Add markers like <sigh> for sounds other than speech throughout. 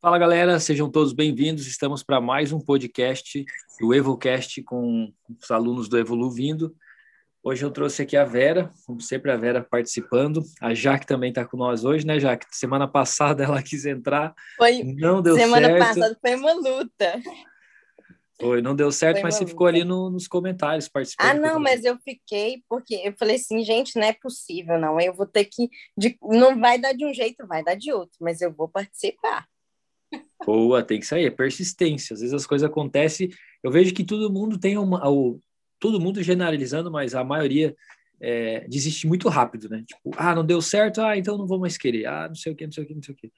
Fala galera, sejam todos bem-vindos. Estamos para mais um podcast do EvoCast com os alunos do Evolu vindo. Hoje eu trouxe aqui a Vera, como sempre a Vera participando. A Jaque também está com nós hoje, né, Jaque? Semana passada ela <laughs> quis entrar, foi, não deu semana certo. Semana passada foi uma luta. Foi, não deu certo, foi mas você luta. ficou ali no, nos comentários participando. Ah, não, mas eu fiquei porque eu falei assim, gente, não é possível, não. Eu vou ter que, de, não vai dar de um jeito, vai dar de outro, mas eu vou participar. Boa, tem que sair, é persistência. Às vezes as coisas acontecem. Eu vejo que todo mundo tem uma. O, todo mundo generalizando, mas a maioria é, desiste muito rápido, né? Tipo, ah, não deu certo, ah, então não vou mais querer. Ah, não sei o que, não sei o que, não sei o que.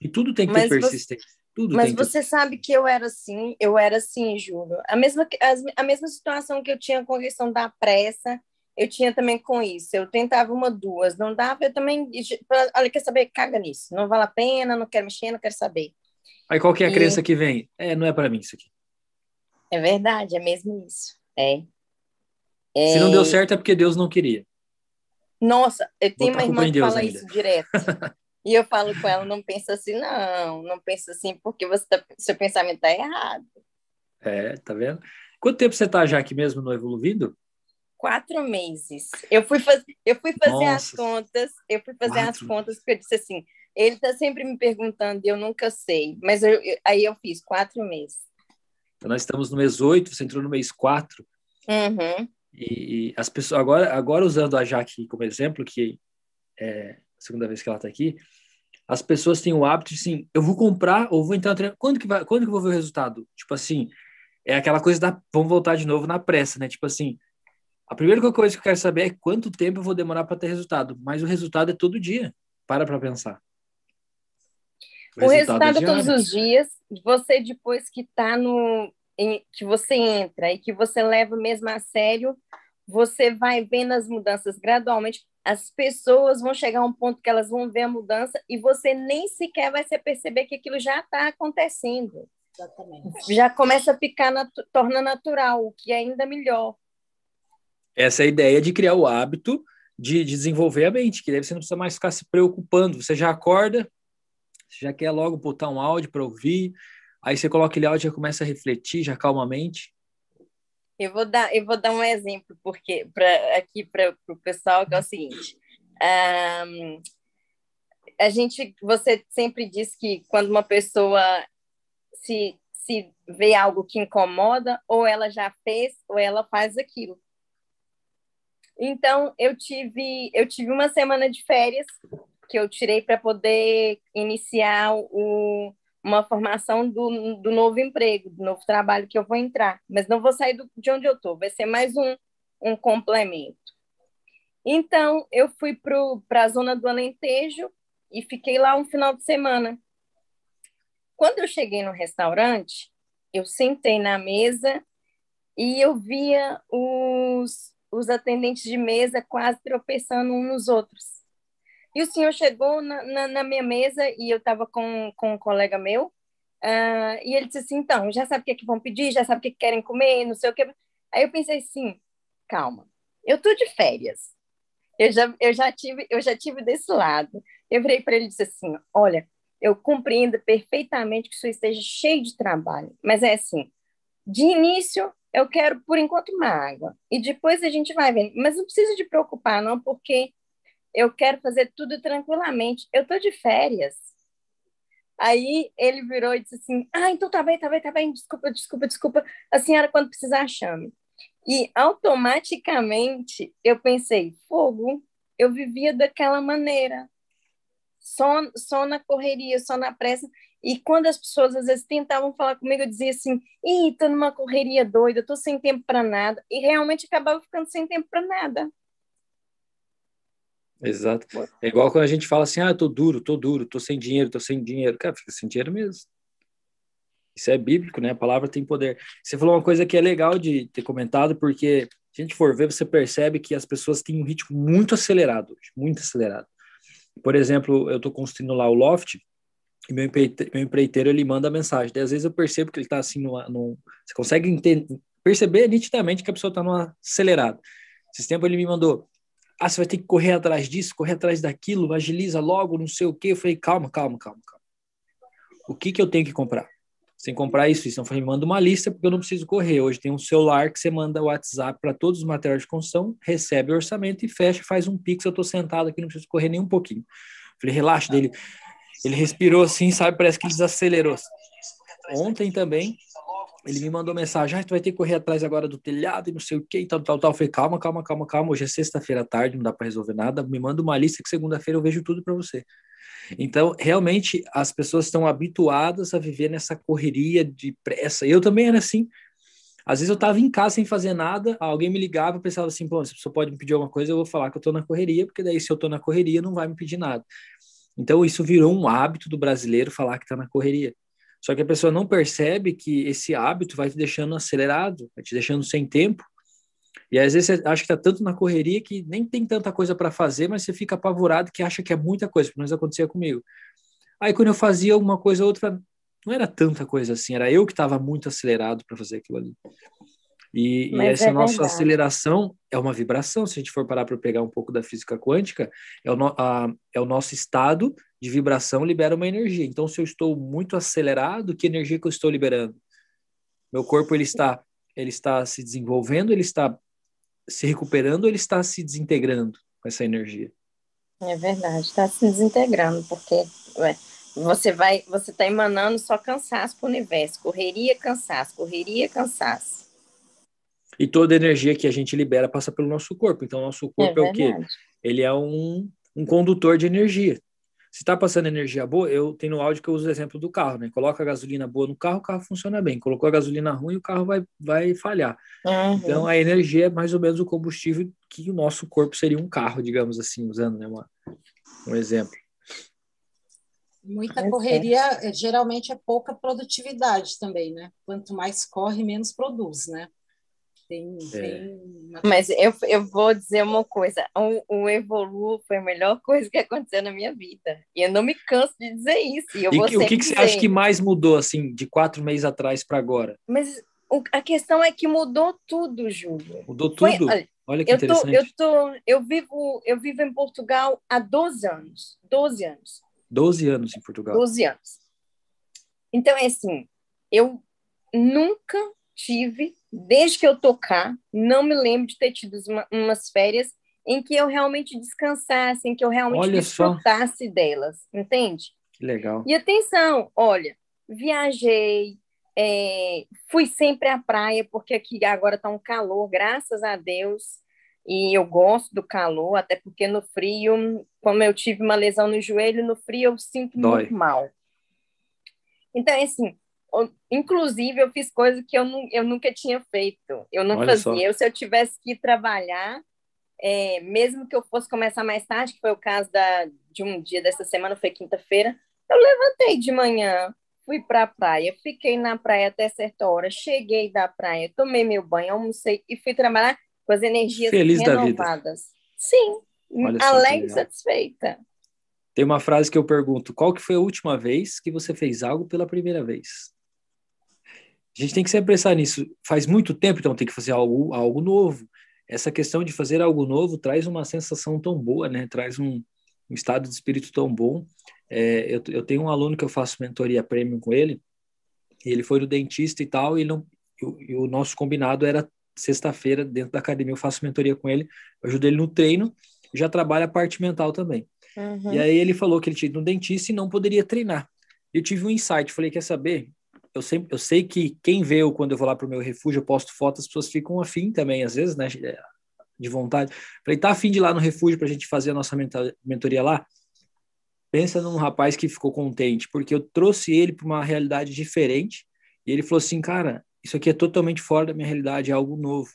E tudo tem que mas ter persistência. Você, tudo mas você ter... sabe que eu era assim, eu era assim, Júlio. A mesma, a, a mesma situação que eu tinha com a questão da pressa, eu tinha também com isso. Eu tentava uma, duas, não dava, eu também. Olha, quer saber? Caga nisso. Não vale a pena, não quero mexer, não quero saber. Aí qual que é a e... crença que vem? É, não é para mim isso aqui. É verdade, é mesmo isso. É. é. Se não deu certo é porque Deus não queria. Nossa, eu tenho uma irmã que fala ainda. isso direto. <laughs> e eu falo com ela, não pensa assim, não, não pensa assim, porque você tá, seu pensamento está errado. É, tá vendo? Quanto tempo você está já aqui mesmo no Evoluindo? Quatro meses. Eu fui, faz... eu fui fazer Nossa. as contas, eu fui fazer Quatro. as contas, porque eu disse assim, ele está sempre me perguntando e eu nunca sei. Mas eu, eu, aí eu fiz quatro meses. Então, nós estamos no mês 8, você entrou no mês 4. Uhum. E, e, as pessoas, agora, agora usando a Jaque como exemplo, que é a segunda vez que ela está aqui, as pessoas têm o hábito de assim, eu vou comprar ou vou entrar no treino. Quando que, vai, quando que eu vou ver o resultado? Tipo assim, é aquela coisa da. Vamos voltar de novo na pressa, né? Tipo assim, a primeira coisa que eu quero saber é quanto tempo eu vou demorar para ter resultado. Mas o resultado é todo dia. Para para pensar. O, resultado, é todos os dias, você depois que está no. Em, que você entra e que você leva mesmo a sério, você vai vendo as mudanças gradualmente. As pessoas vão chegar a um ponto que elas vão ver a mudança e você nem sequer vai se perceber que aquilo já está acontecendo. Exatamente. Já começa a ficar, natu torna natural, o que é ainda melhor. Essa é a ideia de criar o hábito de, de desenvolver a mente, que daí você não precisa mais ficar se preocupando. Você já acorda, você já quer logo botar um áudio para ouvir, aí você coloca aquele áudio e já começa a refletir, já calmamente. Eu vou dar, eu vou dar um exemplo porque para aqui para o pessoal que é o seguinte. Um, a gente, você sempre diz que quando uma pessoa se, se vê algo que incomoda, ou ela já fez, ou ela faz aquilo. Então, eu tive, eu tive uma semana de férias que eu tirei para poder iniciar o, uma formação do, do novo emprego, do novo trabalho que eu vou entrar. Mas não vou sair do, de onde eu estou, vai ser mais um, um complemento. Então, eu fui para a zona do Alentejo e fiquei lá um final de semana. Quando eu cheguei no restaurante, eu sentei na mesa e eu via os, os atendentes de mesa quase tropeçando uns nos outros. E o senhor chegou na, na, na minha mesa e eu estava com, com um colega meu, uh, e ele disse assim: então, já sabe o que, é que vão pedir, já sabe o que, é que querem comer, não sei o que. Aí eu pensei assim: calma, eu tô de férias. Eu já, eu já, tive, eu já tive desse lado. Eu virei para ele e disse assim: olha, eu compreendo perfeitamente que o senhor esteja cheio de trabalho, mas é assim: de início, eu quero, por enquanto, uma água. E depois a gente vai vendo. Mas não precisa de preocupar, não, porque eu quero fazer tudo tranquilamente. Eu tô de férias. Aí ele virou e disse assim: Ah, então tá bem, tá bem, tá bem, desculpa, desculpa, desculpa. A senhora, quando precisar, chame. E automaticamente eu pensei: fogo, eu vivia daquela maneira, só, só na correria, só na pressa. E quando as pessoas às vezes tentavam falar comigo, eu dizia assim: Ih, tô numa correria doida, tô sem tempo para nada. E realmente acabava ficando sem tempo para nada. Exato. É igual quando a gente fala assim, ah, tô duro, tô duro, tô sem dinheiro, tô sem dinheiro. Cara, fica sem dinheiro mesmo. Isso é bíblico, né? A palavra tem poder. Você falou uma coisa que é legal de ter comentado, porque se a gente for ver, você percebe que as pessoas têm um ritmo muito acelerado, muito acelerado. Por exemplo, eu tô construindo lá o loft, e meu empreiteiro, meu empreiteiro ele manda mensagem. Daí, às vezes eu percebo que ele tá assim, numa, num, você consegue entender, perceber nitidamente que a pessoa tá numa acelerada. Esse tempo ele me mandou, ah, você vai ter que correr atrás disso, correr atrás daquilo, agiliza logo, não sei o quê. Eu falei, calma, calma, calma, calma. o que, que eu tenho que comprar? Sem comprar isso, isso. Então, me manda uma lista, porque eu não preciso correr. Hoje tem um celular que você manda WhatsApp para todos os materiais de construção, recebe o orçamento e fecha, faz um pix. Eu estou sentado aqui, não preciso correr nem um pouquinho. Falei, relaxa dele. Ele respirou assim, sabe? Parece que desacelerou. Ontem também, ele me mandou mensagem, ah, tu vai ter que correr atrás agora do telhado e não sei o que e tal, tal, tal. Eu falei, calma, calma, calma, calma. Hoje é sexta-feira à tarde, não dá para resolver nada. Me manda uma lista que segunda-feira eu vejo tudo para você. Então, realmente, as pessoas estão habituadas a viver nessa correria de pressa. Eu também era assim. Às vezes eu estava em casa sem fazer nada, alguém me ligava, eu pensava assim, pô, se a pessoa pode me pedir alguma coisa, eu vou falar que eu estou na correria, porque daí se eu estou na correria, não vai me pedir nada. Então, isso virou um hábito do brasileiro falar que está na correria. Só que a pessoa não percebe que esse hábito vai te deixando acelerado, vai te deixando sem tempo, e às vezes você acha que está tanto na correria que nem tem tanta coisa para fazer, mas você fica apavorado que acha que é muita coisa, pelo menos acontecia comigo. Aí quando eu fazia alguma coisa ou outra, não era tanta coisa assim, era eu que estava muito acelerado para fazer aquilo ali. E, e essa é nossa verdade. aceleração é uma vibração. Se a gente for parar para pegar um pouco da física quântica, é o, no, a, é o nosso estado de vibração libera uma energia. Então, se eu estou muito acelerado, que energia que eu estou liberando? Meu corpo ele está ele está se desenvolvendo, ele está se recuperando ou ele está se desintegrando com essa energia? É verdade, está se desintegrando, porque ué, você vai, você está emanando só cansaço para o universo, correria, cansaço, correria, cansaço. E toda a energia que a gente libera passa pelo nosso corpo. Então, nosso corpo é, é o quê? Ele é um, um condutor de energia. Se está passando energia boa, eu tenho no áudio que eu uso o exemplo do carro, né? Coloca a gasolina boa no carro, o carro funciona bem. Colocou a gasolina ruim, o carro vai, vai falhar. Uhum. Então, a energia é mais ou menos o combustível que o nosso corpo seria um carro, digamos assim, usando né, uma, um exemplo. Muita correria eh, geralmente é pouca produtividade também, né? Quanto mais corre, menos produz, né? Tem, é. tem uma... Mas eu, eu vou dizer uma coisa: o, o Evolu foi a melhor <laughs> coisa que aconteceu na minha vida. E eu não me canso de dizer isso. E, e o que, que você acha que mais mudou, assim, de quatro meses atrás para agora? Mas o, a questão é que mudou tudo, Júlio. Mudou tudo? Foi, olha, que eu interessante. Tô, eu, tô, eu, vivo, eu vivo em Portugal há 12 anos. 12 anos. 12 anos em Portugal. 12 anos. Então, é assim, eu nunca tive desde que eu tocar, não me lembro de ter tido uma, umas férias em que eu realmente descansasse, em que eu realmente olha desfrutasse só. delas, entende? Que legal. E atenção, olha, viajei, é, fui sempre à praia, porque aqui agora está um calor, graças a Deus, e eu gosto do calor, até porque no frio, como eu tive uma lesão no joelho, no frio eu sinto Dói. muito mal. Então, é assim, Inclusive, eu fiz coisas que eu, não, eu nunca tinha feito. Eu não Olha fazia. Eu, se eu tivesse que trabalhar, é, mesmo que eu fosse começar mais tarde, que foi o caso da, de um dia dessa semana, foi quinta-feira, eu levantei de manhã, fui para a praia, fiquei na praia até certa hora, cheguei da praia, tomei meu banho, almocei e fui trabalhar com as energias Feliz renovadas. Sim, alegre e satisfeita. Tem uma frase que eu pergunto: qual que foi a última vez que você fez algo pela primeira vez? A gente tem que se apressar nisso. Faz muito tempo, então tem que fazer algo, algo novo. Essa questão de fazer algo novo traz uma sensação tão boa, né? Traz um, um estado de espírito tão bom. É, eu, eu, tenho um aluno que eu faço mentoria premium com ele. ele foi no dentista e tal, e, não, e, e o nosso combinado era sexta-feira dentro da academia. Eu faço mentoria com ele, eu ajudo ele no treino, já trabalha a parte mental também. Uhum. E aí ele falou que ele tinha ido no dentista e não poderia treinar. Eu tive um insight, falei, quer saber? Eu, sempre, eu sei que quem vê eu quando eu vou lá para o meu refúgio, eu posto fotos, as pessoas ficam afim também, às vezes, né? De vontade. Falei, tá afim de ir lá no refúgio para a gente fazer a nossa mentoria lá? Pensa num rapaz que ficou contente, porque eu trouxe ele para uma realidade diferente e ele falou assim, cara, isso aqui é totalmente fora da minha realidade, é algo novo.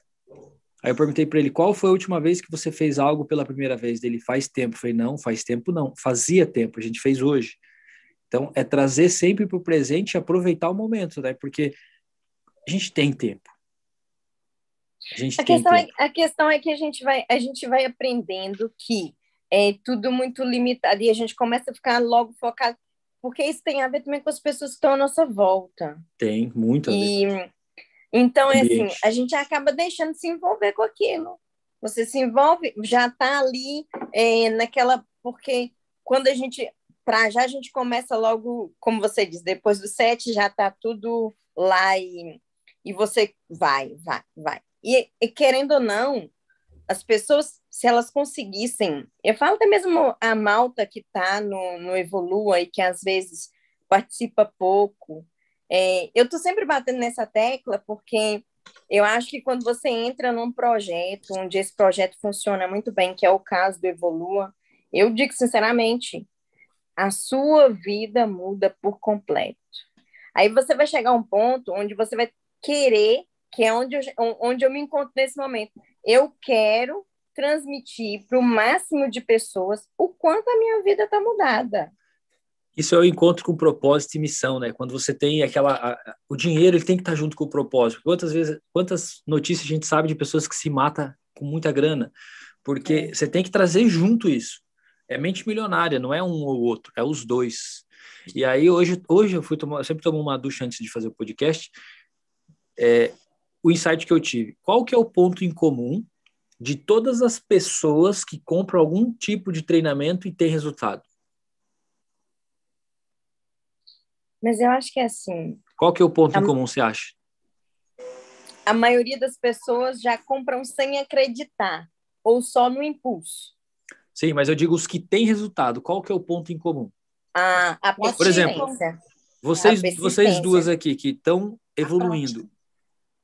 Aí eu perguntei para ele, qual foi a última vez que você fez algo pela primeira vez? Dele, faz tempo. Eu falei, não, faz tempo não. Fazia tempo, a gente fez hoje. Então, é trazer sempre para o presente e aproveitar o momento, né? Porque a gente tem tempo. A, gente a tem questão é, tempo. É, a questão é que a gente vai, a gente vai aprendendo que é tudo muito limitado e a gente começa a ficar logo focado, porque isso tem a ver também com as pessoas que estão à nossa volta. Tem, muito a ver. então, é assim, a gente acaba deixando de se envolver com aquilo. Você se envolve, já está ali é, naquela. Porque quando a gente para já a gente começa logo, como você diz, depois do sete já está tudo lá e, e você vai, vai, vai. E, e, querendo ou não, as pessoas, se elas conseguissem, eu falo até mesmo a malta que está no, no Evolua e que às vezes participa pouco, é, eu estou sempre batendo nessa tecla porque eu acho que quando você entra num projeto, onde esse projeto funciona muito bem, que é o caso do Evolua, eu digo sinceramente, a sua vida muda por completo. Aí você vai chegar a um ponto onde você vai querer, que é onde eu, onde eu me encontro nesse momento. Eu quero transmitir para o máximo de pessoas o quanto a minha vida está mudada. Isso é o encontro com propósito e missão, né? Quando você tem aquela. A, o dinheiro ele tem que estar tá junto com o propósito. Quantas vezes, quantas notícias a gente sabe de pessoas que se matam com muita grana? Porque é. você tem que trazer junto isso é mente milionária, não é um ou outro, é os dois. E aí hoje, hoje eu fui tomar, eu sempre tomo uma ducha antes de fazer o podcast. É, o insight que eu tive, qual que é o ponto em comum de todas as pessoas que compram algum tipo de treinamento e tem resultado? Mas eu acho que é assim. Qual que é o ponto a, em comum, você acha? A maioria das pessoas já compram sem acreditar ou só no impulso. Sim, mas eu digo os que têm resultado. Qual que é o ponto em comum? Ah, a Por exemplo, vocês, vocês duas aqui que estão evoluindo,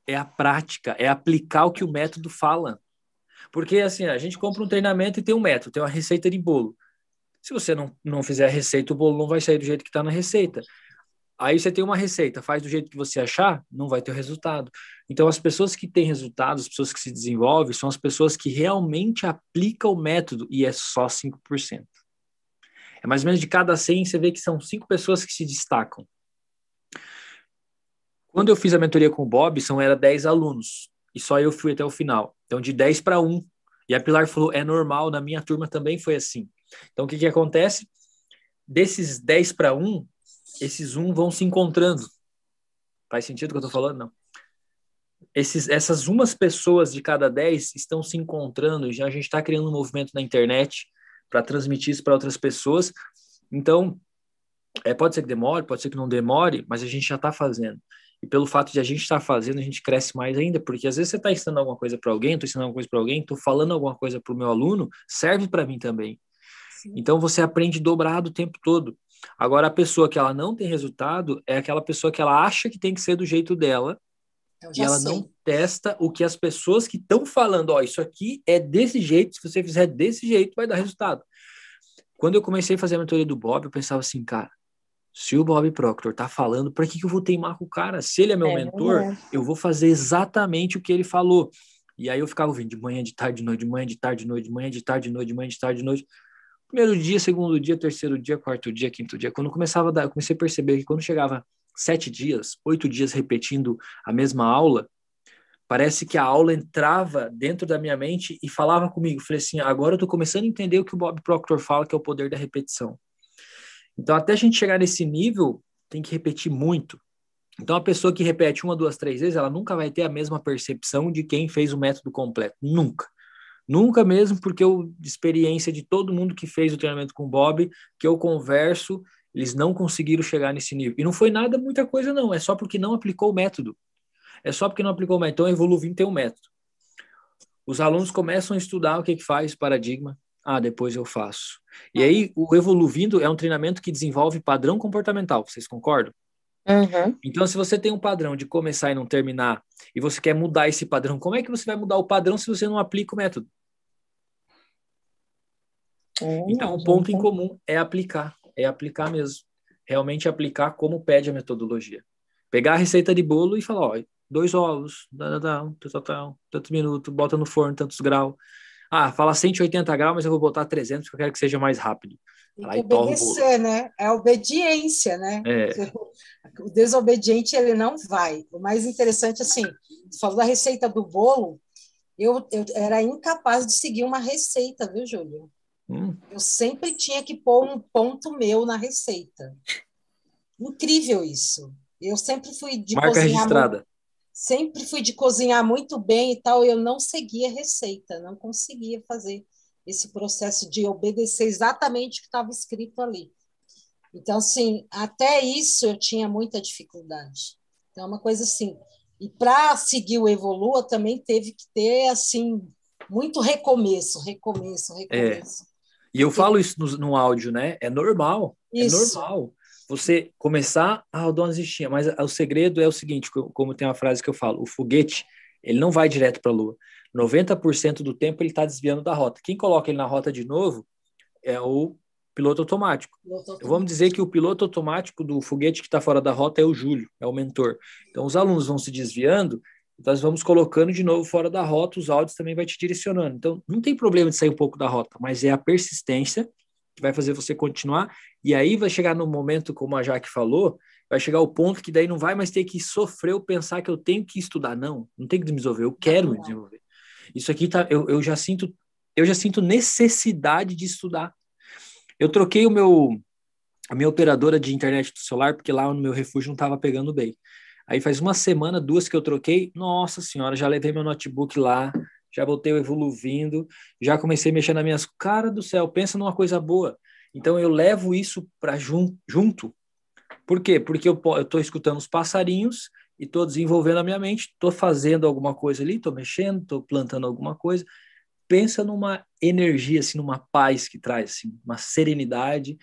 é a prática, é aplicar o que o método fala. Porque assim, a gente compra um treinamento e tem um método, tem uma receita de bolo. Se você não, não fizer a receita, o bolo não vai sair do jeito que está na receita. Aí você tem uma receita, faz do jeito que você achar, não vai ter resultado. Então, as pessoas que têm resultados, as pessoas que se desenvolvem, são as pessoas que realmente aplicam o método e é só 5%. É mais ou menos de cada 100, você vê que são 5 pessoas que se destacam. Quando eu fiz a mentoria com o são era 10 alunos e só eu fui até o final. Então, de 10 para 1. E a Pilar falou: é normal, na minha turma também foi assim. Então, o que, que acontece? Desses 10 para 1, esses um vão se encontrando. Faz sentido o que eu estou falando? Não. Esses, essas umas pessoas de cada dez estão se encontrando, já a gente está criando um movimento na internet para transmitir isso para outras pessoas. Então, é, pode ser que demore, pode ser que não demore, mas a gente já está fazendo. E pelo fato de a gente estar tá fazendo, a gente cresce mais ainda, porque às vezes você está ensinando alguma coisa para alguém, estou ensinando alguma coisa para alguém, estou falando alguma coisa para o meu aluno, serve para mim também. Sim. Então você aprende dobrado o tempo todo. Agora, a pessoa que ela não tem resultado é aquela pessoa que ela acha que tem que ser do jeito dela e ela sei. não testa o que as pessoas que estão falando, ó, isso aqui é desse jeito, se você fizer desse jeito, vai dar resultado. Quando eu comecei a fazer a mentoria do Bob, eu pensava assim, cara, se o Bob Proctor tá falando, para que, que eu vou teimar com o cara? Se ele é meu é, mentor, é. eu vou fazer exatamente o que ele falou. E aí eu ficava ouvindo de manhã, de tarde, de noite, de manhã, de tarde, de noite, de manhã, de tarde, de noite, de manhã, de tarde, de noite. Primeiro dia, segundo dia, terceiro dia, quarto dia, quinto dia. Quando começava a dar, eu comecei a perceber que quando chegava sete dias, oito dias repetindo a mesma aula, parece que a aula entrava dentro da minha mente e falava comigo. Falei assim, agora eu estou começando a entender o que o Bob Proctor fala, que é o poder da repetição. Então, até a gente chegar nesse nível, tem que repetir muito. Então, a pessoa que repete uma, duas, três vezes, ela nunca vai ter a mesma percepção de quem fez o método completo. Nunca. Nunca mesmo, porque eu, de experiência de todo mundo que fez o treinamento com o Bob, que eu converso, eles não conseguiram chegar nesse nível. E não foi nada, muita coisa, não. É só porque não aplicou o método. É só porque não aplicou o método. Então, Evoluvindo tem um método. Os alunos começam a estudar o que, que faz paradigma. Ah, depois eu faço. E aí, o Evoluvindo é um treinamento que desenvolve padrão comportamental. Vocês concordam? Uhum. Então, se você tem um padrão de começar e não terminar, e você quer mudar esse padrão, como é que você vai mudar o padrão se você não aplica o método? É, então, o ponto em comum é aplicar, é aplicar mesmo. Realmente aplicar como pede a metodologia. Pegar a receita de bolo e falar, ó, dois ovos, tantos minutos, bota no forno, tantos graus. Ah, fala 180 graus, mas eu vou botar 300 porque eu quero que seja mais rápido. Tem que obedecer, né? É obediência, né? É. O desobediente, ele não vai. O mais interessante, assim, você falou da receita do bolo, eu, eu era incapaz de seguir uma receita, viu, Júlio? Hum. Eu sempre tinha que pôr um ponto meu na receita. Incrível isso. Eu sempre fui de Marca cozinhar registrada. Muito, sempre fui de cozinhar muito bem e tal, eu não seguia receita, não conseguia fazer esse processo de obedecer exatamente o que estava escrito ali. Então, assim, até isso eu tinha muita dificuldade. Então, é uma coisa assim. E para seguir o Evolua também teve que ter, assim, muito recomeço, recomeço, recomeço. É. E eu falo isso no, no áudio, né? É normal. É isso. É normal você começar, ah, dou uma desistinha, mas o segredo é o seguinte, como tem uma frase que eu falo, o foguete, ele não vai direto para a Lua. 90% do tempo ele está desviando da rota. Quem coloca ele na rota de novo é o piloto automático. piloto automático. Vamos dizer que o piloto automático do foguete que está fora da rota é o Júlio, é o mentor. Então os alunos vão se desviando, nós vamos colocando de novo fora da rota, os áudios também vai te direcionando. Então não tem problema de sair um pouco da rota, mas é a persistência que vai fazer você continuar. E aí vai chegar no momento, como a Jaque falou, vai chegar o ponto que daí não vai mais ter que sofrer ou pensar que eu tenho que estudar. Não, não tem que me desenvolver, eu quero me desenvolver. Isso aqui tá, eu, eu já sinto, eu já sinto necessidade de estudar. Eu troquei o meu a minha operadora de internet do celular porque lá no meu refúgio não estava pegando bem. Aí faz uma semana, duas que eu troquei. Nossa senhora, já levei meu notebook lá, já voltei evoluindo, já comecei a mexer nas minhas. Cara do céu, pensa numa coisa boa. Então eu levo isso para jun, junto. Por quê? Porque eu estou escutando os passarinhos e estou desenvolvendo a minha mente, estou fazendo alguma coisa ali, estou mexendo, estou plantando alguma coisa. Pensa numa energia, assim, numa paz que traz, assim, uma serenidade.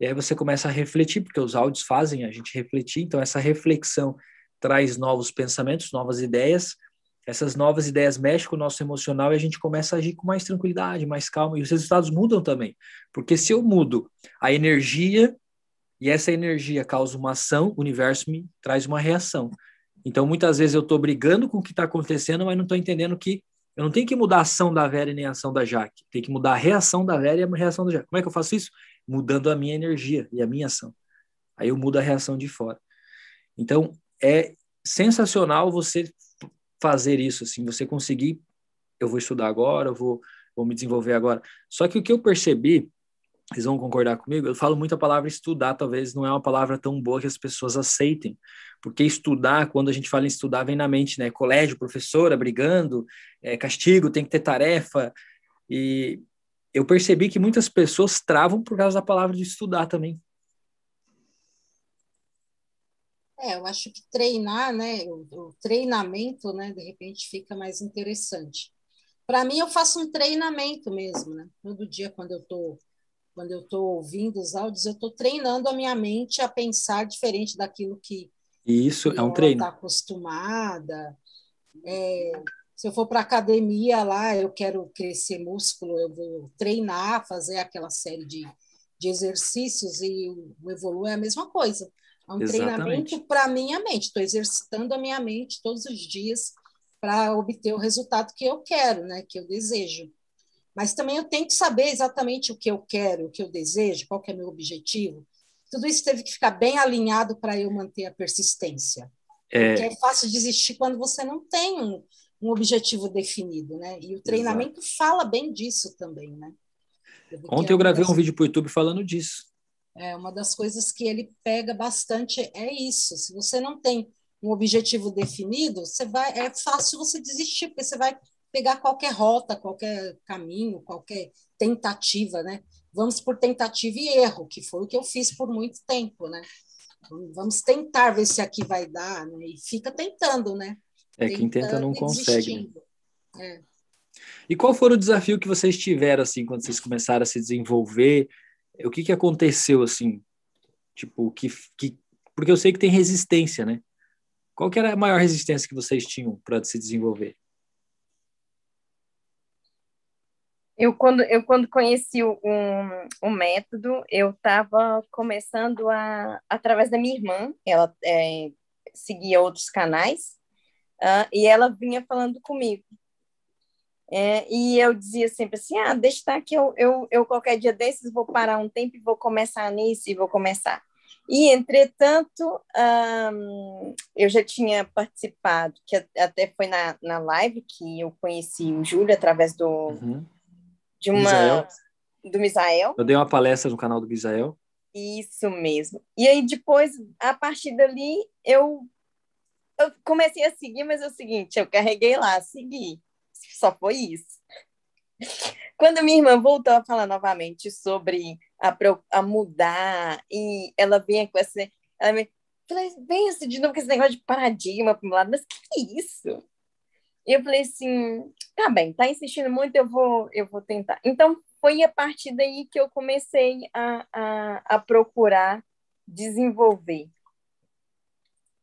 E aí você começa a refletir, porque os áudios fazem a gente refletir. Então essa reflexão traz novos pensamentos, novas ideias. Essas novas ideias mexem com o nosso emocional e a gente começa a agir com mais tranquilidade, mais calma. E os resultados mudam também. Porque se eu mudo a energia e essa energia causa uma ação, o universo me traz uma reação. Então, muitas vezes eu estou brigando com o que está acontecendo, mas não estou entendendo que eu não tenho que mudar a ação da Vera e nem a ação da Jaque. Tem que mudar a reação da Vera e a reação da Jaque. Como é que eu faço isso? Mudando a minha energia e a minha ação. Aí eu mudo a reação de fora. Então, é sensacional você fazer isso, assim, você conseguir, eu vou estudar agora, eu vou, vou me desenvolver agora. Só que o que eu percebi vocês vão concordar comigo? Eu falo muito a palavra estudar, talvez não é uma palavra tão boa que as pessoas aceitem, porque estudar, quando a gente fala em estudar, vem na mente, né? Colégio, professora brigando, é, castigo, tem que ter tarefa. E eu percebi que muitas pessoas travam por causa da palavra de estudar também. É, eu acho que treinar, né? O, treinamento, né? De repente fica mais interessante. Para mim, eu faço um treinamento mesmo, né? Todo dia, quando eu estou quando eu estou ouvindo os áudios, eu estou treinando a minha mente a pensar diferente daquilo que isso é um treino. Está acostumada. É, se eu for para academia lá, eu quero crescer músculo, eu vou treinar, fazer aquela série de, de exercícios e o Evolu é a mesma coisa. É um Exatamente. treinamento para a minha mente. Estou exercitando a minha mente todos os dias para obter o resultado que eu quero, né? Que eu desejo mas também eu tenho que saber exatamente o que eu quero, o que eu desejo, qual que é meu objetivo. Tudo isso teve que ficar bem alinhado para eu manter a persistência. É... Porque é fácil desistir quando você não tem um, um objetivo definido, né? E o treinamento Exato. fala bem disso também, né? Ontem eu gravei das... um vídeo para o YouTube falando disso. É, uma das coisas que ele pega bastante é isso. Se você não tem um objetivo definido, você vai, é fácil você desistir, porque você vai pegar qualquer rota, qualquer caminho, qualquer tentativa, né? Vamos por tentativa e erro, que foi o que eu fiz por muito tempo, né? Vamos tentar ver se aqui vai dar, né? E fica tentando, né? É, quem tenta não consegue. Né? É. E qual foi o desafio que vocês tiveram, assim, quando vocês começaram a se desenvolver? O que que aconteceu, assim? Tipo, que, que... Porque eu sei que tem resistência, né? Qual que era a maior resistência que vocês tinham para se desenvolver? Eu quando, eu, quando conheci o, o método, eu estava começando a, através da minha irmã, ela é, seguia outros canais, uh, e ela vinha falando comigo. É, e eu dizia sempre assim, ah, deixa estar que eu, eu, eu qualquer dia desses vou parar um tempo e vou começar nisso e vou começar. E, entretanto, um, eu já tinha participado, que até foi na, na live que eu conheci o Júlio através do... Uhum de uma Misael. do Misael. Eu dei uma palestra no canal do Misael. Isso mesmo. E aí depois, a partir dali, eu, eu comecei a seguir, mas é o seguinte, eu carreguei lá, segui. Só foi isso. Quando minha irmã voltou a falar novamente sobre a, a mudar, e ela vinha com essa. Ela me falei, vem assim de novo com esse negócio de paradigma para um lado, mas que é isso? E eu falei assim, tá bem, tá insistindo muito, eu vou, eu vou tentar. Então, foi a partir daí que eu comecei a, a, a procurar desenvolver.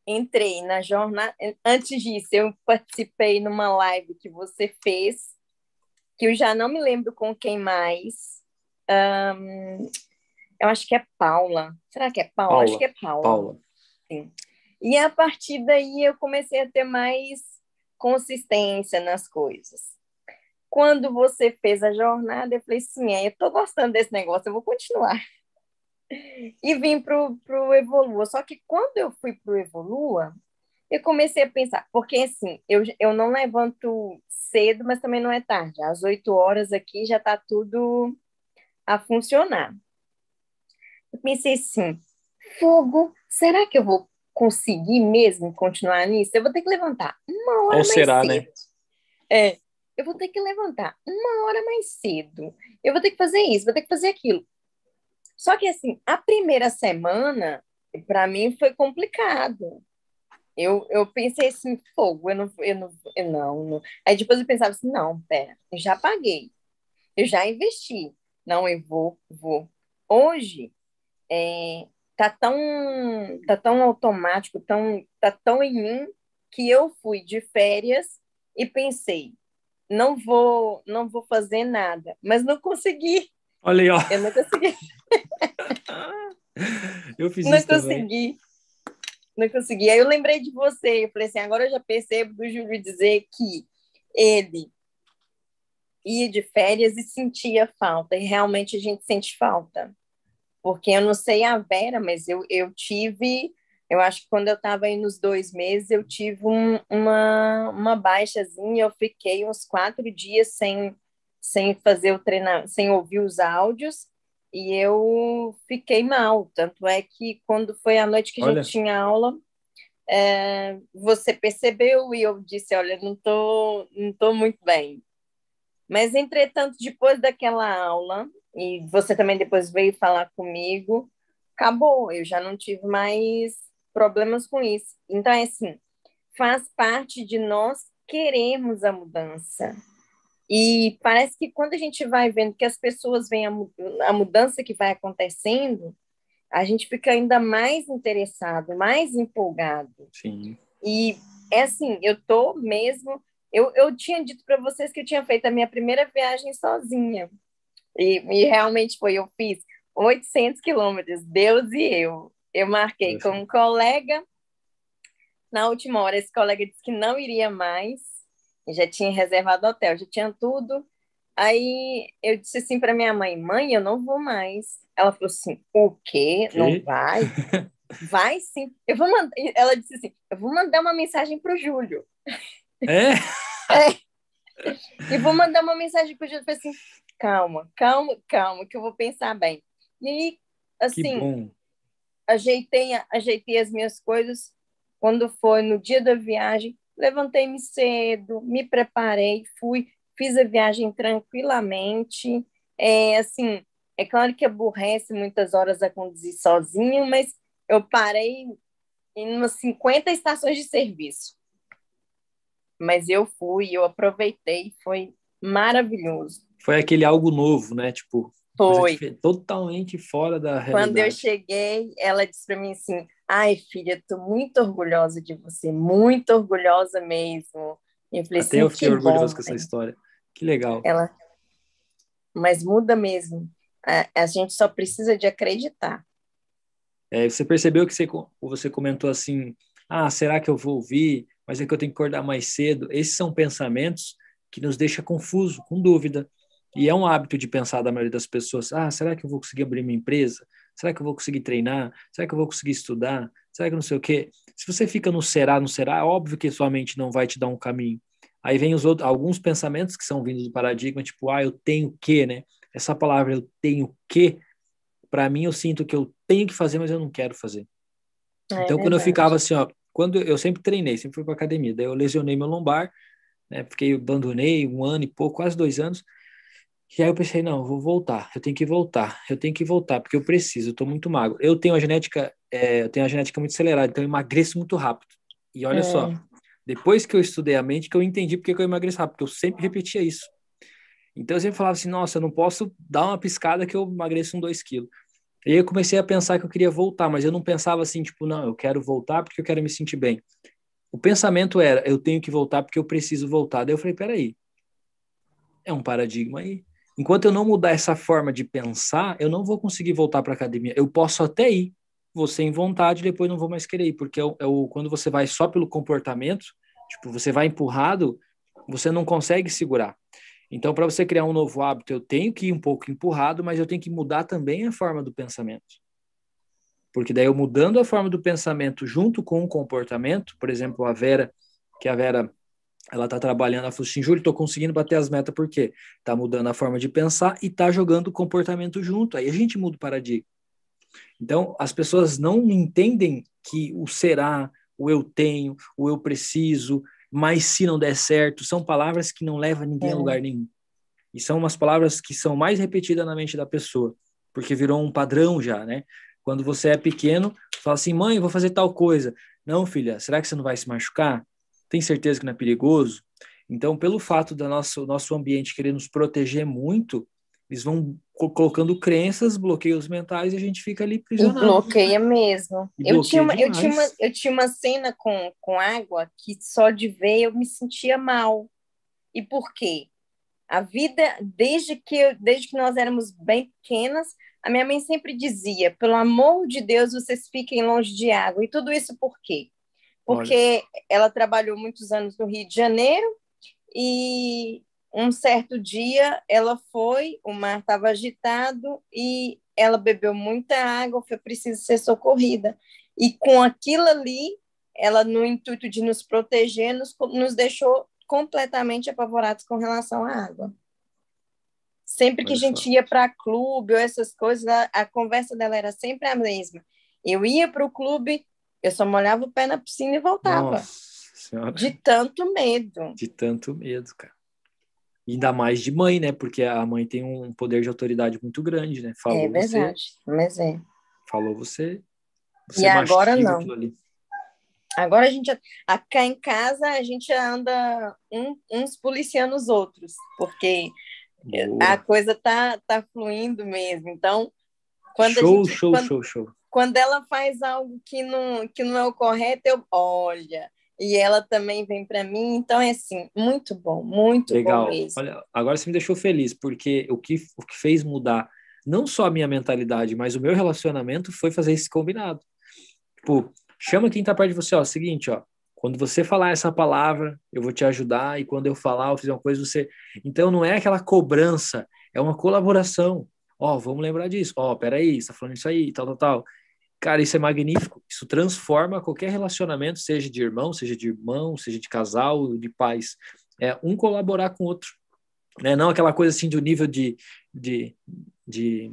Entrei na jornada. Antes disso, eu participei numa live que você fez, que eu já não me lembro com quem mais. Um, eu acho que é Paula. Será que é Paula? Paula. Acho que é Paula. Paula. Sim. E a partir daí eu comecei a ter mais consistência nas coisas. Quando você fez a jornada, eu falei assim, é, eu estou gostando desse negócio, eu vou continuar. E vim para o Evolua. Só que quando eu fui para o Evolua, eu comecei a pensar, porque assim, eu, eu não levanto cedo, mas também não é tarde. Às oito horas aqui já está tudo a funcionar. Eu pensei assim, fogo, será que eu vou conseguir mesmo continuar nisso, eu vou ter que levantar uma hora Ou mais será, né? cedo. Né? É, eu vou ter que levantar uma hora mais cedo. Eu vou ter que fazer isso, vou ter que fazer aquilo. Só que assim, a primeira semana para mim foi complicado. Eu, eu pensei assim, fogo, eu não, eu não, eu não, não. Aí depois eu pensava assim, não, pera, eu já paguei, eu já investi, não, eu vou, vou. Hoje, é, tá tão tá tão automático, tão tá tão em mim que eu fui de férias e pensei, não vou não vou fazer nada, mas não consegui. Olha aí, ó. Eu não consegui. <laughs> eu fiz não isso consegui. Também. Não consegui. Aí eu lembrei de você, eu falei assim, agora eu já percebo do Júlio dizer que ele ia de férias e sentia falta, e realmente a gente sente falta porque eu não sei a Vera, mas eu, eu tive, eu acho que quando eu estava aí nos dois meses, eu tive um, uma, uma baixazinha, eu fiquei uns quatro dias sem, sem fazer o treinamento, sem ouvir os áudios, e eu fiquei mal, tanto é que quando foi a noite que a gente tinha aula, é, você percebeu e eu disse, olha, não tô, não tô muito bem. Mas, entretanto, depois daquela aula, e você também depois veio falar comigo, acabou, eu já não tive mais problemas com isso. Então, é assim, faz parte de nós queremos a mudança. E parece que quando a gente vai vendo que as pessoas veem a, a mudança que vai acontecendo, a gente fica ainda mais interessado, mais empolgado. Sim. E é assim, eu tô mesmo. Eu, eu tinha dito para vocês que eu tinha feito a minha primeira viagem sozinha. E, e realmente foi, eu fiz 800 quilômetros, Deus e eu. Eu marquei com um colega. Na última hora, esse colega disse que não iria mais, já tinha reservado hotel, já tinha tudo. Aí eu disse assim para minha mãe: Mãe, eu não vou mais. Ela falou assim: O quê? Que? Não vai? <laughs> vai sim. Eu vou mandar. Ela disse assim: Eu vou mandar uma mensagem para o Júlio. É? <laughs> é. E vou mandar uma mensagem para o Júlio. assim: calma, calma, calma, que eu vou pensar bem. E aí, assim, ajeitei, ajeitei as minhas coisas. Quando foi no dia da viagem, levantei-me cedo, me preparei, fui, fiz a viagem tranquilamente. É, assim, é claro que aborrece muitas horas a conduzir sozinho, mas eu parei em umas 50 estações de serviço. Mas eu fui, eu aproveitei, foi maravilhoso foi aquele algo novo, né? Tipo, foi totalmente fora da realidade. Quando eu cheguei, ela disse para mim assim: "Ai, filha, tô muito orgulhosa de você, muito orgulhosa mesmo". Eu falei, Até assim, eu fiquei orgulhoso bom, com essa história. Que legal. Ela Mas muda mesmo. A, a gente só precisa de acreditar. É, você percebeu que você, você comentou assim: "Ah, será que eu vou ouvir? Mas é que eu tenho que acordar mais cedo". Esses são pensamentos que nos deixa confuso, com dúvida. E é um hábito de pensar da maioria das pessoas: ah, será que eu vou conseguir abrir minha empresa? Será que eu vou conseguir treinar? Será que eu vou conseguir estudar? Será que não sei o quê? Se você fica no será, no será, é óbvio que sua mente não vai te dar um caminho. Aí vem os outros, alguns pensamentos que são vindos do paradigma, tipo, ah, eu tenho que, né? Essa palavra eu tenho que, para mim eu sinto que eu tenho que fazer, mas eu não quero fazer. É, então, quando eu ficava assim, ó, quando eu sempre treinei, sempre fui para academia, daí eu lesionei meu lombar, né? Fiquei abandonei um ano e pouco, quase dois anos. E aí eu pensei, não, vou voltar, eu tenho que voltar, eu tenho que voltar, porque eu preciso, eu tô muito magro. Eu tenho a genética, é, eu tenho a genética muito acelerada, então eu emagreço muito rápido. E olha é. só, depois que eu estudei a mente, que eu entendi porque que eu emagreço rápido, porque eu sempre repetia isso. Então eu sempre falava assim, nossa, eu não posso dar uma piscada que eu emagreço um 2 quilos. E aí eu comecei a pensar que eu queria voltar, mas eu não pensava assim, tipo, não, eu quero voltar porque eu quero me sentir bem. O pensamento era, eu tenho que voltar porque eu preciso voltar. Daí eu falei, peraí, é um paradigma aí. Enquanto eu não mudar essa forma de pensar, eu não vou conseguir voltar para academia. Eu posso até ir, você em vontade, depois não vou mais querer ir, porque é o, é o, quando você vai só pelo comportamento, tipo, você vai empurrado, você não consegue segurar. Então, para você criar um novo hábito, eu tenho que ir um pouco empurrado, mas eu tenho que mudar também a forma do pensamento. Porque daí eu mudando a forma do pensamento junto com o comportamento, por exemplo, a Vera, que a Vera ela tá trabalhando, ela falou assim, Júlio, tô conseguindo bater as metas porque tá mudando a forma de pensar e tá jogando o comportamento junto. Aí a gente muda o paradigma. Então, as pessoas não entendem que o será, o eu tenho, o eu preciso, mas se não der certo, são palavras que não levam ninguém é. a lugar nenhum. E são umas palavras que são mais repetidas na mente da pessoa, porque virou um padrão já, né? Quando você é pequeno, fala assim: mãe, vou fazer tal coisa. Não, filha, será que você não vai se machucar? Tem certeza que não é perigoso? Então, pelo fato do nosso, nosso ambiente querer nos proteger muito, eles vão colocando crenças, bloqueios mentais e a gente fica ali prisionado. bloqueia mesmo. eu, tinha uma, eu, tinha uma, eu tinha uma cena com, com água que só de ver eu me sentia mal. E por quê? A vida, desde que, eu, desde que nós éramos bem pequenas, a minha mãe sempre dizia: pelo amor de Deus, vocês fiquem longe de água. E tudo isso por quê? Porque Olha. ela trabalhou muitos anos no Rio de Janeiro e um certo dia ela foi, o mar estava agitado e ela bebeu muita água, foi preciso ser socorrida. E com aquilo ali, ela, no intuito de nos proteger, nos, nos deixou completamente apavorados com relação à água. Sempre que a gente ia para clube ou essas coisas, a, a, conversa dela era sempre a mesma. Eu ia para o clube, eu só molhava o pé na piscina e voltava. De tanto medo. De tanto medo, cara. Ainda mais de mãe, né? Porque a mãe tem um poder de autoridade muito grande, né? Falou é verdade, você, mas é. Falou você. você e agora não. Agora a gente, cá em casa, a gente anda um, uns policiando os outros, porque Boa. a coisa tá, tá fluindo mesmo. Então, quando show, gente, show, quando, show, show. Quando ela faz algo que não, que não é o correto, eu, olha, e ela também vem para mim. Então é assim, muito bom, muito Legal. bom mesmo. Olha, agora você me deixou feliz, porque o que, o que fez mudar não só a minha mentalidade, mas o meu relacionamento foi fazer esse combinado. Tipo, chama quem tá perto de você, ó, seguinte, ó, quando você falar essa palavra, eu vou te ajudar, e quando eu falar, eu fizer uma coisa, você. Então não é aquela cobrança, é uma colaboração. Ó, vamos lembrar disso. Ó, peraí, você tá falando isso aí, tal, tal, tal. Cara, isso é magnífico. Isso transforma qualquer relacionamento, seja de irmão, seja de irmão, seja de casal, de pais. É um colaborar com o outro. Né? Não aquela coisa assim do nível de, de, de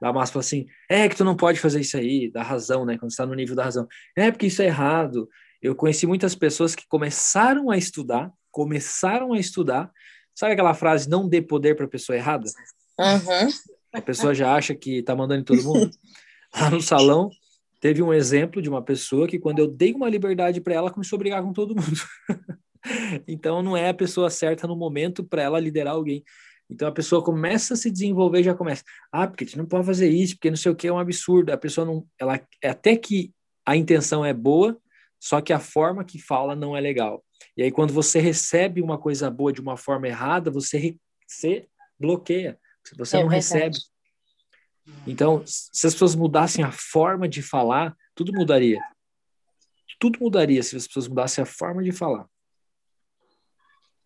da massa assim, é que tu não pode fazer isso aí, da razão, né? Quando está no nível da razão. É porque isso é errado. Eu conheci muitas pessoas que começaram a estudar, começaram a estudar. Sabe aquela frase, não dê poder para a pessoa errada? Uhum. A pessoa já acha que está mandando em todo mundo. Lá no salão, Teve um exemplo de uma pessoa que, quando eu dei uma liberdade para ela, começou a brigar com todo mundo. <laughs> então, não é a pessoa certa no momento para ela liderar alguém. Então, a pessoa começa a se desenvolver, já começa. Ah, porque a gente não pode fazer isso, porque não sei o que é um absurdo. A pessoa não. Ela, é até que a intenção é boa, só que a forma que fala não é legal. E aí, quando você recebe uma coisa boa de uma forma errada, você, você bloqueia. Você é não verdade. recebe. Então, se as pessoas mudassem a forma de falar, tudo mudaria. Tudo mudaria se as pessoas mudassem a forma de falar.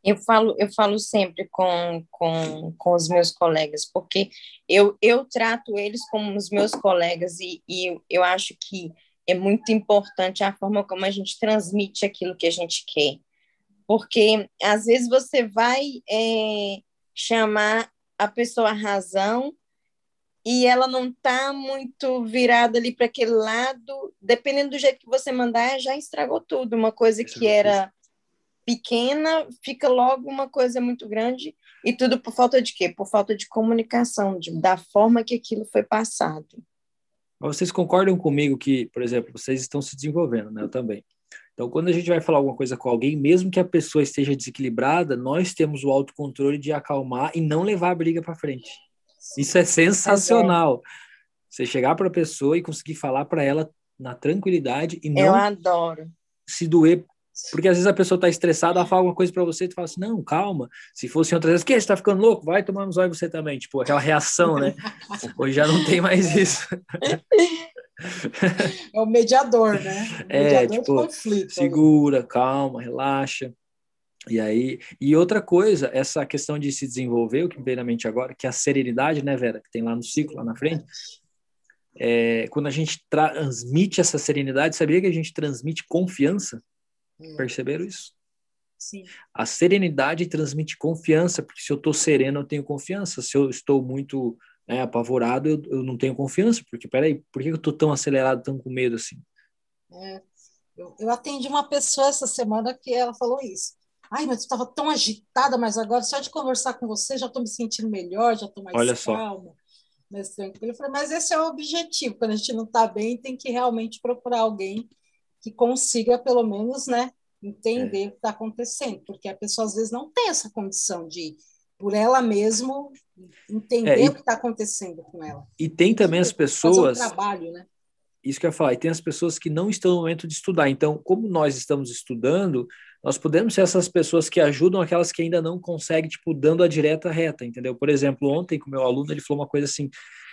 Eu falo, eu falo sempre com, com, com os meus colegas, porque eu, eu trato eles como os meus colegas e, e eu acho que é muito importante a forma como a gente transmite aquilo que a gente quer. Porque às vezes você vai é, chamar a pessoa a razão e ela não está muito virada ali para aquele lado, dependendo do jeito que você mandar, já estragou tudo. Uma coisa que era pequena fica logo uma coisa muito grande E tudo por falta de quê? Por falta de comunicação, de, da forma que aquilo foi passado. Vocês concordam comigo que, por exemplo, vocês estão se desenvolvendo, né? Eu também. Então, quando a gente vai falar alguma coisa com alguém, mesmo que a pessoa esteja desequilibrada, nós temos o autocontrole de acalmar e não levar a briga para frente. Isso é sensacional. Você chegar para a pessoa e conseguir falar para ela na tranquilidade e não Eu adoro. se doer porque às vezes a pessoa está estressada, ela fala alguma coisa para você e tu fala assim: não, calma. Se fosse outras vezes, que você está ficando louco? Vai tomar nos olhos você também. Tipo, aquela reação, né? <laughs> Hoje já não tem mais isso. É o mediador, né? O é, mediador tipo, conflito, segura, ali. calma, relaxa. E aí, e outra coisa, essa questão de se desenvolver, o que me veio na mente agora, que é a serenidade, né, Vera, que tem lá no ciclo, lá na frente, é, quando a gente transmite essa serenidade, sabia que a gente transmite confiança? Hum. Perceberam isso? Sim. A serenidade transmite confiança, porque se eu estou sereno, eu tenho confiança. Se eu estou muito né, apavorado, eu, eu não tenho confiança, porque peraí, por que eu estou tão acelerado, tão com medo assim? É, eu, eu atendi uma pessoa essa semana que ela falou isso. Ai, mas eu estava tão agitada, mas agora só de conversar com você já estou me sentindo melhor, já estou mais Olha calma, só. mais tranquila. Eu falei, mas esse é o objetivo. Quando a gente não está bem, tem que realmente procurar alguém que consiga, pelo menos, né, entender é. o que está acontecendo, porque a pessoa às vezes não tem essa condição de, por ela mesma, entender é, e, o que está acontecendo com ela. E tem também as pessoas. Um trabalho, né? Isso que eu ia falar, e tem as pessoas que não estão no momento de estudar. Então, como nós estamos estudando, nós podemos ser essas pessoas que ajudam aquelas que ainda não conseguem, tipo, dando a direta reta, entendeu? Por exemplo, ontem com o meu aluno, ele falou uma coisa assim: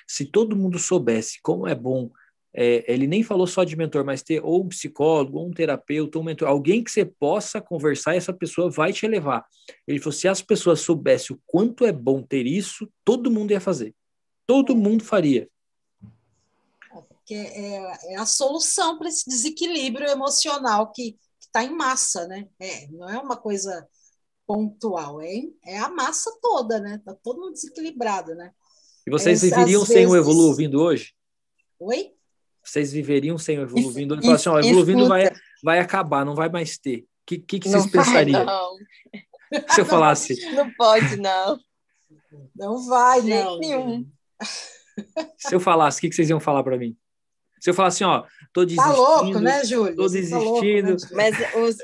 se todo mundo soubesse como é bom é, ele nem falou só de mentor, mas ter ou um psicólogo, ou um terapeuta, ou um mentor, alguém que você possa conversar essa pessoa vai te elevar. Ele falou: se as pessoas soubessem o quanto é bom ter isso, todo mundo ia fazer. Todo mundo faria. Porque é, é a solução para esse desequilíbrio emocional que está em massa, né? É, não é uma coisa pontual, é, é a massa toda, né? Está todo mundo desequilibrado, né? E vocês viveriam sem vezes... o Evolu vindo hoje? Oi? vocês viveriam sem o Evoluvindo? Ele falou assim, ó, o Evoluvindo vai, vai acabar, não vai mais ter. O que, que, que vocês pensariam? Se eu <laughs> falasse... Não pode, não. Não vai, não. Nenhum. Se eu falasse, o que, que vocês iam falar para mim? Se eu falasse assim, ó, tô desistindo... Tá louco, né, Júlio? Tô desistindo. Tá louco, né? Mas os,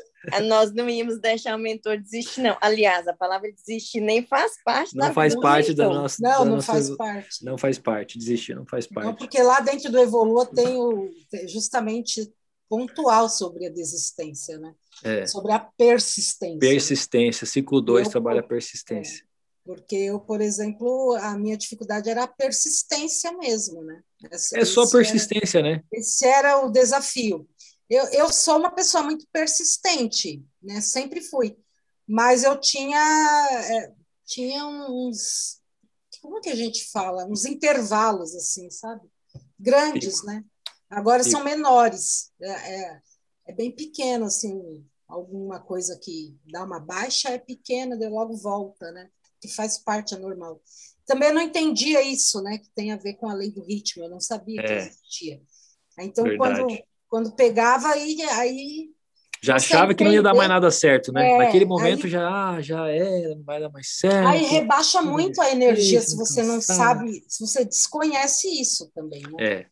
nós não íamos deixar o mentor desistir, não. Aliás, a palavra desistir nem faz parte não da faz parte da nossa. Não, da não nossa, faz parte. Não faz parte, desistir não faz parte. Não, porque lá dentro do Evolua tem o, justamente pontual sobre a desistência, né? É. Sobre a persistência. Persistência, ciclo 2 trabalha a persistência. É, porque eu, por exemplo, a minha dificuldade era a persistência mesmo, né? Essa, é só persistência, era, né? Esse era o desafio. Eu, eu sou uma pessoa muito persistente, né? Sempre fui. Mas eu tinha, é, tinha uns. Como que a gente fala? Uns intervalos, assim, sabe? Grandes, né? Agora são menores. É, é, é, bem pequeno, assim. Alguma coisa que dá uma baixa é pequena, de logo volta, né? Que faz parte, é normal. Também não entendia isso, né? Que tem a ver com a lei do ritmo, eu não sabia que é. existia. Então, Verdade. quando quando pegava, aí, aí já achava que não ia dar mais nada certo, né? É, Naquele momento aí, já, ah, já é, não vai dar mais certo. Aí rebaixa muito a energia se você não sabe, se você desconhece isso também, né? É.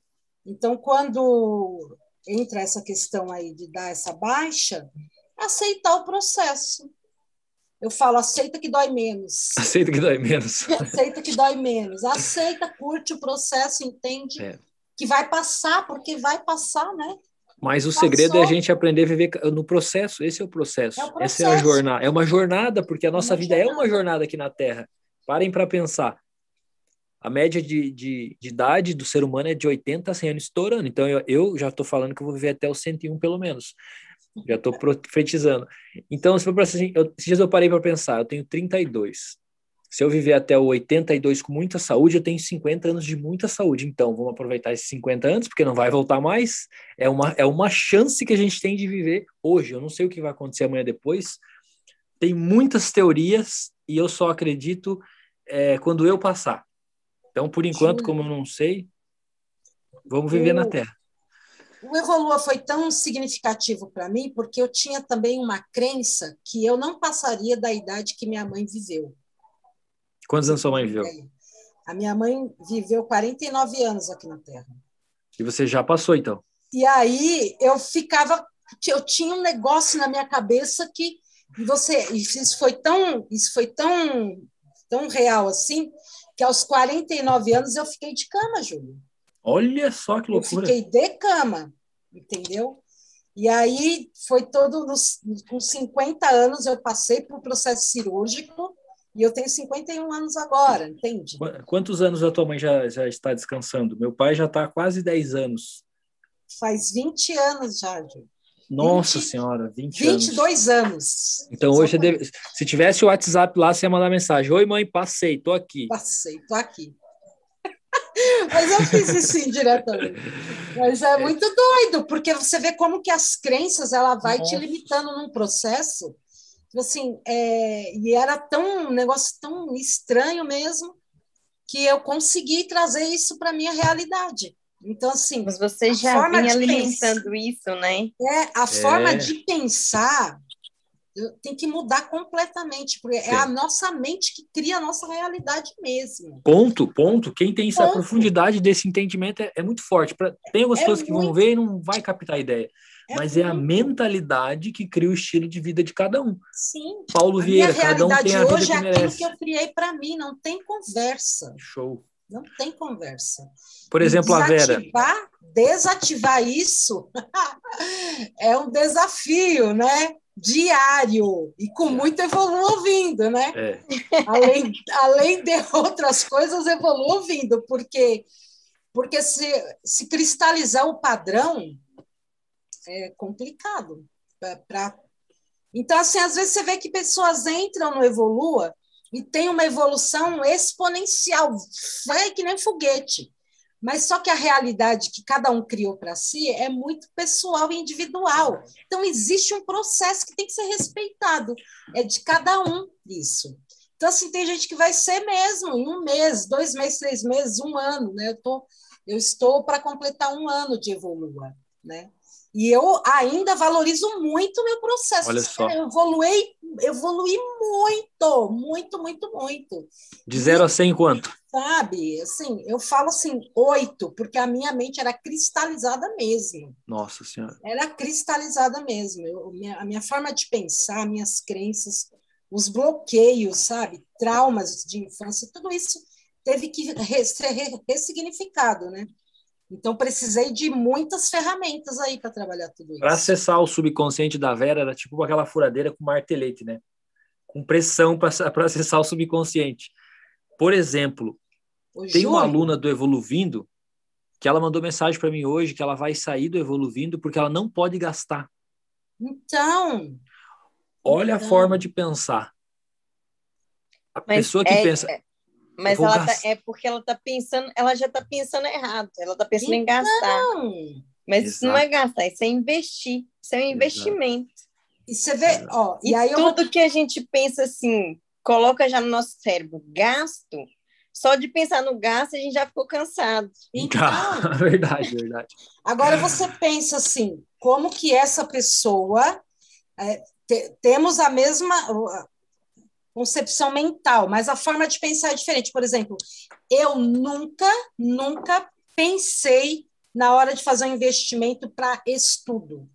Então, quando entra essa questão aí de dar essa baixa, aceitar o processo. Eu falo, aceita que dói menos. <laughs> Aceita que dói menos. <laughs> aceita que dói menos. Aceita, curte o processo, entende é. que vai passar, porque vai passar, né? Mas o segredo é a gente aprender a viver no processo. Esse é o processo. É o processo. Essa é a jornada. É uma jornada, porque a nossa é vida jornada. é uma jornada aqui na Terra. Parem para pensar. A média de, de, de, idade do ser humano é de 80 a 100 anos estourando. Então, eu, eu já estou falando que eu vou viver até os 101, pelo menos. Já estou profetizando. Então, se for assim, eu, esses dias eu parei para pensar. Eu tenho 32. Se eu viver até o 82 com muita saúde, eu tenho 50 anos de muita saúde. Então, vamos aproveitar esses 50 anos, porque não vai voltar mais. É uma, é uma chance que a gente tem de viver hoje. Eu não sei o que vai acontecer amanhã depois. Tem muitas teorias e eu só acredito é, quando eu passar. Então, por enquanto, Sim. como eu não sei, vamos viver na Terra. O Evolua foi tão significativo para mim porque eu tinha também uma crença que eu não passaria da idade que minha mãe viveu. Quantos anos sua mãe viveu? A minha mãe viveu 49 anos aqui na Terra. E você já passou, então? E aí eu ficava, eu tinha um negócio na minha cabeça que você, isso foi tão, isso foi tão, tão real assim, que aos 49 anos eu fiquei de cama, Júlio. Olha só que loucura. Eu fiquei de cama, entendeu? E aí foi todo nos, com 50 anos eu passei por um processo cirúrgico e eu tenho 51 anos agora, entende? Quantos anos a tua mãe já, já está descansando? Meu pai já está há quase 10 anos. Faz 20 anos já, Júlio. Nossa 20, senhora, 20 22 anos. anos. Então hoje, deve, se tivesse o WhatsApp lá, você ia mandar mensagem. Oi, mãe, passei, tô aqui. Passei, tô aqui. Mas eu fiz isso indiretamente. Mas é muito doido, porque você vê como que as crenças, ela vai Nossa. te limitando num processo. Assim, é, e era tão um negócio tão estranho mesmo, que eu consegui trazer isso para minha realidade. Então, assim. Mas você já vinha alimentando pensar, isso, né? É, a é. forma de pensar tem que mudar completamente, porque Sim. é a nossa mente que cria a nossa realidade mesmo. Ponto, ponto. Quem tem essa profundidade desse entendimento é, é muito forte. Pra, tem algumas é pessoas que muito... vão ver e não vai captar a ideia. É mas muito... é a mentalidade que cria o estilo de vida de cada um. Sim. Paulo a Vieira, cada um tem a vida hoje que é aquilo que eu criei para mim, não tem conversa. Show. Não tem conversa. Por exemplo, a Vera. Desativar isso <laughs> é um desafio, né? Diário e com muito evoluindo, né? É. Além, além de outras coisas, evoluindo, porque porque se, se cristalizar o padrão é complicado. Pra, Então, assim, às vezes você vê que pessoas entram no Evolua e tem uma evolução exponencial, vai que nem foguete. Mas só que a realidade que cada um criou para si é muito pessoal e individual. Então, existe um processo que tem que ser respeitado. É de cada um isso. Então, assim, tem gente que vai ser mesmo em um mês, dois meses, três meses, um ano, né? Eu, tô, eu estou para completar um ano de Evolua, né? E eu ainda valorizo muito o meu processo. Olha só. Eu evoluí, evoluí muito, muito, muito, muito. De zero a cem, quanto? Sabe, assim, eu falo assim, oito, porque a minha mente era cristalizada mesmo. Nossa Senhora. Era cristalizada mesmo. Eu, minha, a minha forma de pensar, minhas crenças, os bloqueios, sabe, traumas de infância, tudo isso teve que ser ressignificado, né? Então, precisei de muitas ferramentas aí para trabalhar tudo isso. Para acessar o subconsciente da Vera, era tipo aquela furadeira com martelete, né? Com pressão para acessar o subconsciente. Por exemplo, o tem Júlio. uma aluna do Evoluvindo que ela mandou mensagem para mim hoje que ela vai sair do Evoluvindo porque ela não pode gastar. Então. Olha então. a forma de pensar. A Mas pessoa que é, pensa. É mas ela tá, é porque ela tá pensando, ela já tá pensando errado, ela tá pensando então... em gastar. Mas Exato. isso não é gastar, isso é investir, isso é um investimento. E você vê, ó, e, e aí tudo eu... que a gente pensa assim, coloca já no nosso cérebro gasto, só de pensar no gasto a gente já ficou cansado. Então, <laughs> <laughs> verdade, verdade. Agora você pensa assim, como que essa pessoa é, te, temos a mesma concepção mental, mas a forma de pensar é diferente. Por exemplo, eu nunca, nunca pensei na hora de fazer um investimento para estudo,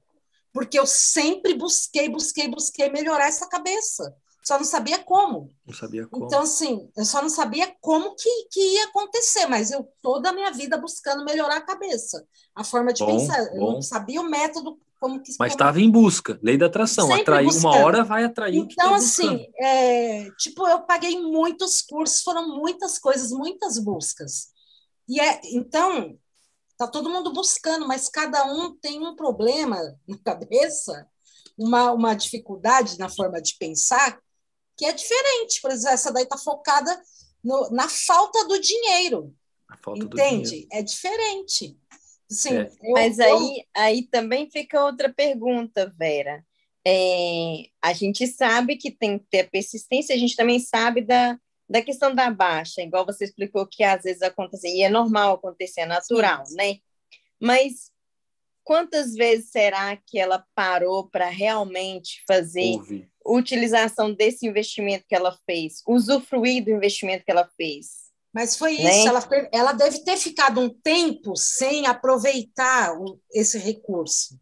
porque eu sempre busquei, busquei, busquei melhorar essa cabeça. Só não sabia como. Não sabia como. Então, assim, eu só não sabia como que, que ia acontecer, mas eu toda a minha vida buscando melhorar a cabeça, a forma de bom, pensar. Bom. Eu não sabia o método como que Mas estava em busca, lei da atração, Sempre atrair buscando. uma hora vai atrair Então tá assim, é, tipo, eu paguei muitos cursos, foram muitas coisas, muitas buscas. E é, então, tá todo mundo buscando, mas cada um tem um problema <laughs> na cabeça, uma, uma dificuldade na forma de pensar que é diferente. Por exemplo, essa daí tá focada no, na falta do dinheiro. Falta entende? Do dinheiro. É diferente. Sim, é. eu, Mas aí, eu... aí também fica outra pergunta, Vera. É, a gente sabe que tem que ter persistência, a gente também sabe da, da questão da baixa, igual você explicou que às vezes acontece, e é normal acontecer, é natural, Sim. né? Mas quantas vezes será que ela parou para realmente fazer utilização desse investimento que ela fez, usufruir do investimento que ela fez. Mas foi né? isso, ela, ela deve ter ficado um tempo sem aproveitar o, esse recurso.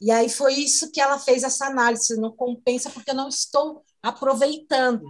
E aí foi isso que ela fez essa análise, não compensa porque eu não estou aproveitando.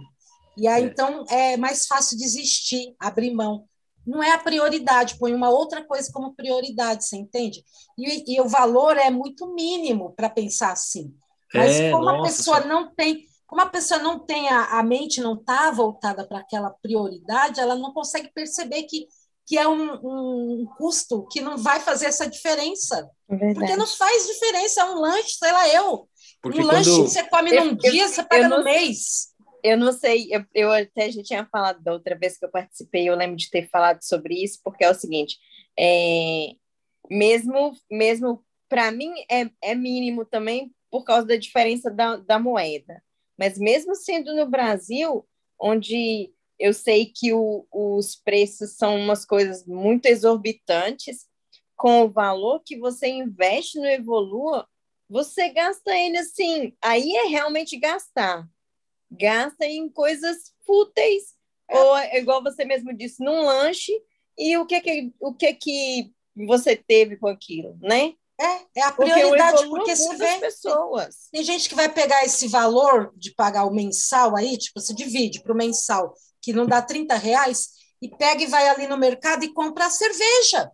E aí, é. então, é mais fácil desistir, abrir mão. Não é a prioridade, põe uma outra coisa como prioridade, você entende? E, e o valor é muito mínimo para pensar assim. Mas é, como nossa, a pessoa não tem, como a pessoa não tem a, a mente não está voltada para aquela prioridade, ela não consegue perceber que, que é um, um custo que não vai fazer essa diferença. Verdade. Porque não faz diferença, é um lanche, sei lá, eu. Porque um quando... lanche que você come eu, num eu, dia, você paga no mês. Eu não sei, eu, eu até já tinha falado da outra vez que eu participei, eu lembro de ter falado sobre isso, porque é o seguinte, é, mesmo, mesmo para mim é, é mínimo também por causa da diferença da, da moeda. Mas mesmo sendo no Brasil, onde eu sei que o, os preços são umas coisas muito exorbitantes, com o valor que você investe no Evolua, você gasta ele assim, aí é realmente gastar. Gasta em coisas fúteis, é. ou igual você mesmo disse, num lanche, e o que que, o que que você teve com aquilo, né? É, é a prioridade, porque, porque se vê. Pessoas. Tem gente que vai pegar esse valor de pagar o mensal aí, tipo, se divide para o mensal, que não dá 30 reais, e pega e vai ali no mercado e compra a cerveja.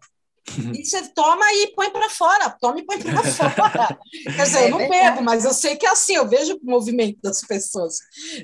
<laughs> E você toma e põe para fora, toma e põe para <laughs> fora. Quer dizer, eu não é bebo, mas eu sei que é assim, eu vejo o movimento das pessoas.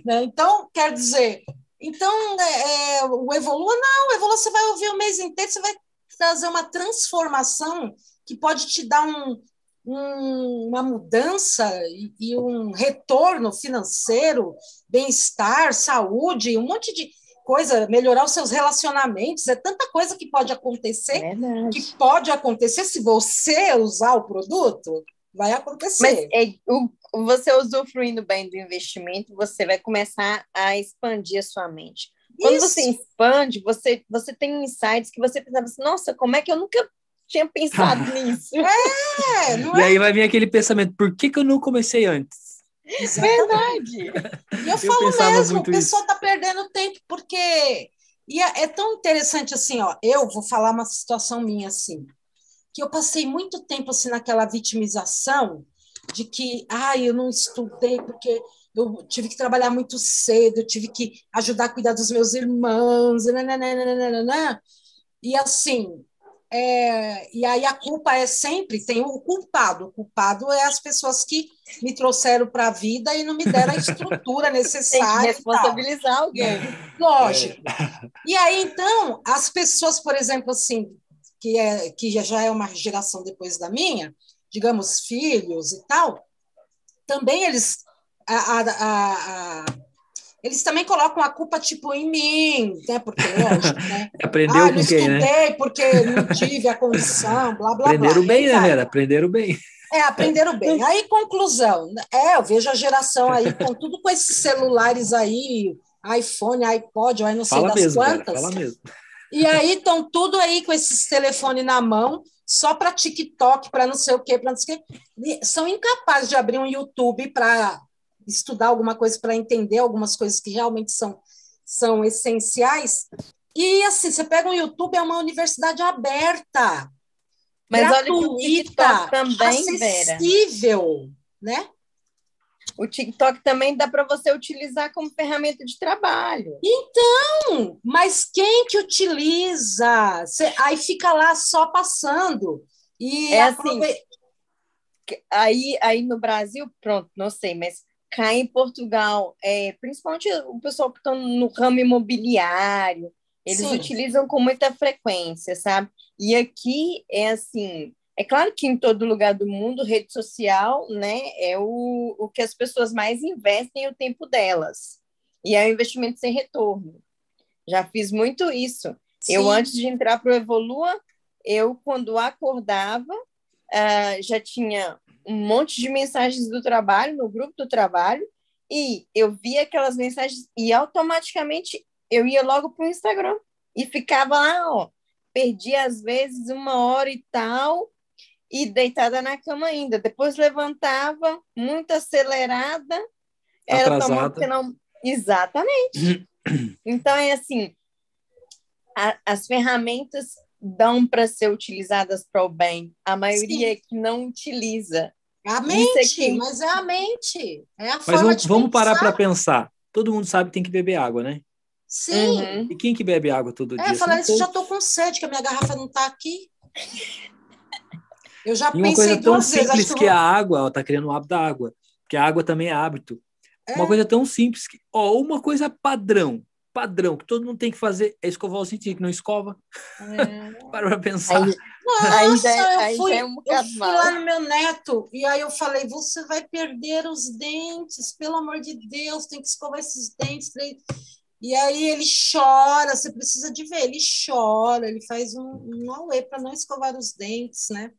Né? Então, quer dizer, então é, é, o Evolua, não, o Evolua você vai ouvir o mês inteiro, você vai trazer uma transformação que pode te dar um, um, uma mudança e, e um retorno financeiro, bem-estar, saúde, um monte de coisa, melhorar os seus relacionamentos, é tanta coisa que pode acontecer, Verdade. que pode acontecer se você usar o produto, vai acontecer. Mas é, o, você usufruindo bem do investimento, você vai começar a expandir a sua mente. Quando Isso. você expande, você, você tem insights que você pensava assim, nossa, como é que eu nunca tinha pensado <laughs> nisso. É, e aí vai vir aquele pensamento, por que, que eu não comecei antes? Verdade. E eu, eu falo mesmo, o pessoal está perdendo tempo, porque e é, é, tão interessante assim, ó. Eu vou falar uma situação minha assim, que eu passei muito tempo assim naquela vitimização de que, ah, eu não estudei porque eu tive que trabalhar muito cedo, eu tive que ajudar a cuidar dos meus irmãos, nananana, e assim, é, e aí a culpa é sempre, tem o culpado. O culpado é as pessoas que me trouxeram para a vida e não me deram a estrutura necessária. <laughs> Tem que responsabilizar alguém. Lógico. É. E aí, então, as pessoas, por exemplo, assim, que, é, que já é uma geração depois da minha, digamos, filhos e tal, também eles. a, a, a eles também colocam a culpa tipo em mim, né? Porque lógico, né? <laughs> Aprendeu ah, com quem, né? porque não tive a condição, blá blá Aprenderam blá. bem, né, Vera? Aprenderam bem. É, aprenderam bem. Aí, conclusão. É, eu vejo a geração aí com <laughs> tudo com esses celulares aí, iPhone, iPod, aí não sei fala das mesmo, quantas. Vera, fala mesmo. E aí estão tudo aí com esses telefones na mão, só para TikTok, para não sei o quê, para não sei o quê. São incapazes de abrir um YouTube para estudar alguma coisa para entender algumas coisas que realmente são, são essenciais. E assim, você pega um YouTube, é uma universidade aberta, mas gratuita, olha que o TikTok também, acessível, Vera. né? O TikTok também dá para você utilizar como ferramenta de trabalho. Então, mas quem que utiliza? Aí fica lá só passando. E é assim, aí, aí no Brasil, pronto, não sei, mas cá em Portugal, é, principalmente o pessoal que está no ramo imobiliário, eles Sim. utilizam com muita frequência, sabe? E aqui é assim, é claro que em todo lugar do mundo, rede social, né, é o, o que as pessoas mais investem o tempo delas. E é um investimento sem retorno. Já fiz muito isso. Sim. Eu, antes de entrar para o Evolua, eu, quando acordava, uh, já tinha um monte de mensagens do trabalho, no grupo do trabalho, e eu via aquelas mensagens e automaticamente eu ia logo para o Instagram e ficava lá, ó, perdi às vezes uma hora e tal, e deitada na cama ainda. Depois levantava, muito acelerada, ela tomou porque não. Exatamente. <clears throat> então, é assim: a, as ferramentas dão para ser utilizadas para o bem. A maioria é que não utiliza. A mente, mas é a mente. É a mas vamos, vamos parar para pensar. Todo mundo sabe que tem que beber água, né? Sim. Uhum. E quem que bebe água todo é, dia? É, falar isso, já estou com sede, que a minha garrafa não está aqui. <laughs> Eu já e uma coisa tão simples que, que a água, está criando o hábito da água, porque a água também é hábito. É. Uma coisa tão simples que, ó, uma coisa padrão, padrão, que todo mundo tem que fazer é escovar o sentido, que não escova. É. <laughs> Para pra pensar. Aí, Nossa, aí eu, fui, é um eu fui lá no meu neto e aí eu falei: você vai perder os dentes, pelo amor de Deus, tem que escovar esses dentes. E aí ele chora, você precisa de ver, ele chora, ele faz um, um auê para não escovar os dentes, né?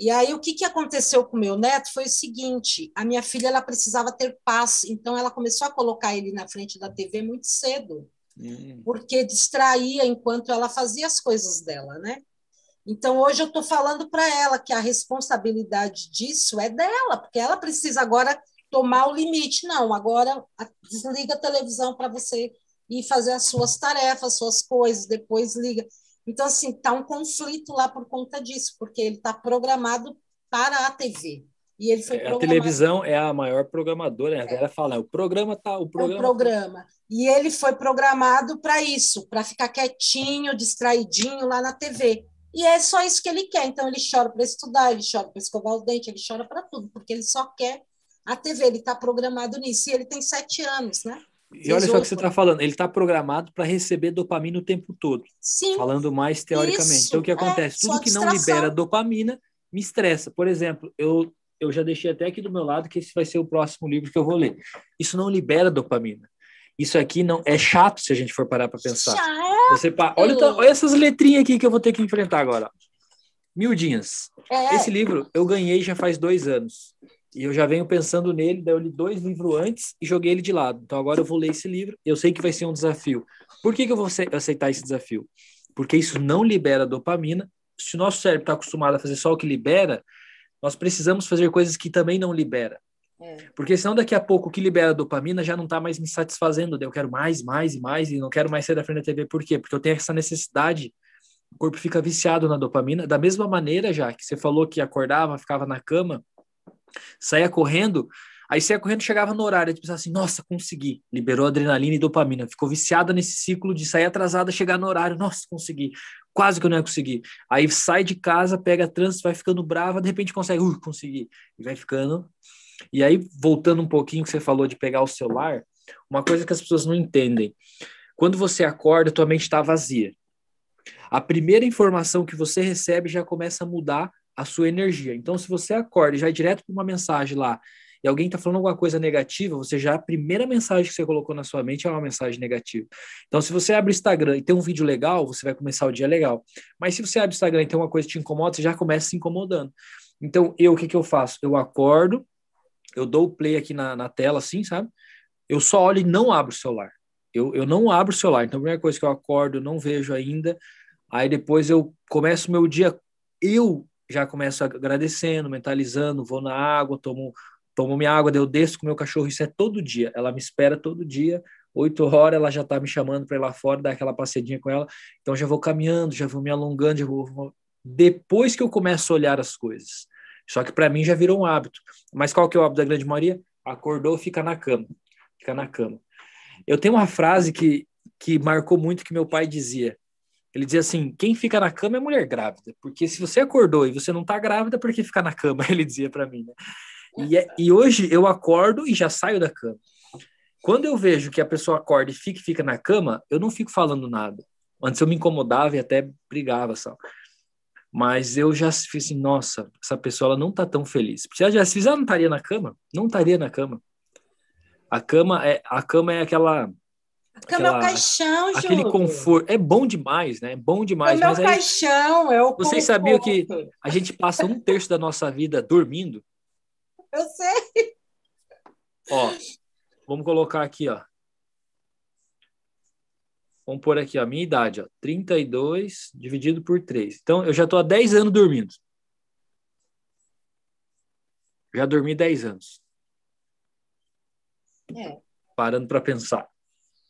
E aí o que, que aconteceu com meu neto foi o seguinte: a minha filha ela precisava ter paz, então ela começou a colocar ele na frente da TV muito cedo, hum. porque distraía enquanto ela fazia as coisas dela, né? Então hoje eu estou falando para ela que a responsabilidade disso é dela, porque ela precisa agora tomar o limite. Não, agora desliga a televisão para você ir fazer as suas tarefas, suas coisas, depois liga. Então, assim, está um conflito lá por conta disso, porque ele está programado para a TV. E ele foi é, A televisão é a maior programadora, né? Ela fala, o programa tá, o programa. É o programa. E ele foi programado para isso, para ficar quietinho, distraidinho lá na TV. E é só isso que ele quer. Então ele chora para estudar, ele chora para escovar o dente, ele chora para tudo, porque ele só quer a TV. Ele está programado nisso. E ele tem sete anos, né? E olha só o que você está falando, ele está programado para receber dopamina o tempo todo. Sim. Falando mais teoricamente. Isso, então, o que acontece? É, Tudo que não libera dopamina me estressa. Por exemplo, eu, eu já deixei até aqui do meu lado que esse vai ser o próximo livro que eu vou ler. Isso não libera dopamina. Isso aqui não é chato se a gente for parar para pensar. Chato. Você olha, olha essas letrinhas aqui que eu vou ter que enfrentar agora. Miudinhas. É. Esse livro eu ganhei já faz dois anos. E eu já venho pensando nele, daí eu li dois livros antes e joguei ele de lado. Então agora eu vou ler esse livro. Eu sei que vai ser um desafio. Por que, que eu vou aceitar esse desafio? Porque isso não libera dopamina. Se o nosso cérebro está acostumado a fazer só o que libera, nós precisamos fazer coisas que também não libera. É. Porque senão daqui a pouco o que libera dopamina já não está mais me satisfazendo. Eu quero mais, mais e mais e não quero mais sair da frente da TV. Por quê? Porque eu tenho essa necessidade. O corpo fica viciado na dopamina. Da mesma maneira, já que você falou que acordava, ficava na cama, saía correndo, aí saía correndo, chegava no horário, e pensava assim, nossa, consegui, liberou adrenalina e dopamina, ficou viciada nesse ciclo de sair atrasada, chegar no horário, nossa, consegui, quase que eu não ia conseguir. Aí sai de casa, pega trânsito, vai ficando brava, de repente consegue, uh, consegui, e vai ficando. E aí, voltando um pouquinho que você falou de pegar o celular, uma coisa que as pessoas não entendem, quando você acorda, tua mente está vazia. A primeira informação que você recebe já começa a mudar a sua energia. Então, se você acorda e já é direto para uma mensagem lá e alguém está falando alguma coisa negativa, você já a primeira mensagem que você colocou na sua mente é uma mensagem negativa. Então, se você abre o Instagram e tem um vídeo legal, você vai começar o dia legal. Mas se você abre o Instagram e tem uma coisa que te incomoda, você já começa se incomodando. Então, eu, o que, que eu faço? Eu acordo, eu dou o play aqui na, na tela, assim, sabe? Eu só olho e não abro o celular. Eu, eu não abro o celular. Então, a primeira coisa que eu acordo, eu não vejo ainda. Aí depois eu começo o meu dia, eu já começo agradecendo, mentalizando, vou na água, tomo, tomo minha água, eu desço com meu cachorro, isso é todo dia. Ela me espera todo dia, oito horas ela já está me chamando para ir lá fora, dar aquela passeadinha com ela. Então já vou caminhando, já vou me alongando, já vou... depois que eu começo a olhar as coisas. Só que para mim já virou um hábito. Mas qual que é o hábito da grande maioria? Acordou, fica na cama. Fica na cama. Eu tenho uma frase que, que marcou muito que meu pai dizia: ele dizia assim: quem fica na cama é mulher grávida, porque se você acordou e você não está grávida, por que ficar na cama? <laughs> Ele dizia para mim. Né? E, é, e, hoje eu acordo e já saio da cama. Quando eu vejo que a pessoa acorda e fica, fica na cama, eu não fico falando nada. Antes eu me incomodava e até brigava, só. Mas eu já fiz assim, nossa, essa pessoa ela não está tão feliz. Se ela já se ela não estaria na cama, não estaria na cama. A cama é a cama é aquela a cama aquela, é o caixão, Aquele Júlio. conforto. É bom demais, né? É bom demais. É o meu caixão, é o Vocês sabiam que a gente passa um terço da nossa vida dormindo? Eu sei. Ó, vamos colocar aqui, ó. Vamos pôr aqui a minha idade, ó. 32 dividido por 3. Então, eu já estou há 10 anos dormindo. Já dormi 10 anos. É. Parando para pensar.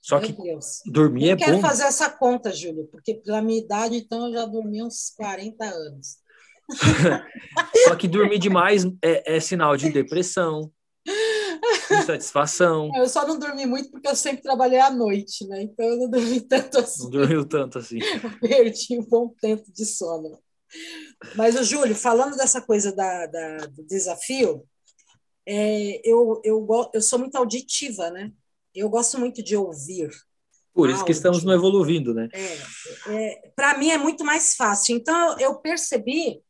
Só Meu que Deus. dormir eu é bom. Eu quero fazer essa conta, Júlio, porque pela minha idade, então, eu já dormi uns 40 anos. <laughs> Só que dormir demais é, é sinal de depressão, insatisfação. Eu só não dormi muito porque eu sempre trabalhei à noite, né? Então eu não dormi tanto assim. Não dormiu tanto assim. <laughs> Eu perdi um bom tempo de sono. Mas, o Júlio, falando dessa coisa da, da do desafio, é, eu, eu, eu sou muito auditiva, né? Eu gosto muito de ouvir. Por isso áudio. que estamos no evoluindo, né? É, é, Para mim é muito mais fácil. Então, eu percebi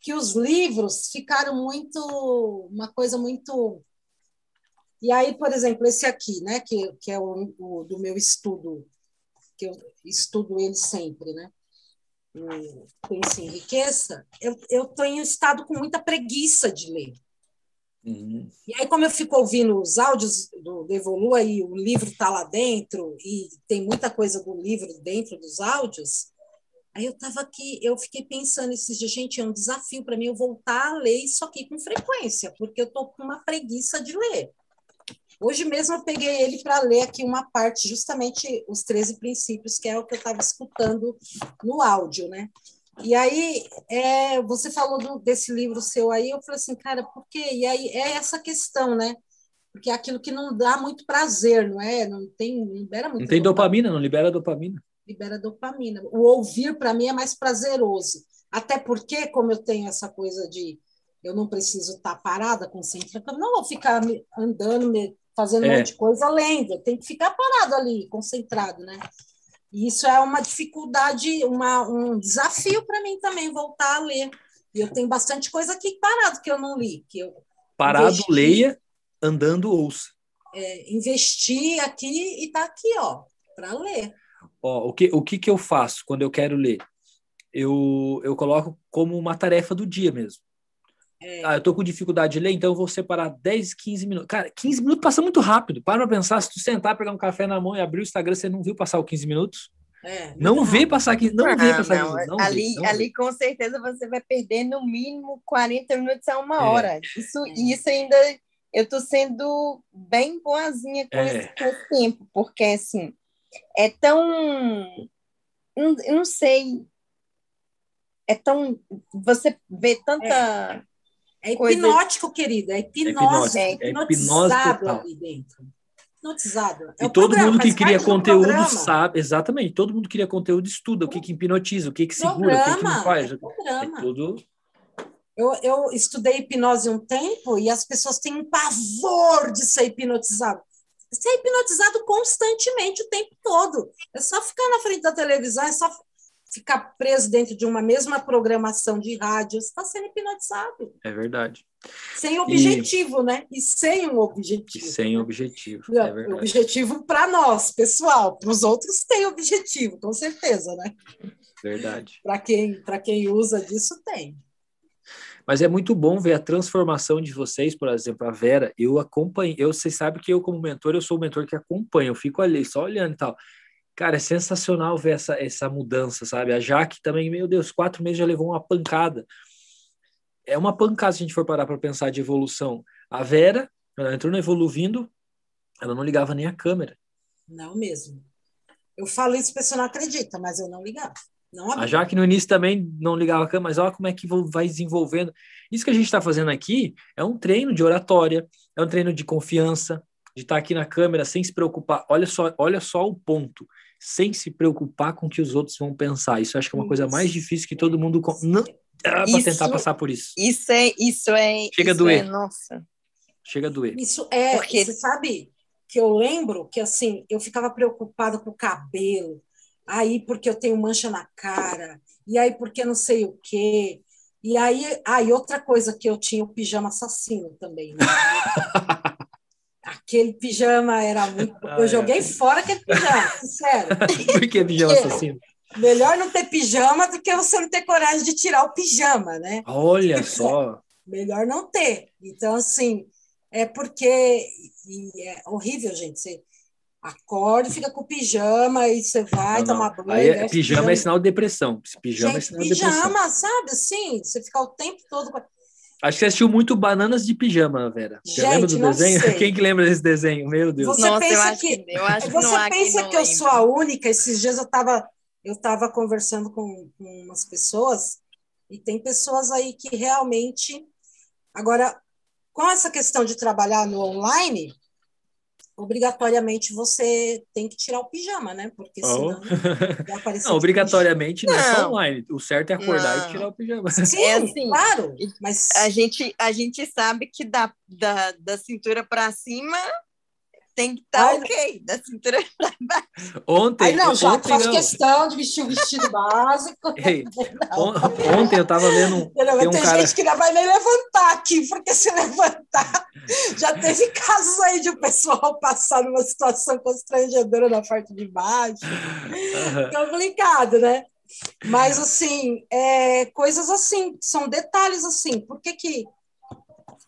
que os livros ficaram muito. uma coisa muito. E aí, por exemplo, esse aqui, né, que, que é o, o do meu estudo, que eu estudo ele sempre, né? Pense Enriqueça, eu, eu tenho estado com muita preguiça de ler. Uhum. E aí, como eu fico ouvindo os áudios do, do Evolua e o livro está lá dentro, e tem muita coisa do livro dentro dos áudios, aí eu estava aqui, eu fiquei pensando esses dias, gente, é um desafio para mim eu voltar a ler isso aqui com frequência, porque eu estou com uma preguiça de ler. Hoje mesmo eu peguei ele para ler aqui uma parte, justamente os 13 princípios, que é o que eu estava escutando no áudio, né? E aí, é, você falou do, desse livro seu aí, eu falei assim, cara, por quê? E aí é essa questão, né? Porque é aquilo que não dá muito prazer, não é? Não tem, não libera muito. Não tem dopamina, não libera dopamina. Libera dopamina. O ouvir, para mim, é mais prazeroso. Até porque, como eu tenho essa coisa de eu não preciso estar tá parada, concentrada, não vou ficar andando, fazendo é. um monte de coisa lendo, tenho que ficar parado ali, concentrado, né? Isso é uma dificuldade, uma, um desafio para mim também, voltar a ler. E eu tenho bastante coisa aqui parado que eu não li. Que eu Parado, investi, leia, andando, ouça. É, investi aqui e está aqui, ó, para ler. Ó, o que, o que, que eu faço quando eu quero ler? Eu, eu coloco como uma tarefa do dia mesmo. É. Ah, eu tô com dificuldade de ler, então eu vou separar 10, 15 minutos. Cara, 15 minutos passa muito rápido. Para pra pensar, se tu sentar, pegar um café na mão e abrir o Instagram, você não viu passar o 15 minutos? É, não vê passar aqui, não ah, vê passar não, 15, não ali, vê, não ali com certeza você vai perder no mínimo 40 minutos a uma é. hora. Isso, isso ainda eu tô sendo bem boazinha com, é. esse, com esse tempo, porque assim é tão eu não sei é tão você vê tanta é. É hipnótico, coisa... querida. É hipnose. É, é hipnotizado é ali dentro. Hipnotizado. É e todo programa, mundo que cria conteúdo sabe, exatamente, todo mundo que cria conteúdo estuda o que, que hipnotiza, o que, que segura, programa, o que, que não faz. É, é tudo. Eu, eu estudei hipnose um tempo e as pessoas têm um pavor de ser hipnotizado. Ser hipnotizado constantemente o tempo todo. É só ficar na frente da televisão, é só ficar preso dentro de uma mesma programação de rádio, está sendo hipnotizado. É verdade. Sem objetivo, e... né? E sem um objetivo. E sem objetivo. Não, é verdade. Objetivo para nós, pessoal. Para os outros tem objetivo, com certeza, né? Verdade. Para quem, quem usa disso, tem. Mas é muito bom ver a transformação de vocês, por exemplo, a Vera, eu acompanho, eu, vocês sabem que eu como mentor, eu sou o mentor que acompanha, eu fico ali só olhando e tal. Cara, é sensacional ver essa, essa mudança, sabe? A Jaque também, meu Deus, quatro meses já levou uma pancada. É uma pancada se a gente for parar para pensar de evolução. A Vera, ela entrou no Evoluindo, ela não ligava nem a câmera. Não mesmo. Eu falo isso, a pessoa não acredita, mas eu não ligava. Não a Jaque no início também não ligava a câmera, mas olha como é que vai desenvolvendo. Isso que a gente está fazendo aqui é um treino de oratória, é um treino de confiança, de estar tá aqui na câmera sem se preocupar. Olha só, olha só o ponto sem se preocupar com o que os outros vão pensar. Isso acho que é uma coisa mais difícil que todo mundo não ah, para tentar passar por isso. Isso é, isso é, chega isso a doer. É, nossa. Chega a doer. Isso é, porque você sabe que eu lembro que assim, eu ficava preocupada com o cabelo. Aí porque eu tenho mancha na cara, e aí porque não sei o quê. E aí, ah, e outra coisa que eu tinha o pijama assassino também, né? <laughs> Aquele pijama era <laughs> muito. Ah, eu é. joguei fora aquele pijama, <laughs> sério. Por que pijama assassino? Melhor não ter pijama do que você não ter coragem de tirar o pijama, né? Olha <laughs> só. Melhor não ter. Então, assim, é porque. é horrível, gente. Você acorda e fica com o pijama e você vai não, tomar banho. Aí, é, pijama, pijama, é sinal de depressão. Pijama é gente, é sinal de depressão. Pijama, sabe assim? Você fica o tempo todo. Acho que você assistiu muito Bananas de Pijama, Vera. Você Gente, lembra do desenho? Sei. <laughs> Quem que lembra desse desenho? Meu Deus. Você Nossa, pensa que, que, eu acho você que pensa que eu sou a única? Esses dias eu estava eu tava conversando com, com umas pessoas e tem pessoas aí que realmente agora com essa questão de trabalhar no online, obrigatoriamente você tem que tirar o pijama, né? Porque senão oh. <laughs> vai aparecer. Não, obrigatoriamente não. não é só online. O certo é acordar não. e tirar o pijama. Sim, é assim, claro. Mas a gente, a gente sabe que da, da, da cintura para cima tem que estar tá ok, da cintura <laughs> para baixo. Ontem. Aí não, já faz não. questão de vestir o vestido <laughs> básico. Ei, on, ontem eu estava vendo. Não, tem, um tem cara... gente que não vai nem levantar aqui, porque se levantar. Já teve casos aí de o pessoal passar numa situação constrangedora na parte de baixo. Uhum. Complicado, né? Mas, assim, é, coisas assim, são detalhes assim. Por que que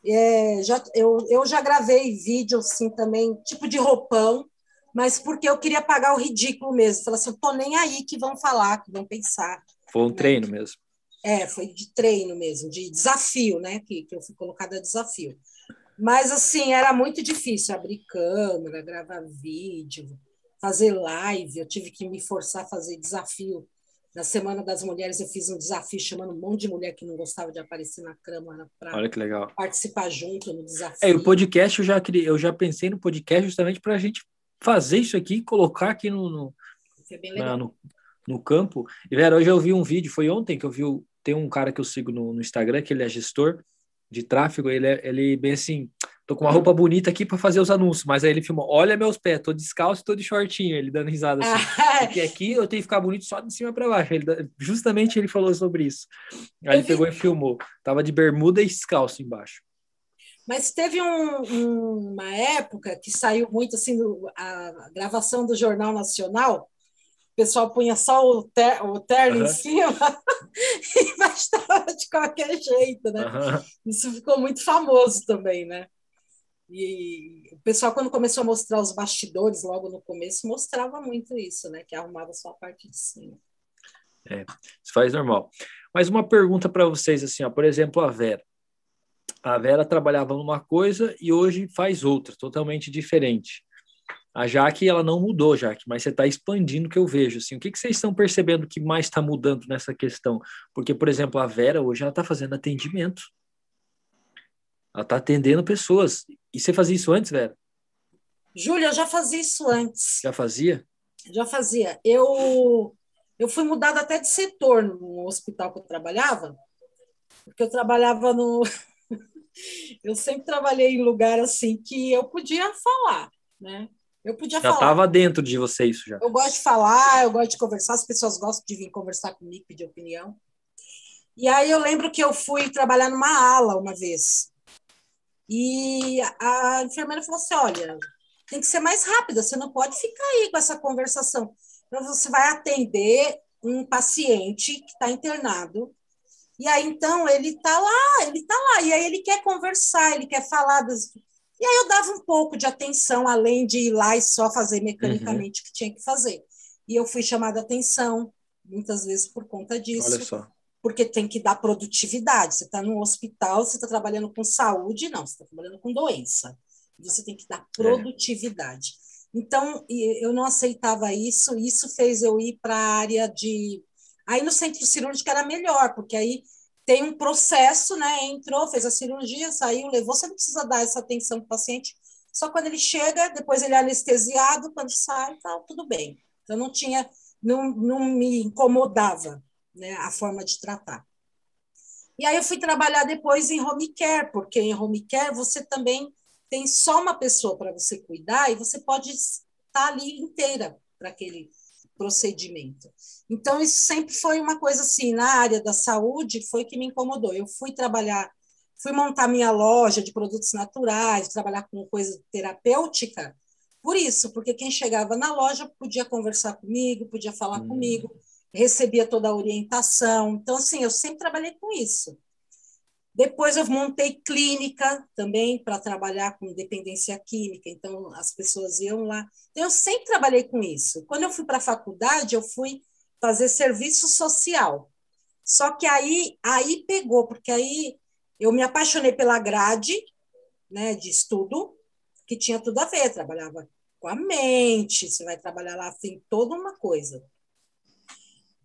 é, já, eu, eu já gravei vídeo assim também, tipo de roupão, mas porque eu queria pagar o ridículo mesmo. Falei assim, eu tô nem aí que vão falar, que vão pensar. Foi um né? treino mesmo. É, foi de treino mesmo, de desafio, né? Que, que eu fui colocada a desafio. Mas, assim, era muito difícil abrir câmera, gravar vídeo, fazer live. Eu tive que me forçar a fazer desafio na Semana das Mulheres, eu fiz um desafio chamando um monte de mulher que não gostava de aparecer na para Olha que legal. participar junto no desafio. É, o podcast eu já, eu já pensei no podcast justamente para a gente fazer isso aqui, colocar aqui no, no, na, no, no, campo. E, Vera, hoje eu vi um vídeo, foi ontem que eu vi, tem um cara que eu sigo no, no Instagram, que ele é gestor de tráfego, ele, é, ele bem assim, tô com uma roupa bonita aqui para fazer os anúncios, mas aí ele filmou, olha meus pés, tô descalço e tô de shortinho, ele dando risada assim, <laughs> porque aqui eu tenho que ficar bonito só de cima para baixo, ele, justamente ele falou sobre isso, aí ele pegou e filmou, tava de bermuda e descalço embaixo. Mas teve um, uma época que saiu muito assim, a gravação do Jornal Nacional, o pessoal punha só o, ter, o terno uhum. em cima <laughs> e bastava de qualquer jeito, né? Uhum. Isso ficou muito famoso também, né? E o pessoal, quando começou a mostrar os bastidores, logo no começo, mostrava muito isso, né? Que arrumava só a parte de cima. É, isso faz normal. Mas uma pergunta para vocês, assim, ó, por exemplo, a Vera. A Vera trabalhava numa coisa e hoje faz outra, totalmente diferente. A Jaque, ela não mudou, Jaque, mas você está expandindo o que eu vejo. Assim, o que, que vocês estão percebendo que mais está mudando nessa questão? Porque, por exemplo, a Vera hoje ela está fazendo atendimento. Ela está atendendo pessoas. E você fazia isso antes, Vera? Júlia, eu já fazia isso antes. Já fazia? Já fazia. Eu, eu fui mudada até de setor no hospital que eu trabalhava, porque eu trabalhava no. <laughs> eu sempre trabalhei em lugar assim que eu podia falar, né? Eu podia já falar. Já estava dentro de você isso já. Eu gosto de falar, eu gosto de conversar, as pessoas gostam de vir conversar comigo, pedir opinião. E aí eu lembro que eu fui trabalhar numa ala uma vez. E a enfermeira falou assim: olha, tem que ser mais rápida, você não pode ficar aí com essa conversação. Então, você vai atender um paciente que está internado. E aí, então, ele está lá, ele está lá, e aí ele quer conversar, ele quer falar das, e aí eu dava um pouco de atenção, além de ir lá e só fazer mecanicamente uhum. o que tinha que fazer. E eu fui chamada atenção, muitas vezes por conta disso. Olha só. Porque tem que dar produtividade. Você está no hospital, você está trabalhando com saúde, não, você está trabalhando com doença. Você tem que dar é. produtividade. É. Então, eu não aceitava isso, isso fez eu ir para a área de. Aí no centro cirúrgico era melhor, porque aí tem um processo, né? Entrou, fez a cirurgia, saiu, levou. Você não precisa dar essa atenção para o paciente. Só quando ele chega, depois ele é anestesiado, quando sai, tá tudo bem. Então não tinha, não, não me incomodava, né? A forma de tratar. E aí eu fui trabalhar depois em home care, porque em home care você também tem só uma pessoa para você cuidar e você pode estar ali inteira para aquele procedimento. Então, isso sempre foi uma coisa assim, na área da saúde, foi que me incomodou. Eu fui trabalhar, fui montar minha loja de produtos naturais, trabalhar com coisa terapêutica, por isso, porque quem chegava na loja podia conversar comigo, podia falar hum. comigo, recebia toda a orientação. Então, assim, eu sempre trabalhei com isso. Depois eu montei clínica também para trabalhar com dependência química, então as pessoas iam lá. Então, eu sempre trabalhei com isso. Quando eu fui para a faculdade, eu fui fazer serviço social. Só que aí, aí pegou, porque aí eu me apaixonei pela grade né, de estudo, que tinha tudo a ver, trabalhava com a mente, você vai trabalhar lá, tem toda uma coisa.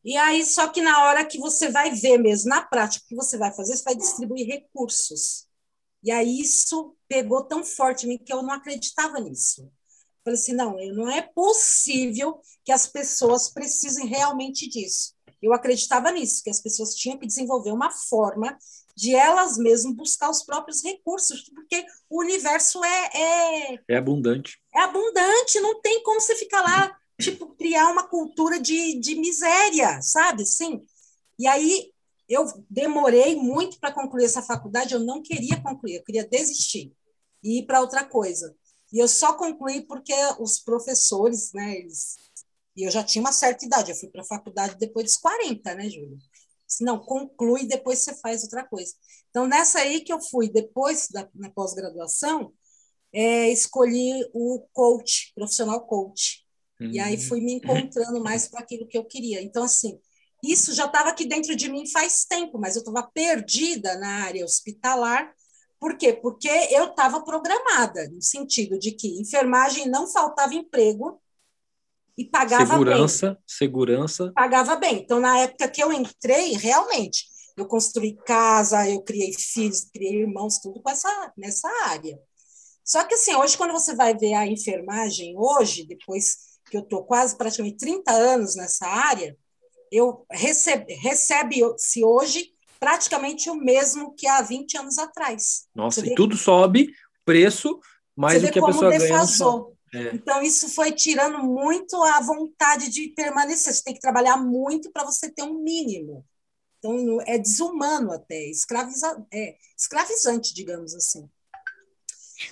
E aí, só que na hora que você vai ver mesmo, na prática, o que você vai fazer, você vai distribuir recursos. E aí isso pegou tão forte em mim que eu não acreditava nisso. Falei assim, não, não é possível que as pessoas precisem realmente disso. Eu acreditava nisso, que as pessoas tinham que desenvolver uma forma de elas mesmas buscar os próprios recursos, porque o universo é, é, é abundante. É abundante, não tem como você ficar lá, tipo, criar uma cultura de, de miséria, sabe? Sim. E aí eu demorei muito para concluir essa faculdade, eu não queria concluir, eu queria desistir e ir para outra coisa. E eu só concluí porque os professores, né, eles e eu já tinha uma certa idade, eu fui para a faculdade depois dos 40, né, Júlia? Não, conclui depois você faz outra coisa. Então, nessa aí que eu fui, depois da pós-graduação, é, escolhi o coach, profissional coach. Uhum. E aí fui me encontrando mais para aquilo que eu queria. Então, assim, isso já estava aqui dentro de mim faz tempo, mas eu estava perdida na área hospitalar. Por quê? Porque eu estava programada, no sentido de que enfermagem não faltava emprego, e pagava segurança, bem. Segurança, Pagava bem. Então, na época que eu entrei, realmente, eu construí casa, eu criei filhos, criei irmãos, tudo com essa, nessa área. Só que, assim, hoje, quando você vai ver a enfermagem, hoje, depois que eu estou quase praticamente 30 anos nessa área, eu recebe, recebe-se hoje praticamente o mesmo que há 20 anos atrás. Nossa, e tudo sobe, preço, mais do que a pessoa defasou. ganha. É. Então, isso foi tirando muito a vontade de permanecer. Você tem que trabalhar muito para você ter um mínimo. Então, é desumano até, escraviza, é, escravizante, digamos assim.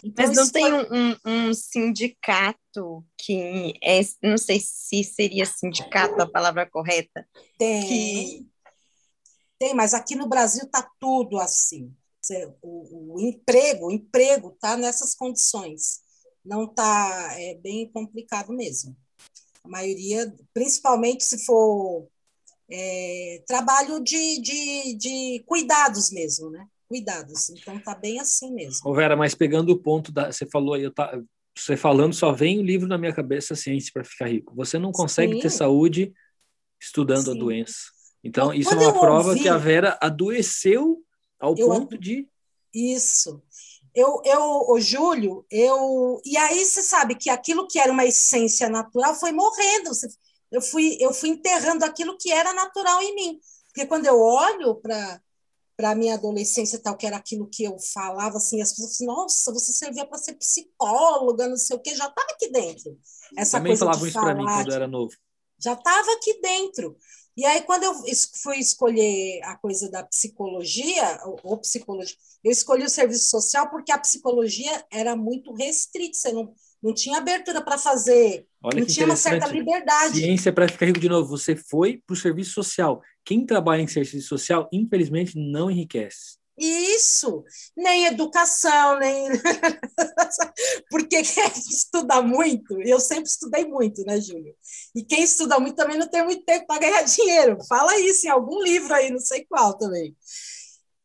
Então, Mas não tem foi... um, um, sindicato que é, não sei se seria sindicato a palavra correta. Tem, que... tem, mas aqui no Brasil está tudo assim. O, o emprego, o emprego está nessas condições não está é bem complicado mesmo. A maioria, principalmente se for é, trabalho de, de, de cuidados mesmo, né? Cuidados. Então tá bem assim mesmo. Ô Vera, mas pegando o ponto da. Você falou aí, eu tá, você falando, só vem o livro na minha cabeça, Ciência para Ficar Rico. Você não consegue Sim. ter saúde estudando Sim. a doença. Então, isso é uma prova ouvi, que a Vera adoeceu ao ponto de. Isso eu, eu, o Júlio, eu. E aí você sabe que aquilo que era uma essência natural foi morrendo. Eu fui, eu fui enterrando aquilo que era natural em mim. Porque quando eu olho para para a minha adolescência tal, que era aquilo que eu falava, assim, as pessoas assim, nossa, você servia para ser psicóloga, não sei o quê, já estava aqui dentro. Essa Também coisa falavam isso para mim quando eu era novo. Já estava aqui dentro. E aí, quando eu fui escolher a coisa da psicologia, ou, psicologia, eu escolhi o serviço social porque a psicologia era muito restrita, você não, não tinha abertura para fazer, Olha não tinha uma certa liberdade. Ciência para ficar rico de novo, você foi para o serviço social. Quem trabalha em serviço social, infelizmente, não enriquece. Isso, nem educação, nem. <laughs> Porque quem estuda muito, eu sempre estudei muito, né, Júlio? E quem estuda muito também não tem muito tempo para ganhar <laughs> dinheiro. Fala isso em algum livro aí, não sei qual também.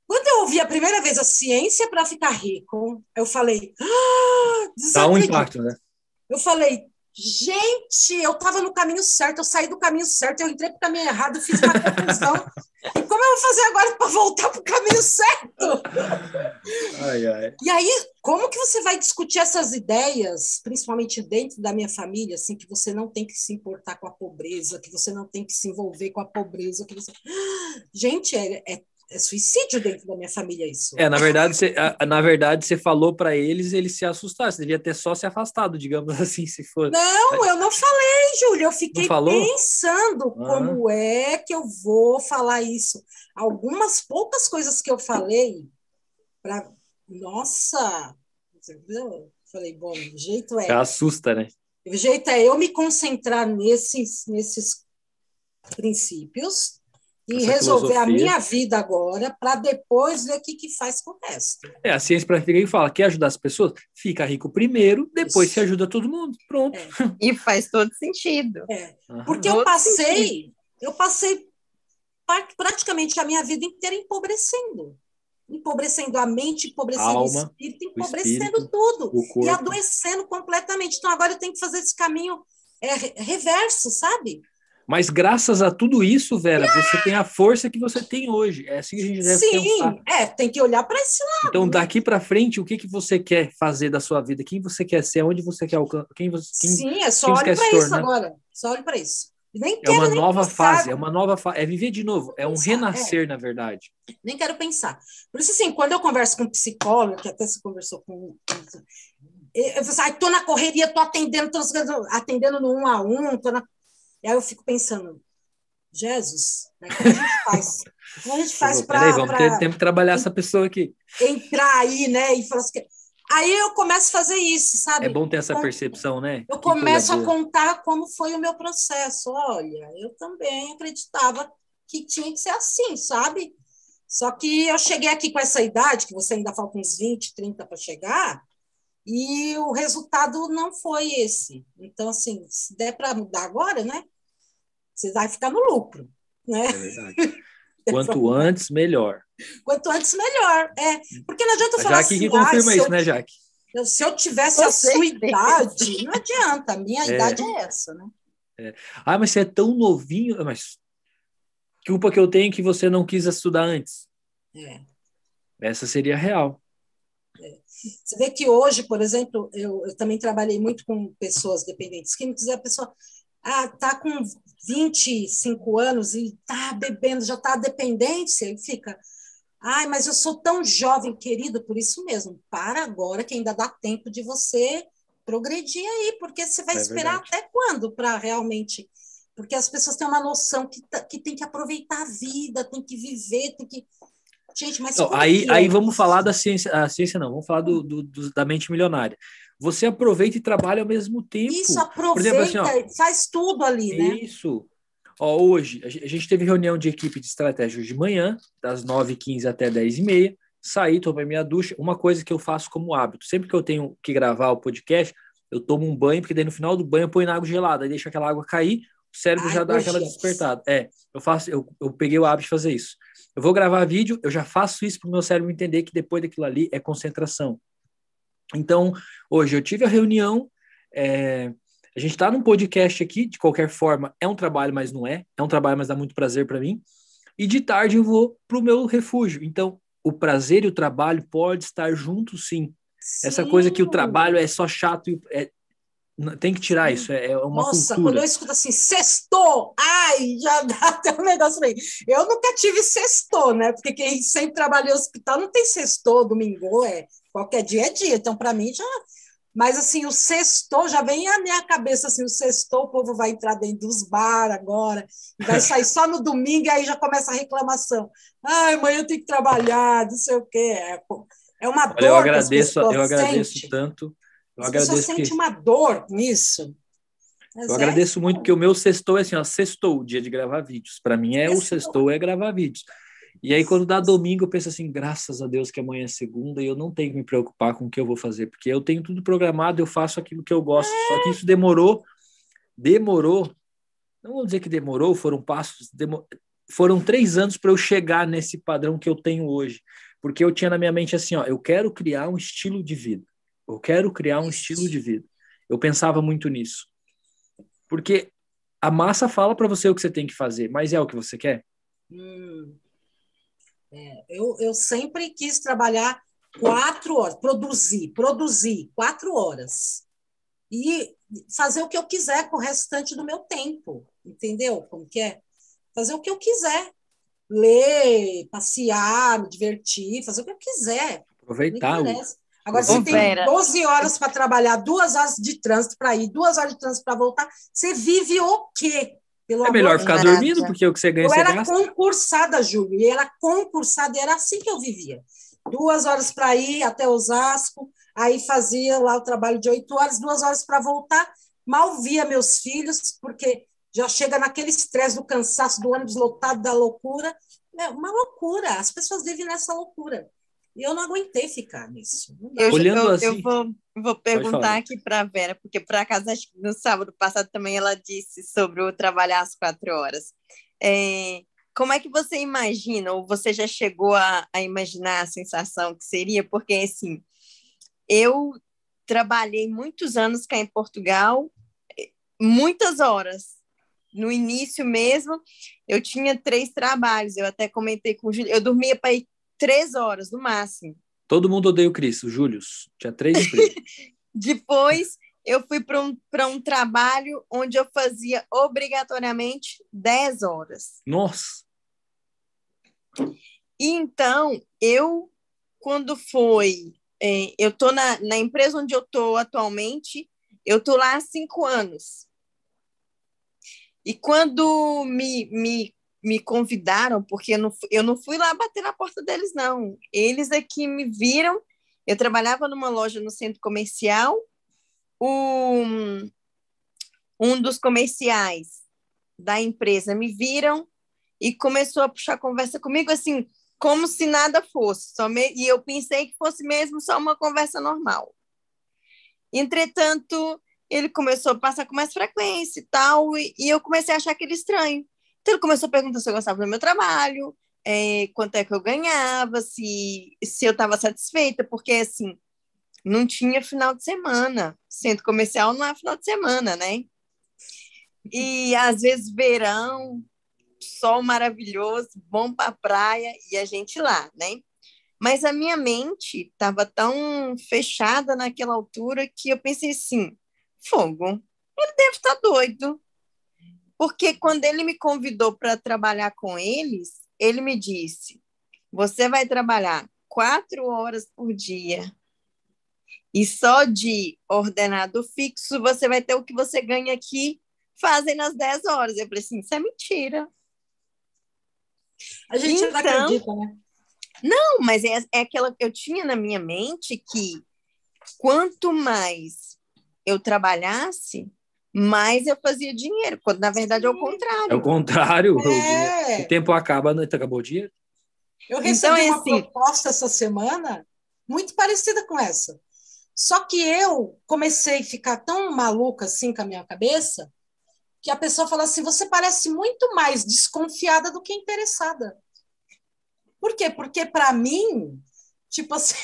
Quando eu ouvi a primeira vez a ciência para ficar rico, eu falei. Ah, Dá um impacto, né? Eu falei, Gente, eu estava no caminho certo, eu saí do caminho certo, eu entrei para o caminho errado, fiz uma confusão. <laughs> e como eu vou fazer agora para voltar para o caminho certo? Ai, ai. E aí, como que você vai discutir essas ideias, principalmente dentro da minha família, assim, que você não tem que se importar com a pobreza, que você não tem que se envolver com a pobreza, que você... <gasps> Gente, é, é é suicídio dentro da minha família isso. É, na verdade, você, na verdade, você falou para eles, eles se assustaram. Você devia ter só se afastado, digamos <laughs> assim, se for. Não, eu não falei, Júlia. Eu fiquei pensando ah. como é que eu vou falar isso. Algumas poucas coisas que eu falei para nossa, entendeu? Falei, bom, o jeito é. Você assusta, né? O jeito é eu me concentrar nesses nesses princípios e resolver filosofia. a minha vida agora para depois ver o que, que faz com o resto. É, a ciência prática que fala, quer ajudar as pessoas? Fica rico primeiro, depois Isso. se ajuda todo mundo. Pronto. É. <laughs> E faz todo sentido. É. Porque eu passei, sentido. eu passei praticamente a minha vida inteira empobrecendo. empobrecendo a mente, empobrecendo Alma, o espírito, empobrecendo o espírito, tudo e adoecendo completamente. Então agora eu tenho que fazer esse caminho é, reverso, sabe? Mas graças a tudo isso, Vera, você tem a força que você tem hoje. É assim que a gente deve Sim, pensar. é, tem que olhar para esse lado. Então, né? daqui para frente, o que, que você quer fazer da sua vida? Quem você quer ser? Onde você quer alcançar? Quem você, quem, Sim, é só olhe para isso agora. Só olhe para isso. Nem é uma nova pensar. fase, é uma nova fase, é viver de novo, é um pensar, renascer, é. na verdade. Nem quero pensar. Por isso, assim, quando eu converso com um psicólogo, que até se conversou com. Eu falo assim, tô na correria, tô atendendo, tô atendendo no um a um, tô na e aí eu fico pensando, Jesus, né, <laughs> como a gente faz? Como a gente faz para. Peraí, vamos pra ter tempo de trabalhar essa pessoa aqui. Entrar aí, né? E falar assim. Aí eu começo a fazer isso, sabe? É bom ter essa percepção, né? Eu que começo a contar como foi o meu processo. Olha, eu também acreditava que tinha que ser assim, sabe? Só que eu cheguei aqui com essa idade, que você ainda falta uns 20, 30 para chegar, e o resultado não foi esse. Então, assim, se der para mudar agora, né? Você vai ficar no lucro, né? É verdade. <laughs> Quanto antes, melhor. Quanto antes, melhor. É, porque não adianta falar Jaque assim. que confirma isso, eu, né, Jaque? Se eu tivesse a sua idade, não adianta. A minha é. idade é essa, né? É. Ah, mas você é tão novinho. Mas que culpa que eu tenho que você não quis estudar antes? É. Essa seria real. Você vê que hoje, por exemplo, eu, eu também trabalhei muito com pessoas dependentes químicos e a pessoa ah, tá com 25 anos e tá bebendo, já tá dependência e fica, ai, mas eu sou tão jovem, querido, por isso mesmo. Para agora que ainda dá tempo de você progredir aí, porque você vai é esperar verdade. até quando para realmente porque as pessoas têm uma noção que, tá, que tem que aproveitar a vida, tem que viver, tem que Gente, mas. Não, aí, aí vamos falar da ciência. A ciência não, vamos falar do, do, do, da mente milionária. Você aproveita e trabalha ao mesmo tempo. Isso, aproveita, exemplo, assim, ó, faz tudo ali, né? Isso. Ó, hoje, a gente teve reunião de equipe de estratégia de manhã, das 9h15 até 10h30. Saí, tomei minha ducha. Uma coisa que eu faço como hábito, sempre que eu tenho que gravar o podcast, eu tomo um banho, porque daí no final do banho eu ponho na água gelada, aí deixa aquela água cair, o cérebro Ai, já dá aquela despertada. É, eu faço, eu, eu peguei o hábito de fazer isso. Eu vou gravar vídeo, eu já faço isso para o meu cérebro entender que depois daquilo ali é concentração. Então, hoje eu tive a reunião, é, a gente está num podcast aqui, de qualquer forma, é um trabalho, mas não é. É um trabalho, mas dá muito prazer para mim. E de tarde eu vou para o meu refúgio. Então, o prazer e o trabalho pode estar juntos, sim. sim. Essa coisa que o trabalho é só chato, é, tem que tirar isso, é, é uma Nossa, cultura. quando eu escuto assim, sextou, ai, já <laughs> dá até um negócio aí. Eu nunca tive sextou, né? Porque quem sempre trabalhou no hospital não tem sextou, domingo, é qualquer dia é dia. Então, para mim, já. Mas, assim, o sextou já vem à minha cabeça, assim, o sextou, o povo vai entrar dentro dos bar agora, vai sair só no domingo, e aí já começa a reclamação. Ai, amanhã eu tenho que trabalhar, não sei o quê. É, é uma Olha, dor. Eu agradeço, eu agradeço tanto eu As agradeço sente que... uma dor nisso. Mas eu é agradeço muito porque o meu sextou é assim, ó, sextou o dia de gravar vídeos. Para mim é sextou. o sextou é gravar vídeos. E aí quando dá domingo eu penso assim, graças a Deus que amanhã é segunda e eu não tenho que me preocupar com o que eu vou fazer, porque eu tenho tudo programado, eu faço aquilo que eu gosto. É. Só que isso demorou, demorou. Não vou dizer que demorou, foram passos, demor... foram três anos para eu chegar nesse padrão que eu tenho hoje, porque eu tinha na minha mente assim, ó, eu quero criar um estilo de vida. Eu quero criar um estilo de vida. Eu pensava muito nisso. Porque a massa fala para você o que você tem que fazer, mas é o que você quer? Hum. É, eu, eu sempre quis trabalhar quatro horas, produzir, produzir quatro horas. E fazer o que eu quiser com o restante do meu tempo. Entendeu como que é? Fazer o que eu quiser. Ler, passear, me divertir, fazer o que eu quiser. Aproveitar. Agora, você tem 12 horas para trabalhar, duas horas de trânsito para ir, duas horas de trânsito para voltar, você vive o quê? Pelo é melhor ficar dormindo, porque o que você ganha, eu você era concursada, Júlio, e era concursada, e era assim que eu vivia. Duas horas para ir até Osasco, aí fazia lá o trabalho de oito horas, duas horas para voltar, mal via meus filhos, porque já chega naquele estresse do cansaço, do ônibus lotado, da loucura. É uma loucura, as pessoas vivem nessa loucura. E eu não aguentei ficar nisso. Eu, Olhando eu, assim, eu vou, vou perguntar aqui para a Vera, porque por acaso acho que no sábado passado também ela disse sobre o trabalhar às quatro horas. É, como é que você imagina, ou você já chegou a, a imaginar a sensação que seria? Porque, assim, eu trabalhei muitos anos cá em Portugal, muitas horas. No início mesmo, eu tinha três trabalhos. Eu até comentei com o Júlio, eu dormia para ir três horas no máximo. Todo mundo odeia o Cris, o Júlio. Tinha três. <laughs> Depois, eu fui para um, um trabalho onde eu fazia obrigatoriamente 10 horas. Nossa! Então, eu, quando foi. É, eu estou na, na empresa onde eu estou atualmente, eu estou lá há cinco anos. E quando me, me, me convidaram, porque eu não, eu não fui lá bater na porta deles, não. Eles aqui me viram. Eu trabalhava numa loja no centro comercial um, um dos comerciais da empresa me viram e começou a puxar conversa comigo assim, como se nada fosse. Me... E eu pensei que fosse mesmo só uma conversa normal. Entretanto, ele começou a passar com mais frequência e tal, e, e eu comecei a achar aquele estranho. Então, ele começou a perguntar se eu gostava do meu trabalho, é, quanto é que eu ganhava, se, se eu estava satisfeita, porque, assim, não tinha final de semana. Centro comercial não é final de semana, né? E às vezes verão, sol maravilhoso, bom para praia e a gente lá, né? Mas a minha mente estava tão fechada naquela altura que eu pensei assim: fogo, ele deve estar tá doido. Porque quando ele me convidou para trabalhar com eles, ele me disse: você vai trabalhar quatro horas por dia e só de ordenado fixo você vai ter o que você ganha aqui fazem nas 10 horas. Eu falei assim, isso é mentira. A gente então, não acredita, né? Não, mas é, é aquela eu tinha na minha mente que quanto mais eu trabalhasse, mais eu fazia dinheiro, quando na verdade é o contrário. É o contrário. É. O, tempo acaba, não acabou o dinheiro. Eu recebi então, é uma assim, proposta essa semana muito parecida com essa. Só que eu comecei a ficar tão maluca assim com a minha cabeça que a pessoa fala assim: você parece muito mais desconfiada do que interessada. Por quê? Porque para mim, tipo assim,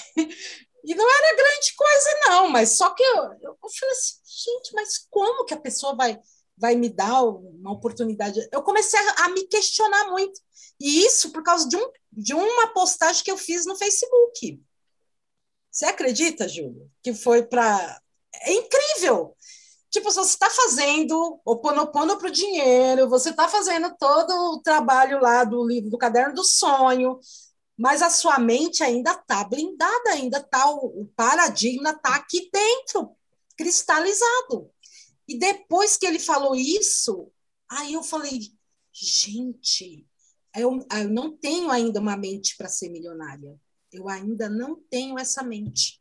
e não era grande coisa, não, mas só que eu, eu, falei assim, gente, mas como que a pessoa vai, vai me dar uma oportunidade? Eu comecei a, a me questionar muito. E isso por causa de, um, de uma postagem que eu fiz no Facebook. Você acredita, Júlio? Que foi para. É incrível! Tipo, você está fazendo o ponopono para o dinheiro, você está fazendo todo o trabalho lá do livro do caderno do sonho, mas a sua mente ainda está blindada, ainda está o, paradigma está aqui dentro, cristalizado. E depois que ele falou isso, aí eu falei, gente, eu, eu não tenho ainda uma mente para ser milionária. Eu ainda não tenho essa mente.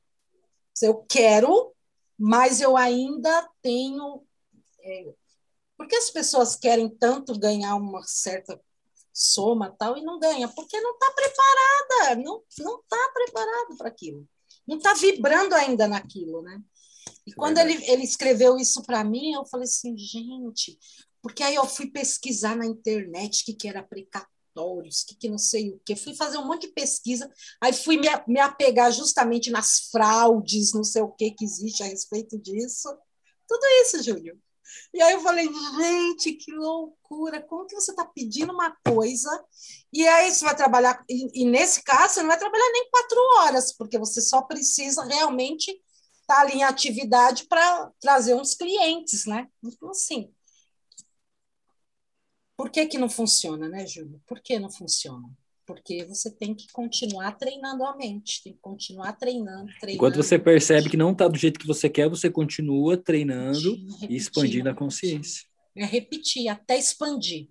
Eu quero, mas eu ainda tenho. É, porque as pessoas querem tanto ganhar uma certa soma tal e não ganha? Porque não está preparada, não não está preparado para aquilo, não está vibrando ainda naquilo, né? E quando ele, ele escreveu isso para mim, eu falei assim, gente, porque aí eu fui pesquisar na internet o que, que era precatório laboratórios, que, que não sei o que. Fui fazer um monte de pesquisa, aí fui me, me apegar justamente nas fraudes, não sei o que que existe a respeito disso. Tudo isso, Júlio. E aí eu falei, gente, que loucura! Como que você está pedindo uma coisa e aí você vai trabalhar, e, e, nesse caso você não vai trabalhar nem quatro horas, porque você só precisa realmente estar tá ali em atividade para trazer uns clientes, né? Então, assim, por que, que não funciona, né, Júlio? Por que não funciona? Porque você tem que continuar treinando a mente, tem que continuar treinando, treinando. Enquanto você percebe que não está do jeito que você quer, você continua treinando e expandindo a consciência. É repetir, até expandir.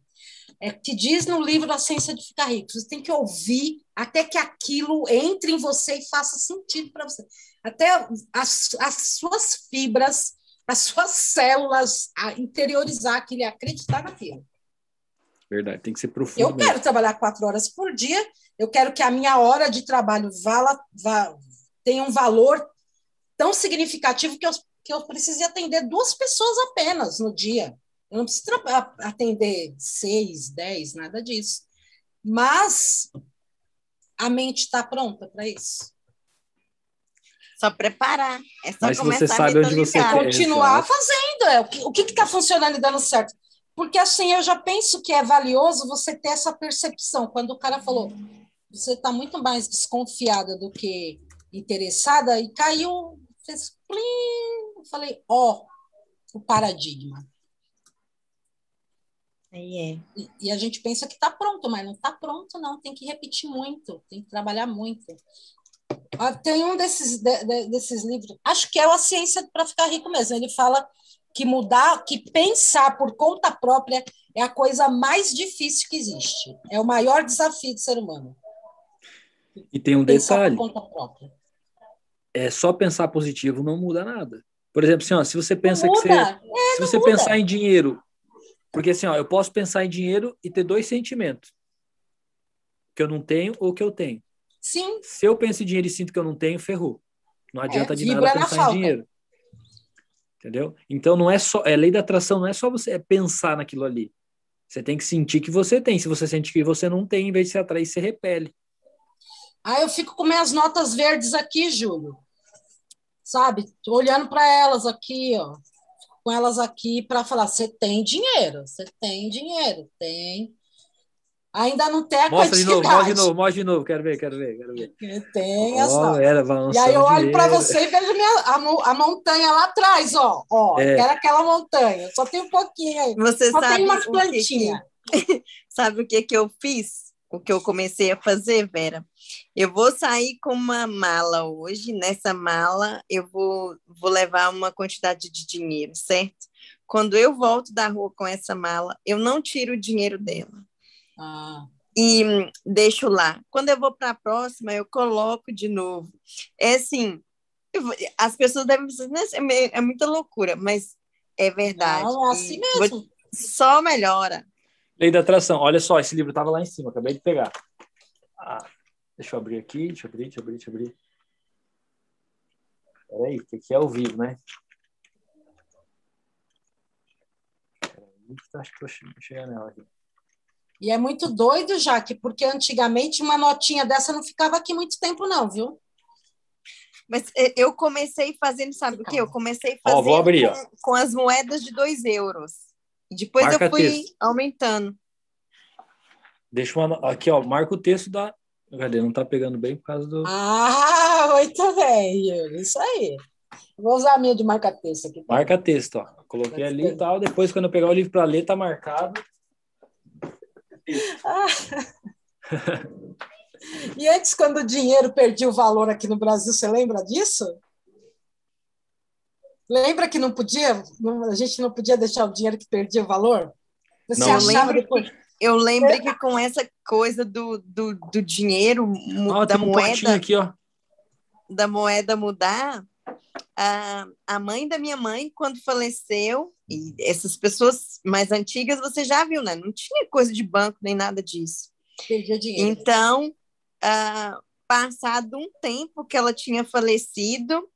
É que diz no livro A Ciência de Ficar Rico. Você tem que ouvir até que aquilo entre em você e faça sentido para você. Até as, as suas fibras, as suas células interiorizar aquilo e acreditar naquilo. Verdade, tem que ser profundo. Eu mesmo. quero trabalhar quatro horas por dia, eu quero que a minha hora de trabalho vala, vala, tenha um valor tão significativo que eu, que eu precise atender duas pessoas apenas no dia. Eu não preciso atender seis, dez, nada disso. Mas a mente está pronta para isso. Só preparar. É só Mas você sabe onde você quer. Continuar fazendo. É. O que está funcionando e dando certo? Porque assim, eu já penso que é valioso você ter essa percepção. Quando o cara falou, você está muito mais desconfiada do que interessada, e caiu, fez plim. Eu falei, ó, oh, o paradigma. Aí é. E, e, a gente pensa que está pronto, mas não está pronto, não. Tem que repetir muito, tem que trabalhar muito. Tem um desses, de, de, desses livros, acho que é A Ciência para Ficar Rico mesmo. Ele fala que mudar, que pensar por conta própria é a coisa mais difícil que existe. É o maior desafio do ser humano. E tem um pensar detalhe. É só pensar positivo não muda nada. Por exemplo, assim, ó, se você pensa que você, é, se você muda. pensar em dinheiro, porque assim, ó, eu posso pensar em dinheiro e ter dois sentimentos. Que eu não tenho ou que eu tenho. Sim. Se eu penso em dinheiro e sinto que eu não tenho, ferrou. Não é, adianta é, de nada pensar em dinheiro. Entendeu? Então não é só, é lei da atração, não é só você pensar naquilo ali. Você tem que sentir que você tem. Se você sente que você não tem, em vez de se atrair, você repele. Ah, eu fico com minhas notas verdes aqui, Júlio. Sabe? Tô olhando para elas aqui, ó. Com elas aqui para falar: você tem dinheiro, você tem dinheiro, tem. Ainda não tem a mostra quantidade. De novo, mostra de novo, mostra de novo, quero ver, quero ver, quero ver. Tem as oh, era E aí eu olho para você e vejo minha, a, a, montanha lá atrás, ó. ó é. Quero aquela montanha, só tem um pouquinho aí. Você só sabe tem umas plantinhas. <laughs> sabe o que, que eu fiz? o que eu comecei a fazer, Vera. Eu vou sair com uma mala hoje. Nessa mala, eu vou, vou levar uma quantidade de dinheiro, certo? Quando eu volto da rua com essa mala, eu não tiro o dinheiro dela. Ah. E hum, deixo lá. Quando eu vou para a próxima, eu coloco de novo. É assim, as pessoas devem dizer, é, é muita loucura, mas é verdade. Não, é assim mesmo. Vou, só melhora. Lei da atração. Olha só, esse livro estava lá em cima, acabei de pegar. Ah, deixa eu abrir aqui, deixa eu abrir, deixa eu abrir, deixa eu abrir. Peraí, que aqui é ao vivo, né? Peraí, acho que eu chegar nela aqui. E é muito doido, Jaque, porque antigamente uma notinha dessa não ficava aqui muito tempo, não, viu? Mas é, eu comecei fazendo, sabe o que? Eu comecei fazendo ó, abrir, com, com, as moedas de dois euros. Depois marca eu fui texto. aumentando. Deixa uma. Aqui, ó, marca o texto da. Cadê? Não tá pegando bem por causa do. Ah, <laughs> muito bem, Yuri. Isso aí. Vou usar a minha de marca-texto aqui. Tá? Marca-texto, ó. Coloquei ali e tal. Depois, quando eu pegar o livro para ler, tá marcado. Ah. e antes, quando o dinheiro perdia o valor aqui no Brasil, você lembra disso? Lembra que não podia, a gente não podia deixar o dinheiro que perdia o valor? Você não, achava eu depois? eu lembro é. que com essa coisa do, do, do dinheiro, oh, da moeda. Um aqui, ó. Da moeda mudar, a, a mãe da minha mãe, quando faleceu, e essas pessoas mais antigas, você já viu, né? Não tinha coisa de banco nem nada disso. Perdia dinheiro. Então, uh, passado um tempo que ela tinha falecido,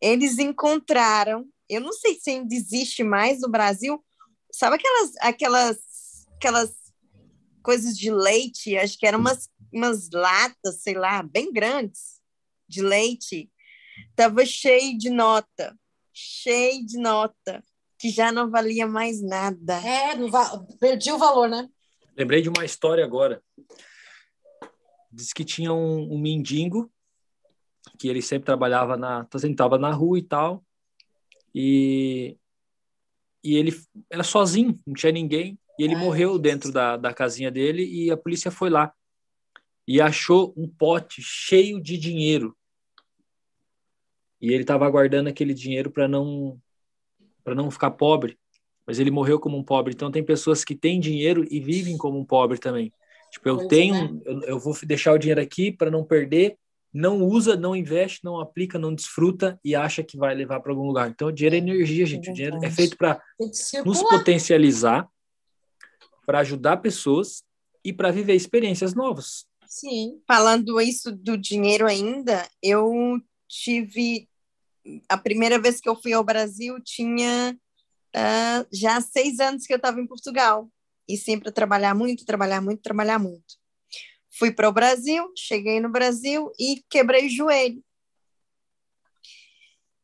eles encontraram, eu não sei se ainda existe mais no Brasil, sabe aquelas aquelas aquelas coisas de leite, acho que eram umas, umas latas, sei lá, bem grandes de leite, tava cheio de nota, cheio de nota, que já não valia mais nada. É, perdi o valor, né? Lembrei de uma história agora. Diz que tinha um, um mendigo que ele sempre trabalhava na, sempre tava na rua e tal, e e ele era sozinho, não tinha ninguém, e ele Ai, morreu dentro da, da casinha dele e a polícia foi lá e achou um pote cheio de dinheiro. E ele estava aguardando aquele dinheiro para não para não ficar pobre, mas ele morreu como um pobre. Então tem pessoas que têm dinheiro e vivem como um pobre também. Tipo, eu pois tenho, é. eu, eu vou deixar o dinheiro aqui para não perder, não usa, não investe, não aplica, não desfruta e acha que vai levar para algum lugar. Então, o dinheiro é energia, gente. É o dinheiro é feito para nos potencializar, para ajudar pessoas e para viver experiências novas. Sim. Falando isso do dinheiro ainda, eu tive a primeira vez que eu fui ao Brasil tinha uh, já seis anos que eu estava em Portugal e sempre trabalhar muito, trabalhar muito, trabalhar muito. fui para o Brasil, cheguei no Brasil e quebrei o joelho.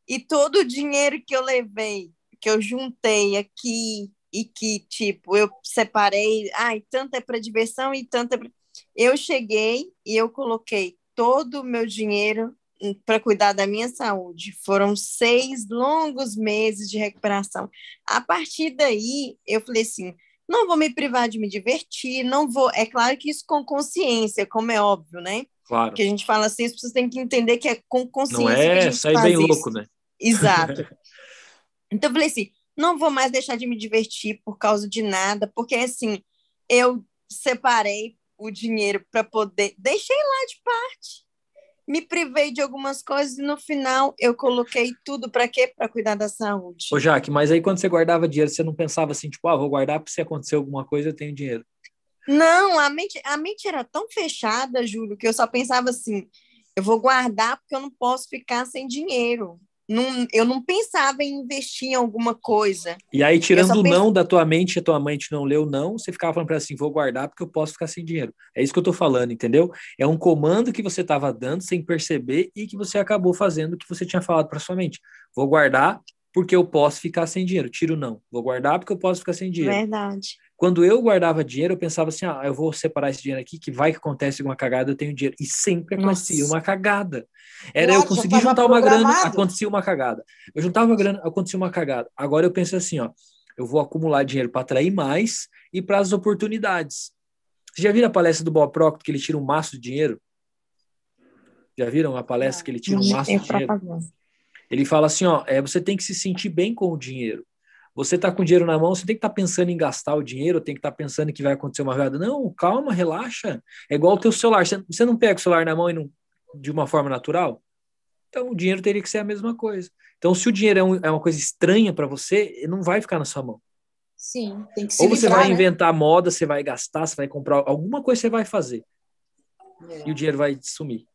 E todo o dinheiro que eu levei, que eu juntei aqui e que, tipo, eu separei, ai, tanto é para diversão e tanto é pra... Eu cheguei e eu coloquei todo o meu dinheiro para cuidar da minha saúde. Foram seis longos meses de recuperação. A partir daí, eu falei assim: não vou me privar de me divertir, não vou. É claro que isso com consciência, como é óbvio, né? Claro. Que a gente fala assim, as pessoas têm que entender que é com consciência. Não é sair bem isso. louco, né? Exato. <laughs> então eu falei assim: não vou mais deixar de me divertir por causa de nada, porque assim, eu separei o dinheiro para poder. Deixei lá de parte me privei de algumas coisas e no final eu coloquei tudo para quê? Para cuidar da saúde. Ô, Jaque, mas aí quando você guardava dinheiro, você não pensava assim, tipo, ah, vou guardar para se acontecer alguma coisa, eu tenho dinheiro. Não, a mente, a mente era tão fechada, Júlio, que eu só pensava assim, eu vou guardar porque eu não posso ficar sem dinheiro não, eu não pensava em investir em alguma coisa. E aí, tirando o não da tua mente, a tua mente não leu não, você ficava falando para assim, vou guardar porque eu posso ficar sem dinheiro. É isso que eu estou falando, entendeu? É um comando que você estava dando sem perceber e que você acabou fazendo o que você tinha falado para sua mente. Vou guardar porque eu posso ficar sem dinheiro. Tiro não. Vou guardar porque eu posso ficar sem dinheiro. Verdade. Quando eu guardava dinheiro, eu pensava assim: ah, eu vou separar esse dinheiro aqui, que vai que acontece alguma cagada, eu tenho dinheiro. E sempre acontecia Nossa. uma cagada. Era eu conseguir juntar uma grana, acontecia uma cagada. Eu juntava uma grana, acontecia uma cagada. Agora eu penso assim: ó, eu vou acumular dinheiro para atrair mais e para as oportunidades. Vocês já viram a palestra do Bob Proctor que ele tira um maço de dinheiro? Já viram a palestra que ele tira um maço de dinheiro? Ele fala assim: ó, é, você tem que se sentir bem com o dinheiro. Você está com dinheiro na mão, você tem que estar tá pensando em gastar o dinheiro, tem que estar tá pensando que vai acontecer uma jogada. Não, calma, relaxa. É igual o teu celular. Você, não pega o celular na mão e não, de uma forma natural? Então, o dinheiro teria que ser a mesma coisa. Então, se o dinheiro é, um, é uma coisa estranha para você, não vai ficar na sua mão. Sim, tem que ser. Ou você livrar, vai né? inventar moda, você vai gastar, você vai comprar alguma coisa você vai fazer. É. E o dinheiro vai sumir.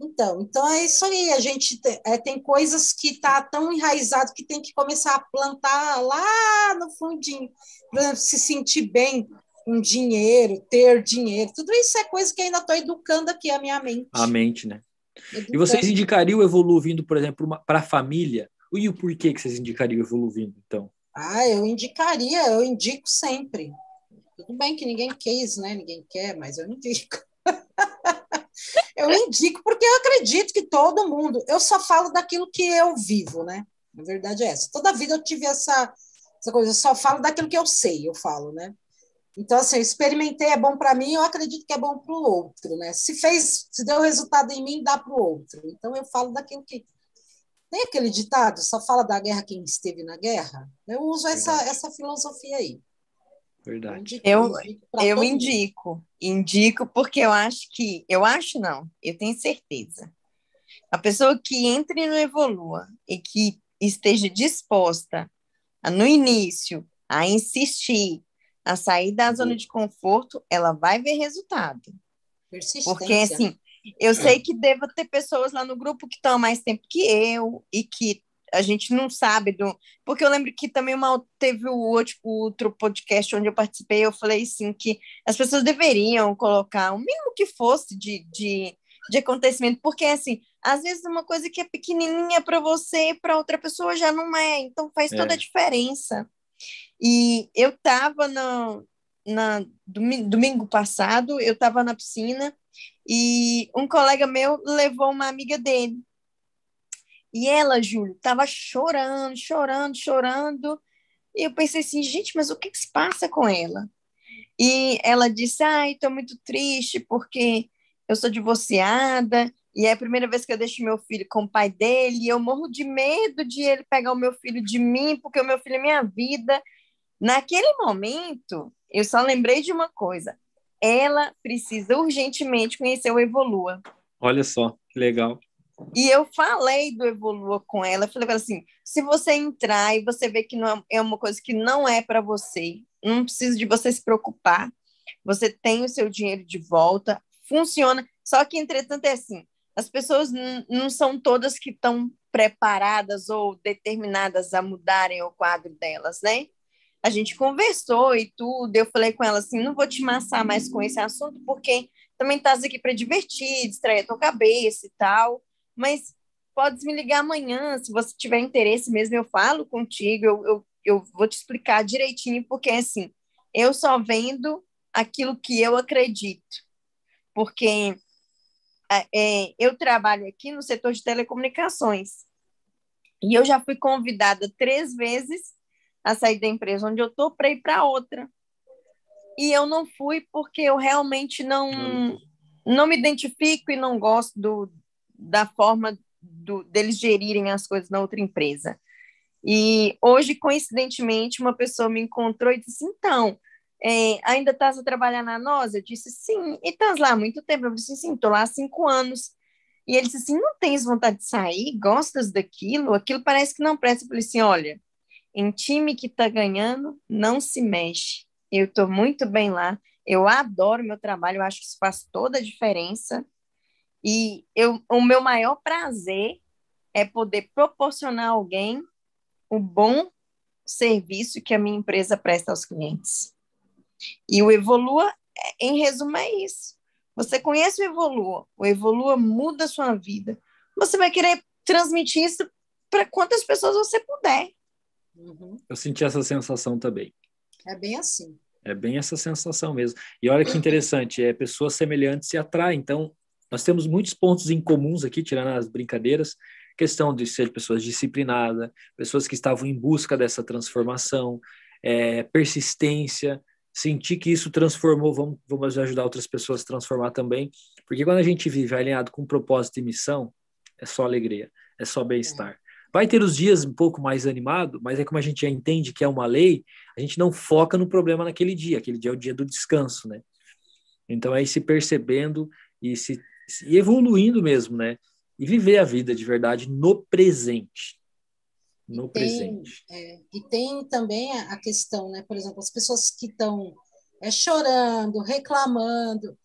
Então, então é isso aí. A gente tem, é, tem coisas que tá tão enraizado que tem que começar a plantar lá no fundinho, para se sentir bem com dinheiro, ter dinheiro. Tudo isso é coisa que ainda estou educando aqui a minha mente. A mente, né? Educando. E vocês indicariam o Evoluindo, por exemplo, para a família? E o porquê que vocês indicariam o Evoluindo, então? Ah, eu indicaria, eu indico sempre. Tudo bem que ninguém quis, né? Ninguém quer, mas eu indico. <laughs> eu indico porque eu acredito que todo mundo. Eu só falo daquilo que eu vivo, né? Na verdade é essa. Toda a vida eu tive essa, essa coisa. Eu só falo daquilo que eu sei, eu falo, né? Então, assim, eu experimentei, é bom para mim, eu acredito que é bom para o outro, né? Se fez, se deu resultado em mim, dá para o outro. Então, eu falo daquilo que. Tem aquele ditado, só fala da guerra quem esteve na guerra? Eu uso essa, essa filosofia aí. Verdade. Eu, eu indico, indico porque eu acho que, eu acho não, eu tenho certeza. A pessoa que entre no Evolua e que esteja disposta a, no início a insistir, a sair da zona de conforto, ela vai ver resultado. Porque assim, eu sei que deva ter pessoas lá no grupo que estão há mais tempo que eu e que a gente não sabe do. Porque eu lembro que também uma, teve o outro, outro podcast onde eu participei, eu falei assim que as pessoas deveriam colocar o mínimo que fosse de, de, de acontecimento, porque assim, às vezes uma coisa que é pequenininha para você, para outra pessoa já não é, então faz é. toda a diferença. E eu estava no, na domingo, domingo passado, eu estava na piscina e um colega meu levou uma amiga dele e ela, Júlio, estava chorando, chorando, chorando. E eu pensei assim, gente, mas o que, que se passa com ela? E ela disse, ai, estou muito triste porque eu sou divorciada e é a primeira vez que eu deixo meu filho com o pai dele e eu morro de medo de ele pegar o meu filho de mim porque o meu filho é minha vida. Naquele momento, eu só lembrei de uma coisa. Ela precisa urgentemente conhecer o Evolua. Olha só, que legal. E eu falei do Evolua com ela, falei assim, se você entrar e você vê que não é uma coisa que não é para você, não precisa de você se preocupar, você tem o seu dinheiro de volta, funciona, só que entretanto é assim, as pessoas não são todas que estão preparadas ou determinadas a mudarem o quadro delas, né? A gente conversou e tudo, eu falei com ela assim, não vou te massar mais com esse assunto, porque também estás aqui para divertir, distrair a tua cabeça e tal, mas podes me ligar amanhã, se você tiver interesse mesmo, eu falo contigo, eu, eu, eu vou te explicar direitinho, porque assim, eu só vendo aquilo que eu acredito, porque é, eu trabalho aqui no setor de telecomunicações, e eu já fui convidada três vezes a sair da empresa onde eu estou para ir para outra. E eu não fui porque eu realmente não, não me identifico e não gosto do, da forma do, deles gerirem as coisas na outra empresa. E hoje, coincidentemente, uma pessoa me encontrou e disse: Então, é, ainda estás a trabalhar na NOS? Eu disse: Sim. E estás lá há muito tempo? Eu disse: Sim, estou lá há cinco anos. E ele disse assim: Não tens vontade de sair? Gostas daquilo? Aquilo parece que não presta. Eu falei assim: Olha, em time que está ganhando, não se mexe. Eu estou muito bem lá. Eu adoro meu trabalho, eu acho que isso faz toda a diferença. E eu, o meu maior prazer é poder proporcionar a alguém o bom serviço que a minha empresa presta aos clientes. E o Evolua, em resumo, é isso. Você conhece o Evolua, o Evolua muda a sua vida. Você vai querer transmitir isso para quantas pessoas você puder. Uhum. Eu senti essa sensação também. É bem assim. É bem essa sensação mesmo. E olha que <clears throat> interessante, é pessoas semelhantes se atraem. Então, nós temos muitos pontos em comuns aqui, tirando as brincadeiras, questão de ser pessoas disciplinadas, pessoas que estavam em busca dessa transformação, é, persistência, sentir que isso transformou, vamos, vamos ajudar outras pessoas a transformar também, porque quando a gente vive alinhado com propósito e missão, é só alegria, é só bem-estar. Vai ter os dias um pouco mais animado, mas é como a gente já entende que é uma lei, a gente não foca no problema naquele dia, aquele dia é o dia do descanso, né? Então é ir se percebendo e se e evoluindo mesmo, né? E viver a vida de verdade no presente. No e tem, presente. É, e tem também a questão, né? Por exemplo, as pessoas que estão é, chorando, reclamando,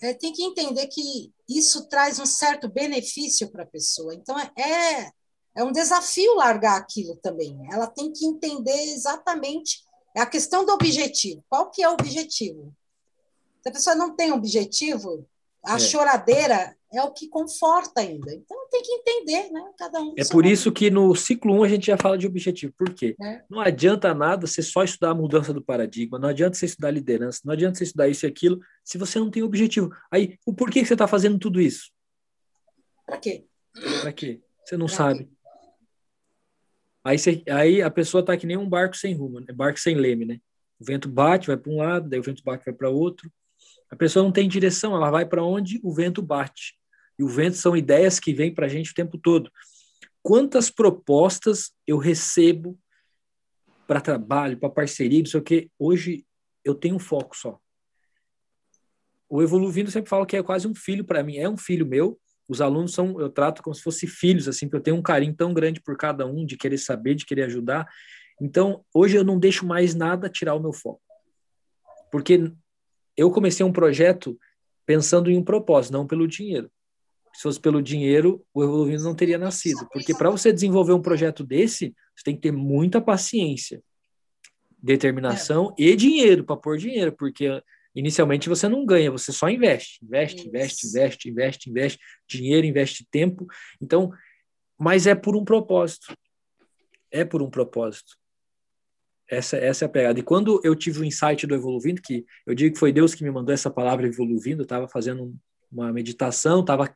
é, tem que entender que isso traz um certo benefício para a pessoa. Então, é, é, é um desafio largar aquilo também. Ela tem que entender exatamente a questão do objetivo. Qual que é o objetivo? Se a pessoa não tem objetivo, a é. choradeira é o que conforta ainda. Então tem que entender, né? Cada um. É por isso que no ciclo 1 a gente já fala de objetivo. Por quê? É. Não adianta nada você só estudar a mudança do paradigma, não adianta você estudar liderança, não adianta você estudar isso e aquilo, se você não tem objetivo. Aí, o porquê que você está fazendo tudo isso? Para quê? Para quê? Você não pra sabe. Quê? Aí, você, aí a pessoa está que nem um barco sem rumo, né? barco sem leme, né? O vento bate, vai para um lado, daí o vento bate, vai para outro. A pessoa não tem direção, ela vai para onde o vento bate. E o vento são ideias que vêm para a gente o tempo todo. Quantas propostas eu recebo para trabalho, para parceria, não sei o quê. Hoje eu tenho um foco só. O Evoluindo sempre fala que é quase um filho para mim. É um filho meu. Os alunos são, eu trato como se fossem filhos, assim, porque eu tenho um carinho tão grande por cada um, de querer saber, de querer ajudar. Então, hoje eu não deixo mais nada tirar o meu foco. Porque eu comecei um projeto pensando em um propósito, não pelo dinheiro. Se fosse pelo dinheiro, o Evoluindo não teria nascido. Porque para você desenvolver um projeto desse, você tem que ter muita paciência, determinação é. e dinheiro para pôr dinheiro, porque inicialmente você não ganha, você só investe, investe, Isso. investe, investe, investe, investe, dinheiro, investe tempo. Então, mas é por um propósito. É por um propósito. Essa, essa é a pegada. E quando eu tive o insight do Evoluindo, que eu digo que foi Deus que me mandou essa palavra Evoluindo, eu estava fazendo uma meditação, estava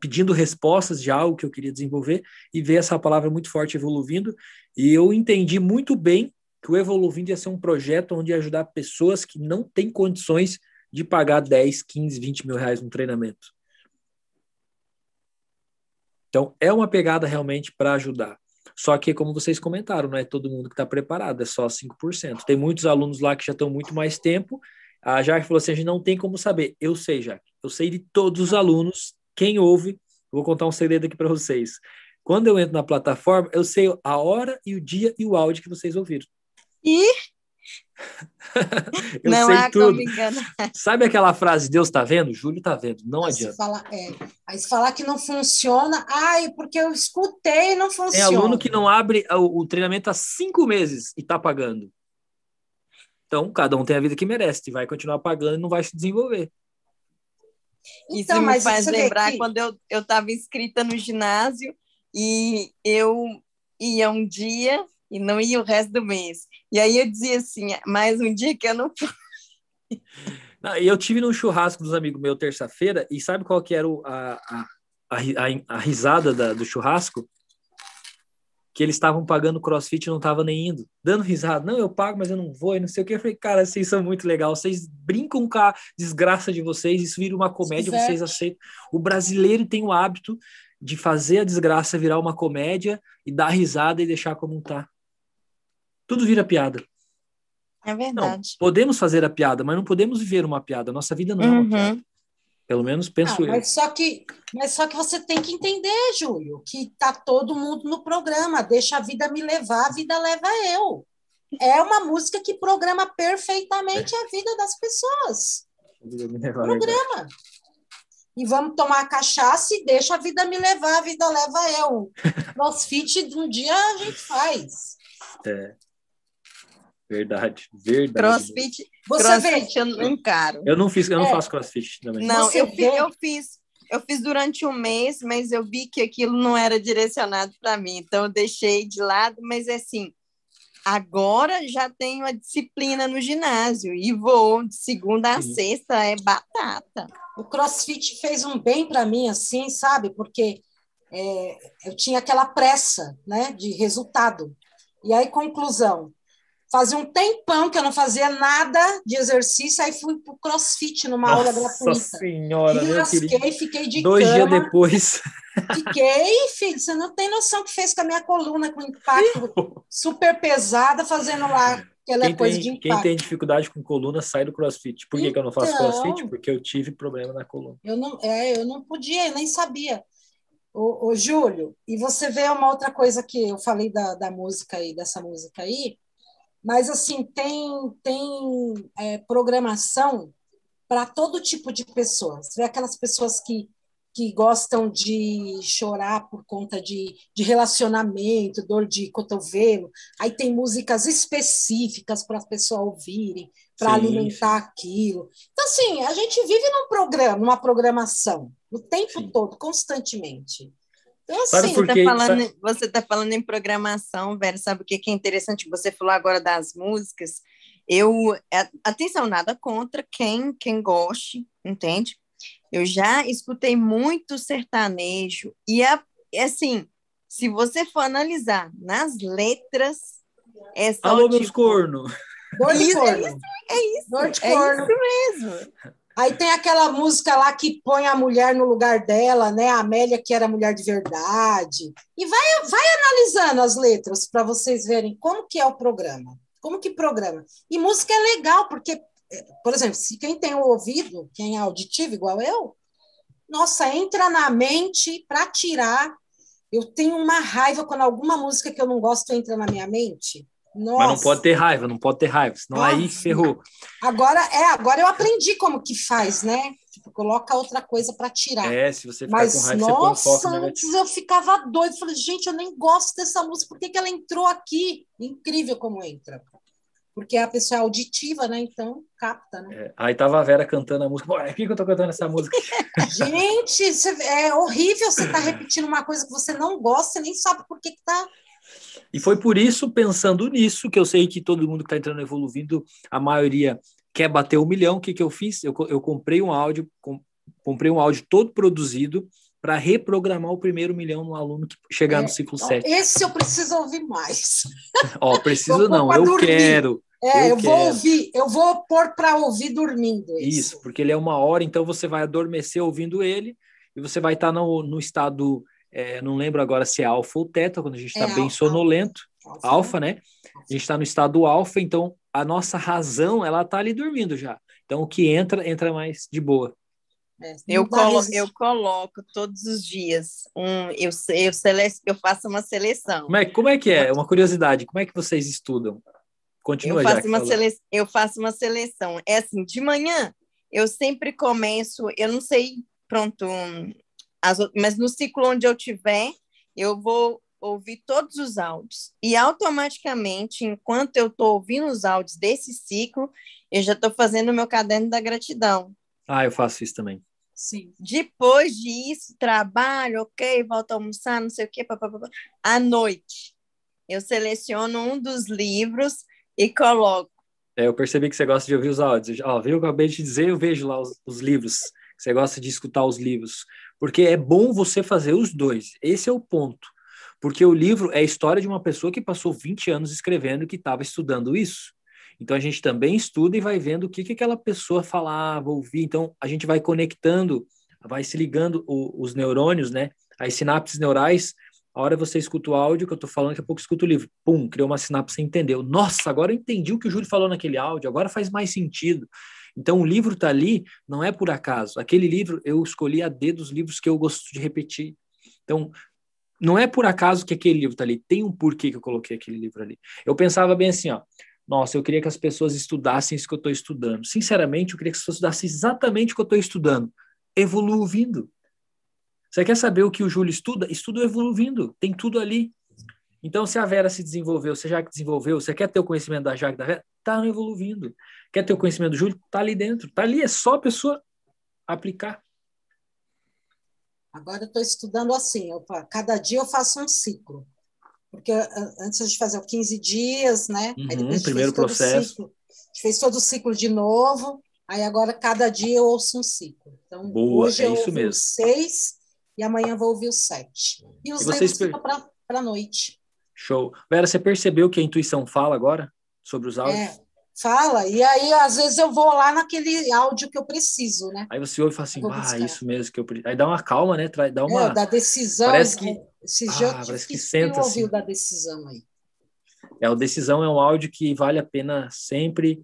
pedindo respostas de algo que eu queria desenvolver e ver essa palavra muito forte evoluindo e eu entendi muito bem que o Evoluindo ia ser um projeto onde ia ajudar pessoas que não têm condições de pagar 10, 15, 20 mil reais no treinamento. Então, é uma pegada realmente para ajudar. Só que, como vocês comentaram, não é todo mundo que está preparado, é só 5%. Tem muitos alunos lá que já estão muito mais tempo. A Jaque falou assim: a gente não tem como saber. Eu sei, Jaque. Eu sei de todos os alunos. Quem ouve, vou contar um segredo aqui para vocês. Quando eu entro na plataforma, eu sei a hora e o dia e o áudio que vocês ouviram. E <laughs> eu não sei tudo. Sabe aquela frase, Deus está vendo? Júlio está vendo. Não aí adianta. Se falar, é, aí se falar que não funciona, ai, porque eu escutei e não funciona. É aluno que não abre o, o treinamento há cinco meses e está pagando. Então, cada um tem a vida que merece, e vai continuar pagando e não vai se desenvolver. Então, Isso me faz lembrar que... quando eu estava inscrita no ginásio e eu ia um dia e não ia o resto do mês. E aí eu dizia assim, mais um dia que eu não <laughs> Não, eu tive num churrasco dos amigos meus terça-feira e sabe qual que era o, a, a, a, a risada da, do churrasco? Que eles estavam pagando crossfit e não estavam nem indo, dando risada. Não, eu pago, mas eu não vou e não sei o que. Eu falei, cara, vocês são muito legais. Vocês brincam com a desgraça de vocês, isso vira uma comédia, vocês aceitam. O brasileiro tem o hábito de fazer a desgraça virar uma comédia e dar risada e deixar como tá. Tudo vira piada. É verdade. Não, podemos fazer a piada, mas não podemos viver uma piada. Nossa vida não é uma uhum. piada. Pelo menos penso ah, eu. Mas só, que, mas só que você tem que entender, Júlio, que tá todo mundo no programa. Deixa a vida me levar, a vida leva eu. É uma música que programa perfeitamente a vida das pessoas. Programa. E vamos tomar cachaça e deixa a vida me levar, a vida leva eu. <laughs> Crossfit um dia a gente faz. É. Verdade, verdade. Crossfit, Você crossfit vê? eu não encaro. Eu não fiz, eu não é. faço crossfit também. Não, eu fiz, eu fiz, eu fiz durante um mês, mas eu vi que aquilo não era direcionado para mim, então eu deixei de lado, mas é assim, agora já tenho a disciplina no ginásio e vou de segunda a Sim. sexta, é batata. O crossfit fez um bem para mim, assim, sabe? Porque é, eu tinha aquela pressa, né, de resultado. E aí, conclusão, Fazia um tempão que eu não fazia nada de exercício, aí fui pro crossfit numa Nossa aula gratuita. Nossa senhora, me lasquei, fiquei de Dois cama. dias depois. <laughs> Fiquei, filho, você não tem noção que fez com a minha coluna, com impacto <laughs> super pesada, fazendo lá aquela quem coisa tem, de impacto. Quem tem dificuldade com coluna, sai do crossfit. Por que, então, que eu não faço crossfit? Então. Porque eu tive problema na coluna. Eu não, é, eu não podia, eu nem sabia. Ô, ô, Júlio, e você vê uma outra coisa que eu falei da, da música aí, dessa música aí, mas, assim, tem, tem é, programação para todo tipo de pessoas. Vê aquelas pessoas que, que gostam de chorar por conta de, de relacionamento, dor de cotovelo. Aí tem músicas específicas para as pessoas ouvirem, para alimentar aquilo. Então, assim, a gente vive num programa, numa programação, o tempo sim. todo, constantemente. Então, assim, você está falando, você tá falando em programação, velho, sabe o que é interessante? Você falou agora das músicas. Eu, é, atenção, nada contra quem, quem goste, entende? Eu já escutei muito sertanejo e, a, assim, se você for analisar nas letras, é só Alô, tipo, meus corno. Dor de isso, corno. É isso, é isso, de é corno. isso mesmo. Aí tem aquela música lá que põe a mulher no lugar dela, né? A Amélia, que era mulher de verdade. E vai, vai analisando as letras para vocês verem como que é o programa. Como que programa. E música é legal, porque, por exemplo, se quem tem o ouvido, quem é auditivo igual eu, nossa, entra na mente para tirar. Eu tenho uma raiva quando alguma música que eu não gosto entra na minha mente. Nossa. Mas não pode ter raiva, não pode ter raiva, senão Nossa. aí ferrou. Agora, é, agora eu aprendi como que faz, né? Tipo, coloca outra coisa para tirar. É, se você ficar Mas, com raiva, nossa, você põe um antes eu ficava doido. Falei, gente, eu nem gosto dessa música, por que, que ela entrou aqui? Incrível como entra. Porque a pessoa é auditiva, né? Então capta, né? É, aí tava a Vera cantando a música. Por que, que eu tô cantando essa música? <laughs> gente, é horrível você estar tá repetindo uma coisa que você não gosta, você nem sabe por que, que tá e foi por isso, pensando nisso, que eu sei que todo mundo que está entrando evoluindo, a maioria quer bater um milhão. O que, que eu fiz? Eu, eu comprei um áudio, com, comprei um áudio todo produzido para reprogramar o primeiro milhão no aluno que chegar é, no ciclo então, 7. Esse eu preciso ouvir mais. <laughs> Ó, preciso não, eu dormir. quero. É, eu, eu vou ouvir, eu vou pôr para ouvir dormindo. Isso. isso. porque ele é uma hora, então você vai adormecer ouvindo ele e você vai estar tá no, no estado é, não lembro agora se é alfa ou teta, quando a gente está é, bem alfa, sonolento, alfa, alfa né? A gente está no estado alfa, então a nossa razão ela está ali dormindo já. Então o que entra, entra mais de boa. É, eu, colo eu coloco todos os dias um, eu, eu, sele eu faço uma seleção. Como é, como é que é? Uma curiosidade, como é que vocês estudam? Continua eu faço, uma sele... eu faço uma seleção. É assim, de manhã eu sempre começo, eu não sei, pronto, as, mas no ciclo onde eu tiver, eu vou ouvir todos os áudios. E automaticamente, enquanto eu estou ouvindo os áudios desse ciclo, eu já estou fazendo o meu caderno da gratidão. Ah, eu faço isso também. Sim. Depois disso, trabalho, ok, volto a almoçar, não sei o quê, papapá. À noite, eu seleciono um dos livros e coloco. É, eu percebi que você gosta de ouvir os áudios. Ó, viu o que eu acabei de dizer? Eu vejo lá os, os livros. Você gosta de escutar os livros. Porque é bom você fazer os dois. Esse é o ponto. Porque o livro é a história de uma pessoa que passou 20 anos escrevendo e que estava estudando isso. Então a gente também estuda e vai vendo o que, que aquela pessoa falava, ouvia. Então a gente vai conectando, vai se ligando o, os neurônios, né? As sinapses neurais. A hora você escuta o áudio que eu estou falando, daqui a pouco escuta o livro. Pum, criou uma sinapse, você entendeu. Nossa, agora eu entendi o que o Júlio falou naquele áudio, agora faz mais sentido. Então o livro está ali, não é por acaso. Aquele livro eu escolhi a dedo os livros que eu gosto de repetir. Então, não é por acaso que aquele livro está ali, tem um porquê que eu coloquei aquele livro ali. Eu pensava bem assim, ó, nossa, eu queria que as pessoas estudassem isso que eu estou estudando. Sinceramente, eu queria que as pessoas estudassem exatamente o que eu estou estudando. Evoluindo. Você quer saber o que o Júlio estuda? Estuda evoluindo. Tem tudo ali. Então, se a Vera se desenvolveu, se a Jaque desenvolveu, você quer ter o conhecimento da Jaque da Vera? Está evoluindo. Quer ter o conhecimento do Júlio? Está ali dentro. Está ali, é só a pessoa aplicar. Agora eu estou estudando assim, eu, cada dia eu faço um ciclo porque antes a gente fazia 15 dias, né? Uhum, aí depois primeiro processo. A gente fez todo o ciclo de novo, aí agora cada dia eu ouço um ciclo. Então, Boa, hoje é eu isso mesmo. seis e amanhã vou ouvir os sete. E os e livros ficam para a noite. Show. Vera, você percebeu que a intuição fala agora sobre os áudios? É, fala, e aí às vezes eu vou lá naquele áudio que eu preciso, né? Aí você ouve e fala assim, ah, isso mesmo que eu preciso. Aí dá uma calma, né? Dá uma... É, da decisão. Parece que esse ah, parece que senta ouviu assim. da decisão aí. É, o decisão é um áudio que vale a pena sempre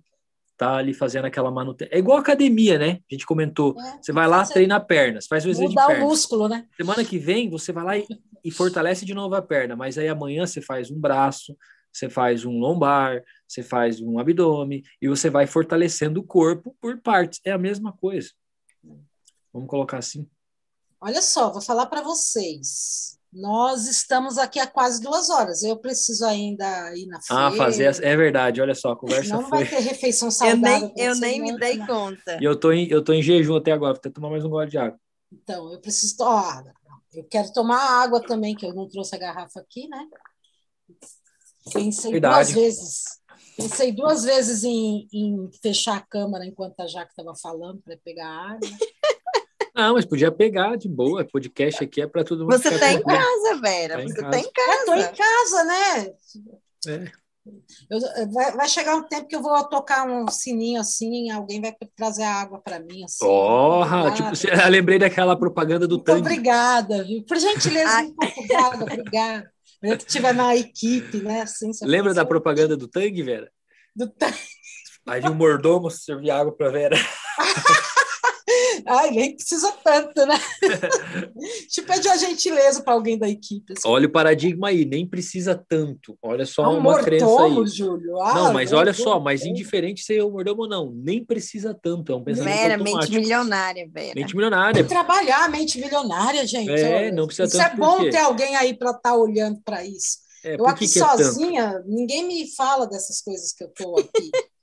tá ali fazendo aquela manutenção. É igual academia, né? A gente comentou. É, você vai lá, treina pernas, faz o exercício de perna. o músculo, né? Semana que vem, você vai lá e, e fortalece de novo a perna, mas aí amanhã você faz um braço, você faz um lombar, você faz um abdômen e você vai fortalecendo o corpo por partes. É a mesma coisa. Vamos colocar assim. Olha só, vou falar para vocês. Nós estamos aqui há quase duas horas. Eu preciso ainda ir na feira. Ah, fazer. É verdade, olha só, a conversa não foi. Não vai ter refeição saudável. Eu nem, eu nem me dei conta. E eu tô, em, eu tô em jejum até agora, vou até tomar mais um gole de água. Então, eu preciso. Ó, eu quero tomar água também, que eu não trouxe a garrafa aqui, né? Pensei verdade. duas vezes. Pensei duas vezes em, em fechar a câmera enquanto a Jaque estava falando para pegar água. Não, mas podia pegar de boa. Podcast aqui é para todo mundo. Você está em casa, Vera. Tá você está em casa. Estou em casa, né? É. Eu, vai, vai, chegar um tempo que eu vou tocar um sininho assim, alguém vai trazer água para mim. Assim, Porra! Tipo, eu lembrei daquela propaganda do Tanque. Obrigada, viu? Por gentileza, um pouco d'água, obrigada. Eu que estiver na equipe, né? Assim, Lembra da propaganda do Tang, Vera? Do Tang. Aí um mordomo servir água para Vera. <laughs> Ai, nem precisa tanto, né? Deixa eu pedir uma gentileza para alguém da equipe. Assim. Olha o paradigma aí, nem precisa tanto. Olha só um uma crença aí. Júlio. Ah, não, mas olha só, mas indiferente se eu mordomo ou não, nem precisa tanto. É um pensamento Vera, mente milionária, Vera. Mente milionária. Tem trabalhar mente milionária, gente. É, não precisa isso tanto. Isso é bom ter alguém aí para estar tá olhando para isso. É, eu aqui que sozinha, é ninguém me fala dessas coisas que eu estou aqui <laughs>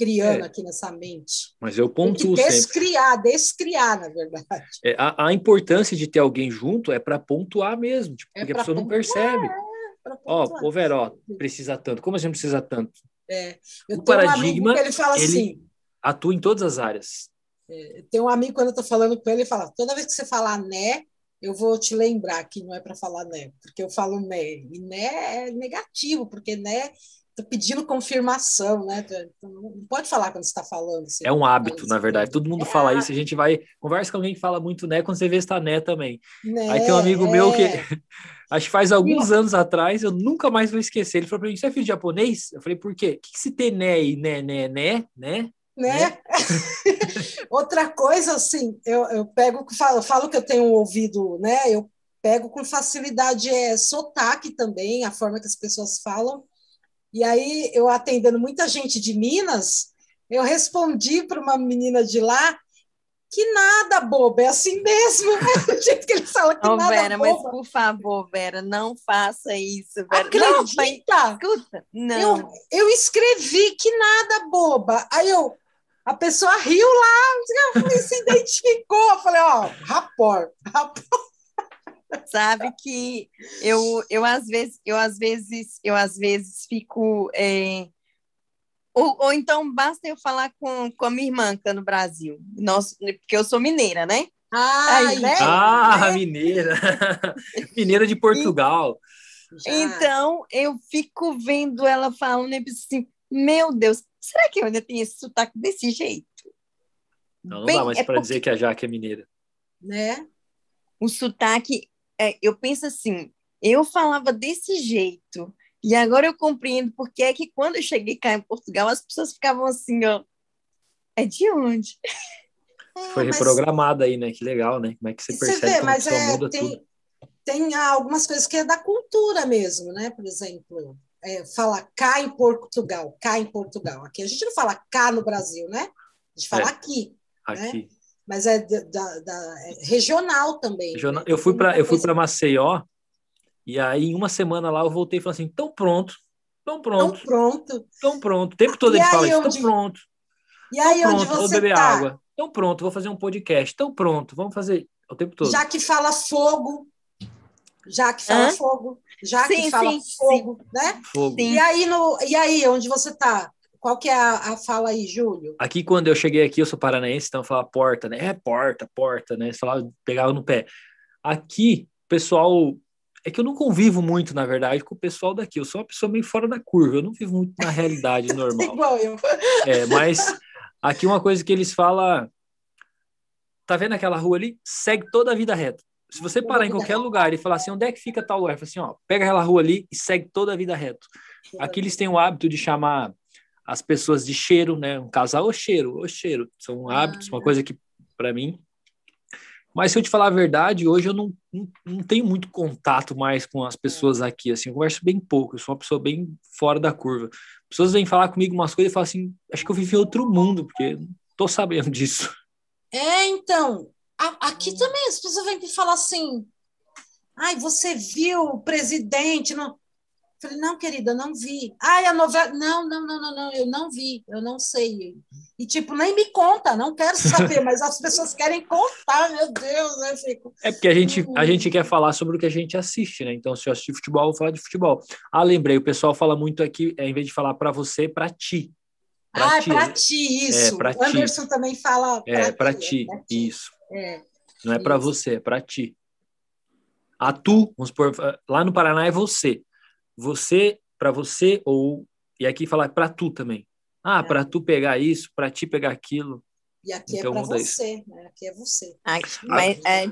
criando é. aqui nessa mente. Mas eu pontuo Tem que descriar, sempre. descriar, na verdade. É, a, a, importância de ter alguém junto é para pontuar mesmo, tipo, é porque a pessoa pontuar, não percebe. É, ó, ô Vera, ó, precisa tanto. Como a gente precisa tanto? É, o paradigma, um ele fala ele assim... atua em todas as áreas. É, tem um amigo, quando eu estou falando com ele, ele fala, toda vez que você falar né, eu vou te lembrar que não é para falar né, porque eu falo né, e né é negativo, porque né Tô pedindo confirmação, né? Não pode falar quando você está falando. Assim, é um hábito, na verdade. Todo mundo é fala hábito. isso. A gente vai conversa com alguém que fala muito né quando você vê está né também. Né, Aí tem um amigo é. meu que <laughs> acho que faz alguns anos atrás, eu nunca mais vou esquecer. Ele falou para mim: "Você é filho de japonês?" Eu falei: "Por quê? O que, que se tem né e né né né né?" Né? <laughs> Outra coisa, assim, eu, eu pego, falo, falo que eu tenho um ouvido, né? Eu pego com facilidade é, sotaque também, a forma que as pessoas falam. E aí, eu atendendo muita gente de Minas, eu respondi para uma menina de lá que nada, boba, é assim mesmo. Né? Do jeito que ele fala que oh, nada, Vera, boba. mas por favor, Vera, não faça isso. Vera. Acredita? Não, escuta, não. Eu, eu escrevi que nada, boba. Aí eu, A pessoa riu lá, se identificou. Eu falei, ó, rapor, rapor. Sabe que eu, eu às vezes, eu às vezes, eu às vezes fico. É... Ou, ou então basta eu falar com, com a minha irmã que tá no Brasil. Nossa, porque eu sou mineira, né? Ai, né? Ah, né? mineira. <laughs> mineira de Portugal. Já. Então, eu fico vendo ela falando e assim, meu Deus, será que eu ainda tenho esse sotaque desse jeito? Não, não Bem, dá mais é para porque... dizer que a Jaque é mineira. Né? O sotaque, é, eu penso assim, eu falava desse jeito, e agora eu compreendo porque é que quando eu cheguei cá em Portugal, as pessoas ficavam assim, ó, é de onde? <laughs> Foi mas... reprogramada aí, né? Que legal, né? Como é que você percebe você vê, mas é, tem, tudo? Tem algumas coisas que é da cultura mesmo, né? Por exemplo, é, fala cá em Portugal, cá em Portugal. Aqui a gente não fala cá no Brasil, né? A gente fala é, aqui. Aqui. Né? Mas é, da, da é regional também. Regional. Né? Eu fui para eu fui para Maceió e aí em uma semana lá eu voltei e falei assim, tão pronto, tão pronto, tão pronto, tão pronto. O tempo todo e ele fala isso, tão pronto. E aí tão onde pronto, você vou beber tá? água. Tão pronto, vou fazer um podcast. Tão pronto, vamos fazer o tempo todo. Já que fala fogo, já que fala Hã? fogo, já sim, que fala sim, fogo, sim. né? Fogo. E aí no e aí onde você está? Qual que é a, a, fala aí, Júlio? Aqui, quando eu cheguei aqui, eu sou paranaense, então eu falava porta, né? É porta, porta, né? Falava, pegava no pé. Aqui, pessoal. É que eu não convivo muito, na verdade, com o pessoal daqui. Eu sou uma pessoa meio fora da curva. Eu não vivo muito na realidade <laughs> normal. Igual eu. É, mas aqui uma coisa que eles falam. Tá vendo aquela rua ali? Segue toda a vida reta. Se você parar em qualquer lugar e falar assim, onde é que fica tal lugar? Fala assim, ó, pega aquela rua ali e segue toda a vida reto. Aqui eles têm o hábito de chamar as pessoas de cheiro, né? Um casal, o cheiro, o cheiro. São ah, hábitos, uma coisa que, para mim. Mas se eu te falar a verdade, hoje eu não, não, não, tenho muito contato mais com as pessoas aqui, assim, eu converso bem pouco, eu sou uma pessoa bem fora da curva. Pessoas vêm falar comigo umas coisas e falam assim, acho que eu vivi outro mundo, porque não tô sabendo <laughs> disso. É, então, aqui também as pessoas vêm me falar assim, ai, você viu o presidente, não... Falei, não, querida, não vi. Ai, a novela. Não, não, não, não, não, eu não vi, eu não sei. E, tipo, nem me conta, não quero <laughs> saber, mas as pessoas querem contar, meu Deus, eu fico. É porque a gente, a gente quer falar sobre o que a gente assiste, né? Então, se eu assistir futebol, eu vou falar de futebol. Ah, lembrei, o pessoal fala muito aqui, é, em vez de falar para você, para ti. Pra ah, ti. é para ti, isso. É, pra o Anderson ti. também fala. É, para ti, é ti, isso. É. Não é para você, é para ti. A tu, vamos supor, lá no Paraná é você você para você ou e aqui falar para tu também. Ah, é. para tu pegar isso, para ti pegar aquilo. E aqui é então, é para você, né? aqui é você. Aqui, mas, é,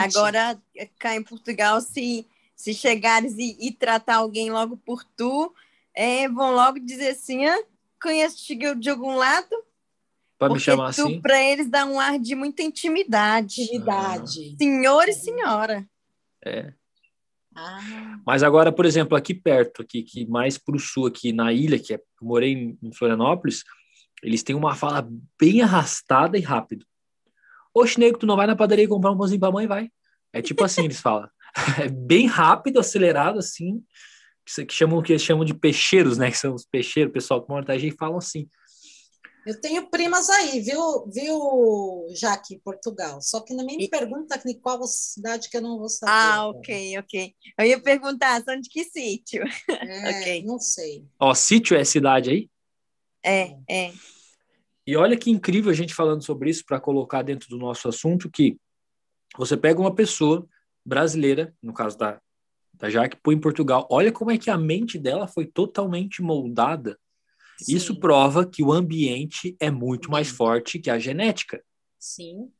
agora, cá em Portugal, se, se chegares e, e tratar alguém logo por tu, é, vão logo dizer assim, ah, conhece de algum lado? Para me chamar tu, assim? Para eles dá um ar de muita intimidade. Intimidade. Senhor e senhora. É. Ah. Mas agora, por exemplo, aqui perto, aqui, que mais para o sul, aqui na ilha, que é, eu morei em, Florianópolis, eles têm uma fala bem arrastada e rápido. Oxe, nego, tu não vai na padaria comprar um pãozinho pra mãe? Vai. É tipo assim, eles falam. <laughs> É bem rápido, acelerado, assim, que chamam que eles chamam de peixeiros, né? Que são os peixeiros, o pessoal que mora e falam assim. Eu tenho primas aí, viu, viu, Jaque, Portugal. Só que não me pergunta em qual cidade que eu não vou saber. Ah, ok, ok. Eu ia perguntar, são de que sítio? É, <laughs> okay. não sei. Ó, sítio é cidade aí? É, é. E olha que incrível a gente falando sobre isso para colocar dentro do nosso assunto que você pega uma pessoa brasileira, no caso da, da Jaque, põe em Portugal. Olha como é que a mente dela foi totalmente moldada Sim. Isso prova que o ambiente é muito mais forte que a genética. Sim.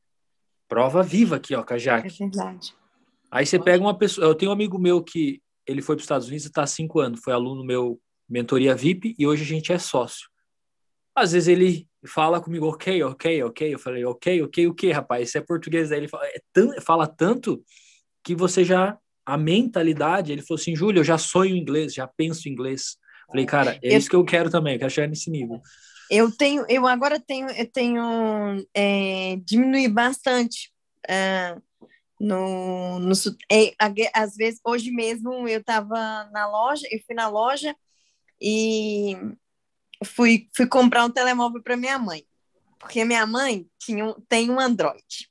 Prova viva aqui, ó, Kajak. É verdade. Aí você pega uma pessoa. Eu tenho um amigo meu que ele foi para os Estados Unidos e está há cinco anos, foi aluno meu, mentoria VIP, e hoje a gente é sócio. Às vezes ele fala comigo, ok, ok, ok. Eu falei, ok, ok, o que, rapaz? Isso é português. Aí ele fala, é tão, fala tanto que você já. A mentalidade, ele falou assim, Júlio, eu já sonho inglês, já penso inglês. Falei, cara, é eu, isso que eu quero também, eu quero chegar nesse nível. Eu tenho, eu agora tenho, eu tenho é, diminuir bastante é, no, no é, às vezes hoje mesmo eu estava na loja, eu fui na loja e fui, fui comprar um telemóvel para minha mãe. porque minha mãe tinha, tem um Android.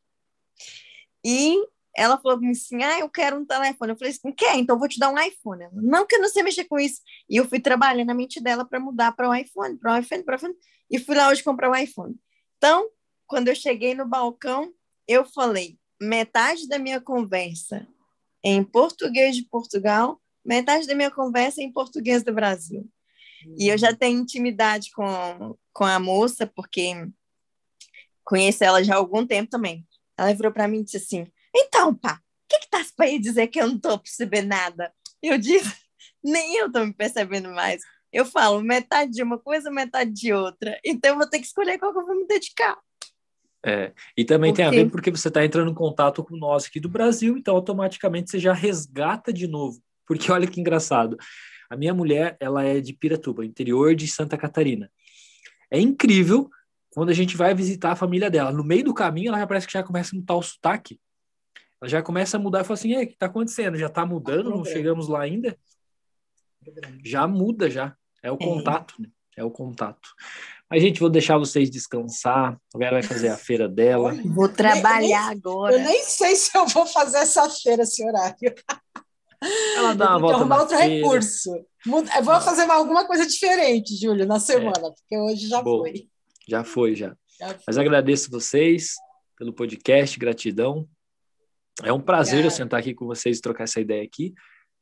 E ela falou assim: Ah, eu quero um telefone. Eu falei assim: Quer? Então eu vou te dar um iPhone. Ela, não, que eu não sei mexer com isso. E eu fui trabalhando na mente dela para mudar para o iPhone, para o iPhone, para o iPhone. E fui lá hoje comprar o iPhone. Então, quando eu cheguei no balcão, eu falei: metade da minha conversa em português de Portugal, metade da minha conversa em português do Brasil. E eu já tenho intimidade com, com a moça, porque conheço ela já há algum tempo também. Ela virou para mim e disse assim: Então, pá, o que que tá para ir dizer que eu não tô percebendo nada? Eu disse: <laughs> Nem eu tô me percebendo mais. Eu falo metade de uma coisa, metade de outra. Então eu vou ter que escolher qual que eu vou me dedicar. É, e também tem a ver porque você está entrando em contato com nós aqui do Brasil, então automaticamente você já resgata de novo. Porque olha que engraçado. A minha mulher, ela é de Piratuba, interior de Santa Catarina. É incrível quando a gente vai visitar a família dela. No meio do caminho, ela já parece que já começa a mudar o sotaque. Ela já começa a mudar e fala assim: o que está acontecendo? Já está mudando? Não chegamos lá ainda? Já muda, já. É o é. contato, né? É o contato. Mas, gente, vou deixar vocês descansar. A Vera vai fazer a feira dela. Vou trabalhar nem, agora. Eu nem sei se eu vou fazer essa feira esse horário. Ela dá uma volta. Arrumar outro feira. recurso. Eu vou fazer alguma coisa diferente, Júlio, na semana, é. porque hoje já Boa. foi. Já foi, já. já foi. Mas agradeço vocês pelo podcast, gratidão. É um prazer eu sentar aqui com vocês e trocar essa ideia aqui.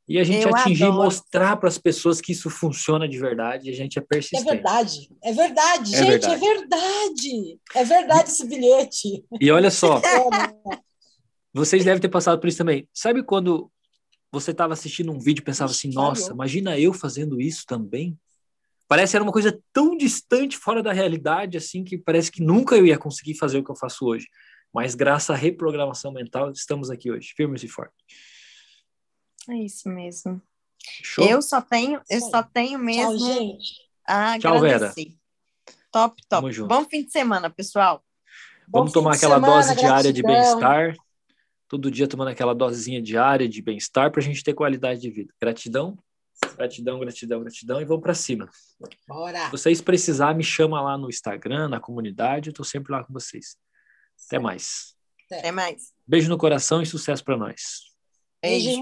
E a gente eu atingir e mostrar para as pessoas que isso funciona de verdade, e a gente é persistente. É verdade, é verdade, é gente, verdade. é verdade. É verdade esse bilhete. E olha só, <laughs> vocês devem ter passado por isso também. Sabe quando você estava assistindo um vídeo e pensava assim, nossa, imagina eu fazendo isso também? Parece que era uma coisa tão distante, fora da realidade, assim, que parece que nunca eu ia conseguir fazer o que eu faço hoje. Mas graças à reprogramação mental, estamos aqui hoje, firmes e fortes. É isso mesmo. Show. Eu só tenho, eu só tenho mesmo Tchau, gente. a Tchau, agradecer. Vera. Top, top. Bom fim de semana, pessoal. Vamos tomar aquela semana, dose gratidão. diária de bem-estar. Todo dia tomando aquela dosezinha diária de bem-estar para a gente ter qualidade de vida. Gratidão, gratidão, gratidão, gratidão e vamos para cima. Bora. Se vocês precisar, me chama lá no Instagram, na comunidade, eu estou sempre lá com vocês. Até mais. Até mais. Beijo no coração e sucesso para nós. Beijos.